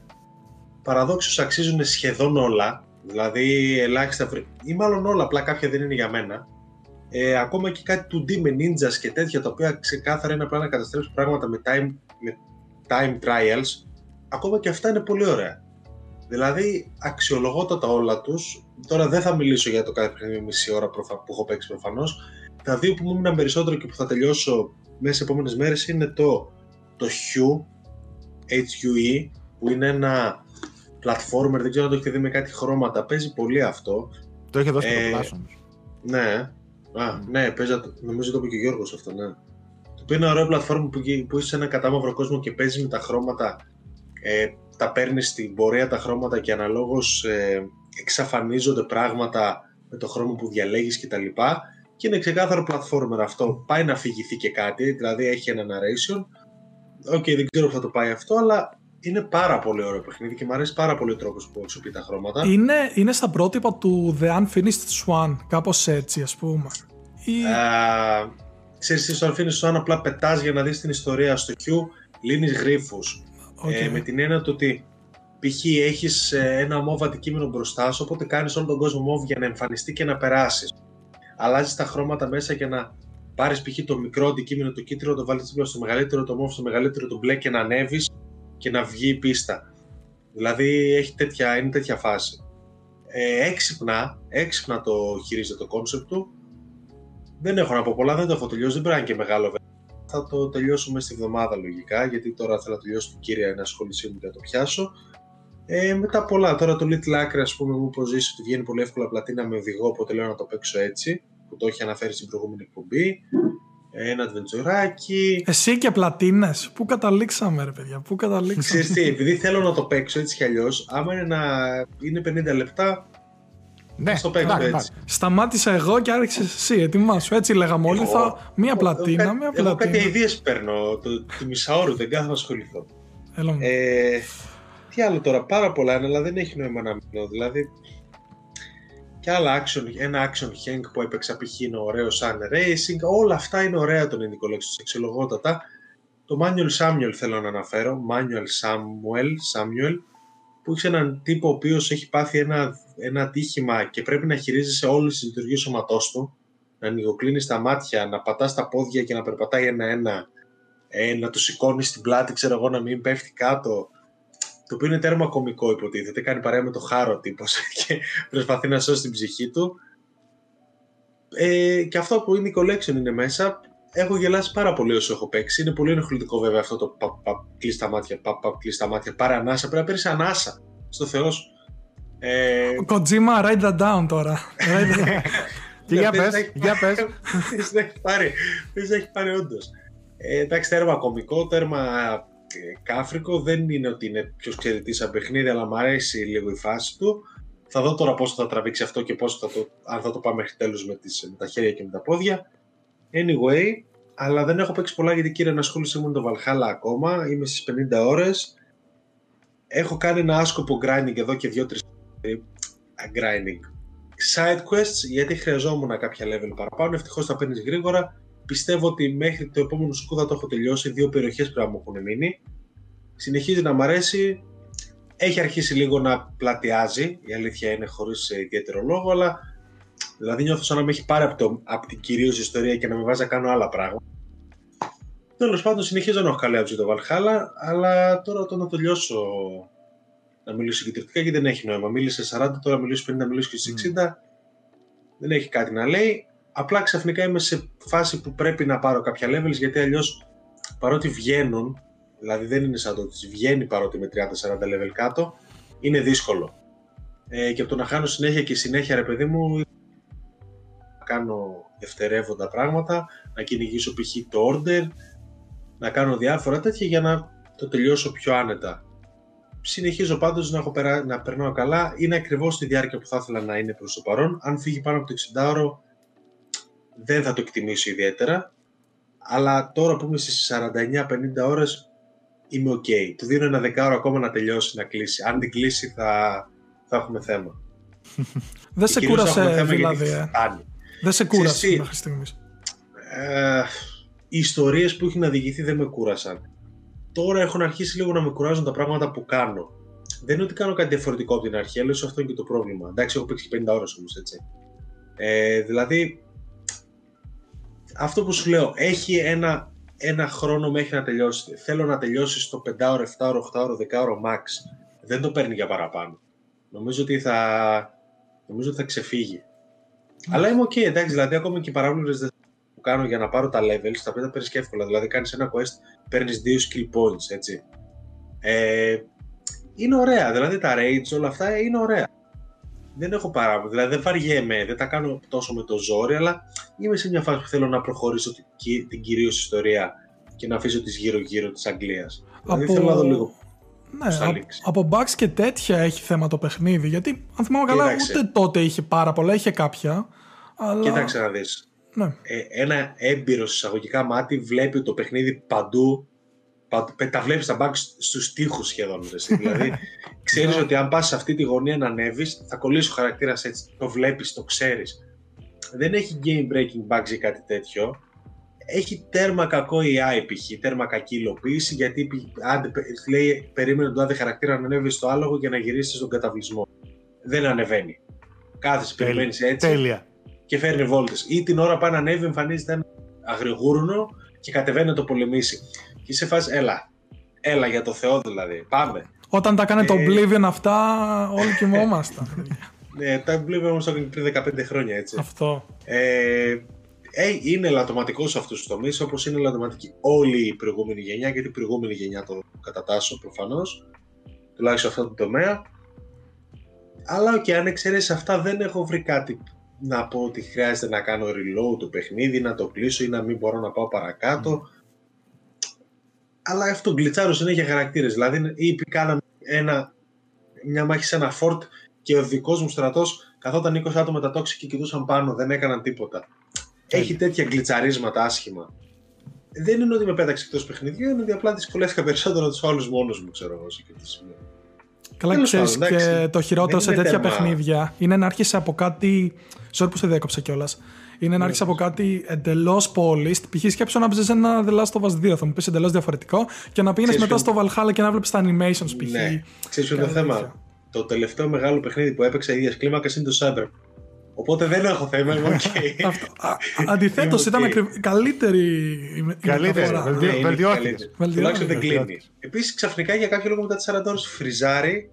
Παραδόξως αξίζουν σχεδόν όλα, δηλαδή ελάχιστα βρε- ή μάλλον όλα, απλά κάποια δεν είναι για μένα. Ε, ακόμα και κάτι του D με ninjas και τέτοια τα οποία ξεκάθαρα είναι απλά να καταστρέψουν πράγματα με time, με time trials, ακόμα και αυτά είναι πολύ ωραία. Δηλαδή αξιολογότατα όλα τους, τώρα δεν θα μιλήσω για το κάθε παιχνίδι μισή ώρα προφα- που έχω παίξει προφανώς, τα δύο που μου έμειναν περισσότερο και που θα τελειώσω μέσα σε επόμενες μέρες είναι το, το Hue, HUE, που είναι ένα platformer, δεν ξέρω αν το έχετε δει με κάτι χρώματα, παίζει πολύ αυτό. Το είχε δώσει Ε, και το Plus όμως. Ναι, α, ναι, παίζει, νομίζω το είπε και ο Γιώργος αυτό, ναι. Το οποίο είναι ένα ωραίο platform που, που είσαι σε ένα κατάμαυρο κόσμο και παίζεις με τα χρώματα, ε, τα παίρνεις στην πορεία τα χρώματα και αναλόγως ε, εξαφανίζονται πράγματα με το χρώμα που διαλέγεις κτλ. Και, και είναι ξεκάθαρο platformer αυτό. Πάει να αφηγηθεί και κάτι, δηλαδή έχει ένα narration. Οκ, δεν ξέρω που θα το πάει αυτό, αλλά είναι πάρα πολύ ωραίο παιχνίδι και μου αρέσει πάρα πολύ ο τρόπος που αξιοποιεί τα χρώματα. Είναι, είναι στα πρότυπα του The Unfinished Swan, κάπως έτσι ας πούμε. Ή... Α, ξέρεις τι, στο αφήνεις σου αν απλά πετάς για να δεις την ιστορία στο Q, λύνεις γρίφους. οκ. Ε, με την έννοια του ότι π.χ. έχεις ε, ένα μόβ αντικείμενο μπροστά σου, οπότε κάνεις όλο τον κόσμο μόβ για να εμφανιστεί και να περάσεις. Αλλάζεις τα χρώματα μέσα για να πάρεις π.χ. το μικρό αντικείμενο, το κίτρινο, το βάλεις στο μεγαλύτερο, το μόβ στο μεγαλύτερο, το μπλε και να ανέβεις και να βγει η πίστα. Δηλαδή έχει τέτοια, είναι τέτοια φάση. Ε, έξυπνα, έξυπνα το χειρίζεται το κόνσεπτ του. Δεν έχω να πω πολλά, δεν το έχω τελειώσει, δεν πρέπει και μεγάλο θα το τελειώσουμε στη βδομάδα λογικά, γιατί τώρα θέλω να τελειώσω την κύρια ασχολησή μου και να το πιάσω. Ε, μετά πολλά, τώρα το Little Acre ας πούμε μου ψιθυρίσει ότι βγαίνει πολύ εύκολα πλατίνα με οδηγό, οπότε λέω να το παίξω έτσι, που το έχει αναφέρει στην προηγούμενη εκπομπή. Ένα adventure άκι. Εσύ και πλατίνες. Πού καταλήξαμε, ρε παιδιά, πού καταλήξαμε. Ξέρεις τι, επειδή θέλω να το παίξω έτσι κι αλλιώς, άμα είναι, να... είναι 50 λεπτά, ναι, στο παίξω έτσι. Σταμάτησα εγώ και άρχισες εσύ. Ετοιμάσου. Έτσι λέγαμε όλοι. Θα... Μία πλατίνα, μία πλατίνα. Εγώ κάτι ιδέε παίρνω. Το, τη μισάωρου δεν κάθομαι να ασχοληθώ. Έλα ε, τι άλλο τώρα, πάρα πολλά είναι, αλλά δεν έχει νόημα να μείνω. Δηλαδή, και άλλα action, ένα action hang που έπαιξα π.χ. είναι ωραίο σαν racing, όλα αυτά είναι ωραία τον ειδικό λέξης, εξελογότατα. Το Manual Samuel θέλω να αναφέρω, Manual Samuel, Samuel που έχει έναν τύπο ο οποίος έχει πάθει ένα, ένα ατύχημα και πρέπει να χειρίζεσαι όλες τις λειτουργίες σώματός του, να ανοιγοκλίνει τα μάτια, να πατάς τα πόδια και να περπατάει ένα-ένα, ε, να του σηκώνεις στην πλάτη, ξέρω εγώ, να μην πέφτει κάτω. Το οποίο είναι τέρμα κωμικό υποτίθεται. Κάνει παρέα με το χάρο τύπος και προσπαθεί να σώσει την ψυχή του. Ε, και αυτό που είναι η collection είναι μέσα έχω γελάσει πάρα πολύ όσο έχω παίξει. Είναι πολύ ενοχλητικό βέβαια αυτό το παπ, παπ, κλείς τα μάτια, παπ, παπ, κλείς τα μάτια, πάρε ανάσα. Πρέπει να παίρνεις ανάσα, στο Θεό σου. Ε... Kojima, write that down τώρα. Και για πες, για πες. Δεν έχει πάρει, δεν έχει πάρει όντως. Ε, εντάξει, τέρμα κομικό, τέρμα ε, κάφρικο, δεν είναι ότι είναι πιο ξέρει σαν παιχνίδι, αλλά μου αρέσει λίγο η φάση του. Θα δω τώρα πώς θα τραβήξει αυτό και πώς θα το, αν θα το πάμε μέχρι τέλους με, τις, με τα χέρια και με τα πόδια. Anyway, αλλά δεν έχω παίξει πολλά γιατί κύριε ασχόλησή μου με το Valhalla ακόμα. Είμαι στις 50 ώρες. Έχω κάνει ένα άσκοπο grinding εδώ και 2-3 grinding. Side quests γιατί χρειαζόμουν κάποια level παραπάνω. Ευτυχώς τα παίρνεις γρήγορα. Πιστεύω ότι μέχρι το επόμενο σκού θα το έχω τελειώσει. Δύο περιοχές πρέπει να μου έχουν μείνει. Συνεχίζει να μ' αρέσει. Έχει αρχίσει λίγο να πλατιάζει. Η αλήθεια είναι χωρίς ιδιαίτερο λόγο, αλλά Δηλαδή νιώθω σαν να με έχει πάρει από, το, από την κυρίως ιστορία και να με βάζει να κάνω άλλα πράγματα. Τέλος πάντων, συνεχίζω να έχω καλή άποψη το Βαλχάλα, αλλά τώρα το να τελειώσω να μιλήσω συγκεντρωτικά γιατί δεν έχει νόημα. Μίλησε 40, τώρα μιλήσω 50, μιλήσω και 60. Δεν έχει κάτι να λέει. Απλά ξαφνικά είμαι σε φάση που πρέπει να πάρω κάποια levels γιατί αλλιώς παρότι βγαίνουν, δηλαδή δεν είναι σαν το ότι βγαίνει παρότι με 30-40 level κάτω, είναι δύσκολο. Ε, και από το να χάνω συνέχεια και συνέχεια, ρε παιδί μου, κάνω δευτερεύοντα πράγματα, να κυνηγήσω π.χ. το order, να κάνω διάφορα τέτοια για να το τελειώσω πιο άνετα. Συνεχίζω πάντως να, έχω περά... να περνάω καλά, είναι ακριβώς τη διάρκεια που θα ήθελα να είναι προς το παρόν. Αν φύγει πάνω από το 60 ώρο δεν θα το εκτιμήσω ιδιαίτερα, αλλά τώρα που είμαι στις 49-50 ώρες είμαι ok. Του δίνω ένα δεκάωρο ακόμα να τελειώσει, να κλείσει. Αν την κλείσει θα, θα έχουμε θέμα. Δεν σε κούρασε δηλαδή. Ε. Δεν σε κούρασε μέχρι στιγμής. Ε, οι ιστορίες που έχει να διηγηθεί δεν με κούρασαν. Τώρα έχουν αρχίσει λίγο να με κουράζουν τα πράγματα που κάνω. Δεν είναι ότι κάνω κάτι διαφορετικό από την αρχή, αλλά αυτό είναι και το πρόβλημα. Εντάξει, έχω παίξει 50 ώρες όμως, έτσι. Ε, δηλαδή, αυτό που σου λέω, έχει ένα, ένα χρόνο μέχρι να τελειώσει. Θέλω να τελειώσει στο 5 ώρο, 7 ώρο, 8 ώρο, 10 ώρο max. Δεν το παίρνει για παραπάνω. Νομίζω ότι θα, νομίζω ότι θα ξεφύγει. Αλλά είμαι ok, εντάξει, δηλαδή ακόμα και οι παράπλευρες που κάνω για να πάρω τα levels, τα πέντε παίρνεις και εύκολα. Δηλαδή κάνεις ένα quest, παίρνεις δύο skill points, έτσι. Ε, είναι ωραία, δηλαδή τα raids, όλα αυτά είναι ωραία. Δεν έχω παράπονο, δηλαδή δεν βαριέμαι, δεν τα κάνω τόσο με το ζόρι, αλλά είμαι σε μια φάση που θέλω να προχωρήσω την, την κυρίως ιστορία και να αφήσω τις γύρω-γύρω της Αγγλίας. Από... Δηλαδή θέλω να δω λίγο ναι, από, από bugs και τέτοια έχει θέμα το παιχνίδι. Γιατί αν θυμάμαι καλά, ούτε τότε είχε πάρα πολλά, είχε κάποια. Αλλά... Κοίταξε να δεις. Ναι. Ε, ένα έμπειρο εισαγωγικά μάτι βλέπει το παιχνίδι παντού. Τα βλέπεις τα bugs στους τοίχους σχεδόν. δηλαδή, ξέρεις ναι. ότι αν πας σε αυτή τη γωνία να ανέβεις, θα κολλήσει ο χαρακτήρας έτσι. Το βλέπεις, το ξέρεις. Δεν έχει game breaking bugs ή κάτι τέτοιο. έχει τέρμα κακό AI π.χ. τέρμα κακή υλοποίηση γιατί άντε, λέει περίμενε τον άδε χαρακτήρα να ανέβεις στο άλογο για να γυρίσεις στον καταβλισμό. Δεν ανεβαίνει. Κάθεσαι, περιμένεις έτσι. Τέλεια. Και φέρνει βόλτες. Ή την ώρα πάει να ανέβει, εμφανίζεται ένα αγριγούρνο και κατεβαίνει να το πολεμήσει. Και σε φάση, έλα. Έλα για το Θεό δηλαδή. Πάμε. Όταν τα έκανε το ε, Oblivion αυτά, όλοι κοιμόμασταν. ναι, τα Oblivion όμως το πριν 15 χρόνια έτσι. Αυτό. Ε, ε, είναι ελαττωματικό σε αυτούς τους τομείς, όπως είναι ελαττωματική όλη η προηγούμενη γενιά, γιατί η προηγούμενη γενιά το κατατάσσω προφανώς, τουλάχιστον σε αυτό το τομέα. Αλλά και αν εξαιρέσεις αυτά, δεν έχω βρει κάτι να πω ότι χρειάζεται να κάνω reload το παιχνίδι, να το κλείσω ή να μην μπορώ να πάω παρακάτω. Αλλά αυτό γκλιτσάρω είναι για χαρακτήρες. Δηλαδή, ή κάναμε ένα, μια μάχη σε ένα fort και ο δικός μου στρατός καθόταν 20 άτομα τα τόξη και κοιτούσαν πάνω, δεν έκαναν τίποτα έχει τέτοια γκλιτσαρίσματα άσχημα. Δεν είναι ότι με πέταξε εκτός παιχνιδιού, είναι ότι απλά δυσκολεύτηκα περισσότερο να τους άλλους μόνος μου, ξέρω εγώ, σε αυτό σημείο. Καλά, ξέρεις και το χειρότερο σε τέτοια τέρμα. παιχνίδια είναι να άρχισε από κάτι. Sorry που σε διέκοψα κιόλας. Είναι να άρχισε από κάτι εντελώς polished. Π.χ. σκέψω να παίζει ένα The Last of Us 2, θα μου πεις εντελώς διαφορετικό και να πήγαινες μετά στο Valhalla και να βλέπεις τα animations π.χ. Ναι. Ξέρεις το θέμα; Το τελευταίο μεγάλο παιχνίδι που έπαιξα ίδιας κλίμακας είναι το Cyber. Οπότε δεν έχω θέμα, είμαι okay. Αντιθέτως, ήταν καλύτερη η Καλύτερη, βελτιώθηκε. Τουλάχιστον δεν κλείνει. Επίσης, ξαφνικά για κάποιο λόγο μετά τις 40 ώρες φριζάρει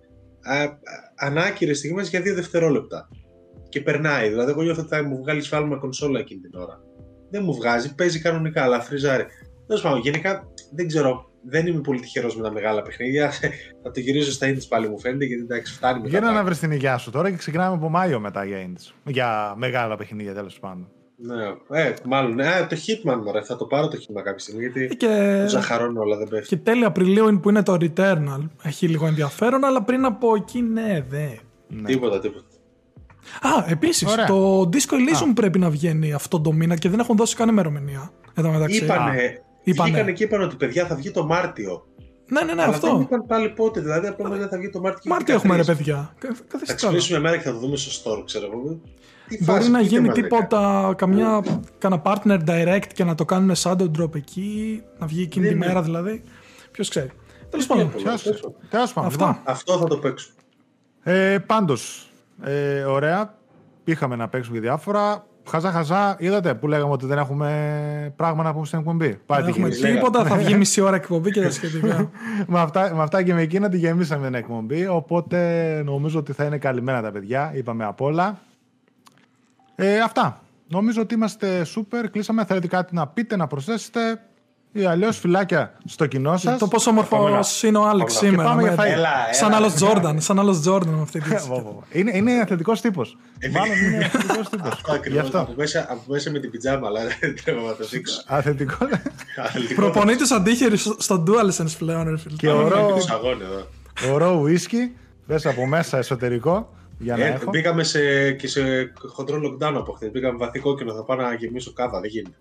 ανάκυρες στιγμές για δύο δευτερόλεπτα. Και περνάει. Δηλαδή, εγώ νιώθω ότι θα μου βγάλεις σφάλμα κονσόλα εκείνη την ώρα. Δεν μου βγάζει, παίζει κανονικά, αλλά φριζάρει. Τέλος πάντων, γενικά δεν ξέρω δεν είμαι πολύ τυχερός με τα μεγάλα παιχνίδια. θα το γυρίζω στα Indies πάλι μου φαίνεται, γιατί εντάξει, φτάνει μετά. Για να βρεις την υγειά σου τώρα και ξεκινάμε από Μάιο μετά για Indies. Για μεγάλα παιχνίδια τέλος πάντων. Ναι, ε, μάλλον. Ναι, το Hitman μωρέ, θα το πάρω το Hitman κάποια στιγμή γιατί και... ζαχαρώνω όλα, δεν πέφτει. Και τέλη Απριλίου που είναι το Returnal. Έχει λίγο ενδιαφέρον, αλλά πριν από εκεί ναι, δε. Ναι. Τίποτα, τίποτα. Α, επίσης, το Disco Elysium πρέπει να βγαίνει αυτό το μήνα και δεν έχουν δώσει καν ημερομηνία. Είπανε, Είπανε. Βγήκαν και είπαν ότι παιδιά θα βγει το Μάρτιο. Ναι, ναι, ναι, Αλλά αυτό. Δεν είπαν πάλι πότε, δηλαδή απλά δεν θα βγει το Μάρτιο. Μάρτιο έχουμε ρε παιδιά. Θα ξυπνήσουμε μέρα και θα το δούμε στο store, ξέρω εγώ. Μπορεί να γίνει τίποτα, καμιά, κάνα partner direct και να το κάνουν shadow drop εκεί, να βγει εκείνη τη μέρα δηλαδή. Ποιος ξέρει. Τέλος πάντων. Αυτά. Αυτό θα το παίξω. Ε, Πάντως, ε, ωραία. Είχαμε να παίξουμε διάφορα. Χαζά, χαζά, είδατε που λέγαμε ότι δεν έχουμε πράγμα να πούμε στην εκπομπή. Δεν έχουμε τίποτα, θα βγει μισή ώρα εκπομπή και τα σχετικά. με, αυτά, με αυτά και με εκείνα τη γεμίσαμε την εκπομπή. Οπότε νομίζω ότι θα είναι καλυμμένα τα παιδιά. Είπαμε απ' όλα. Ε, αυτά. Νομίζω ότι είμαστε σούπερ. Κλείσαμε. Θέλετε κάτι να πείτε, να προσθέσετε; Ή αλλιώς φυλάκια στο κοινό σας. Το πόσο όμορφο είναι ο Άλεξ σήμερα. Με... σαν άλλος Τζόρνταν. Σαν άλλος Τζόρνταν με αυτή τη είναι, είναι αθλητικός τύπος. Μάλλον είναι αθλητικός τύπος. Γι' αυτό. Από μέσα, με την πιτζάμα, αλλά δεν treba να το δείξω. Αθλητικός. Προπονείται αντίχειρης στο DualSense πλέον. Και ο ρο ουίσκι. Πες από μέσα εσωτερικό. Για να ε, έχω. Μπήκαμε σε, και σε χοντρό lockdown από χθες. Μπήκαμε βαθύ κόκκινο. Θα πάω να γεμίσω κάβα. Δεν γίνεται.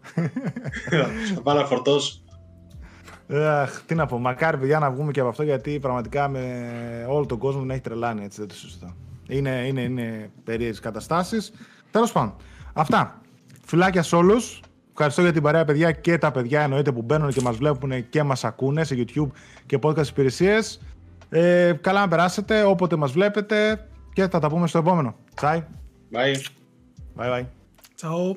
θα πάω να φορτώσω. Αχ, τι να πω, μακάρι παιδιά να βγούμε και από αυτό γιατί πραγματικά με όλο τον κόσμο δεν έχει τρελάνει έτσι, δεν το συζητώ. Είναι, είναι, είναι περίεργες καταστάσεις. Τέλος πάντων, αυτά. Φιλάκια σε όλους. Ευχαριστώ για την παρέα παιδιά και τα παιδιά εννοείται που μπαίνουν και μας βλέπουν και μας ακούνε σε YouTube και podcast υπηρεσίες. Ε, καλά να περάσετε όποτε μας βλέπετε και θα τα πούμε στο επόμενο. Τσάι. Bye. Bye bye. Ciao.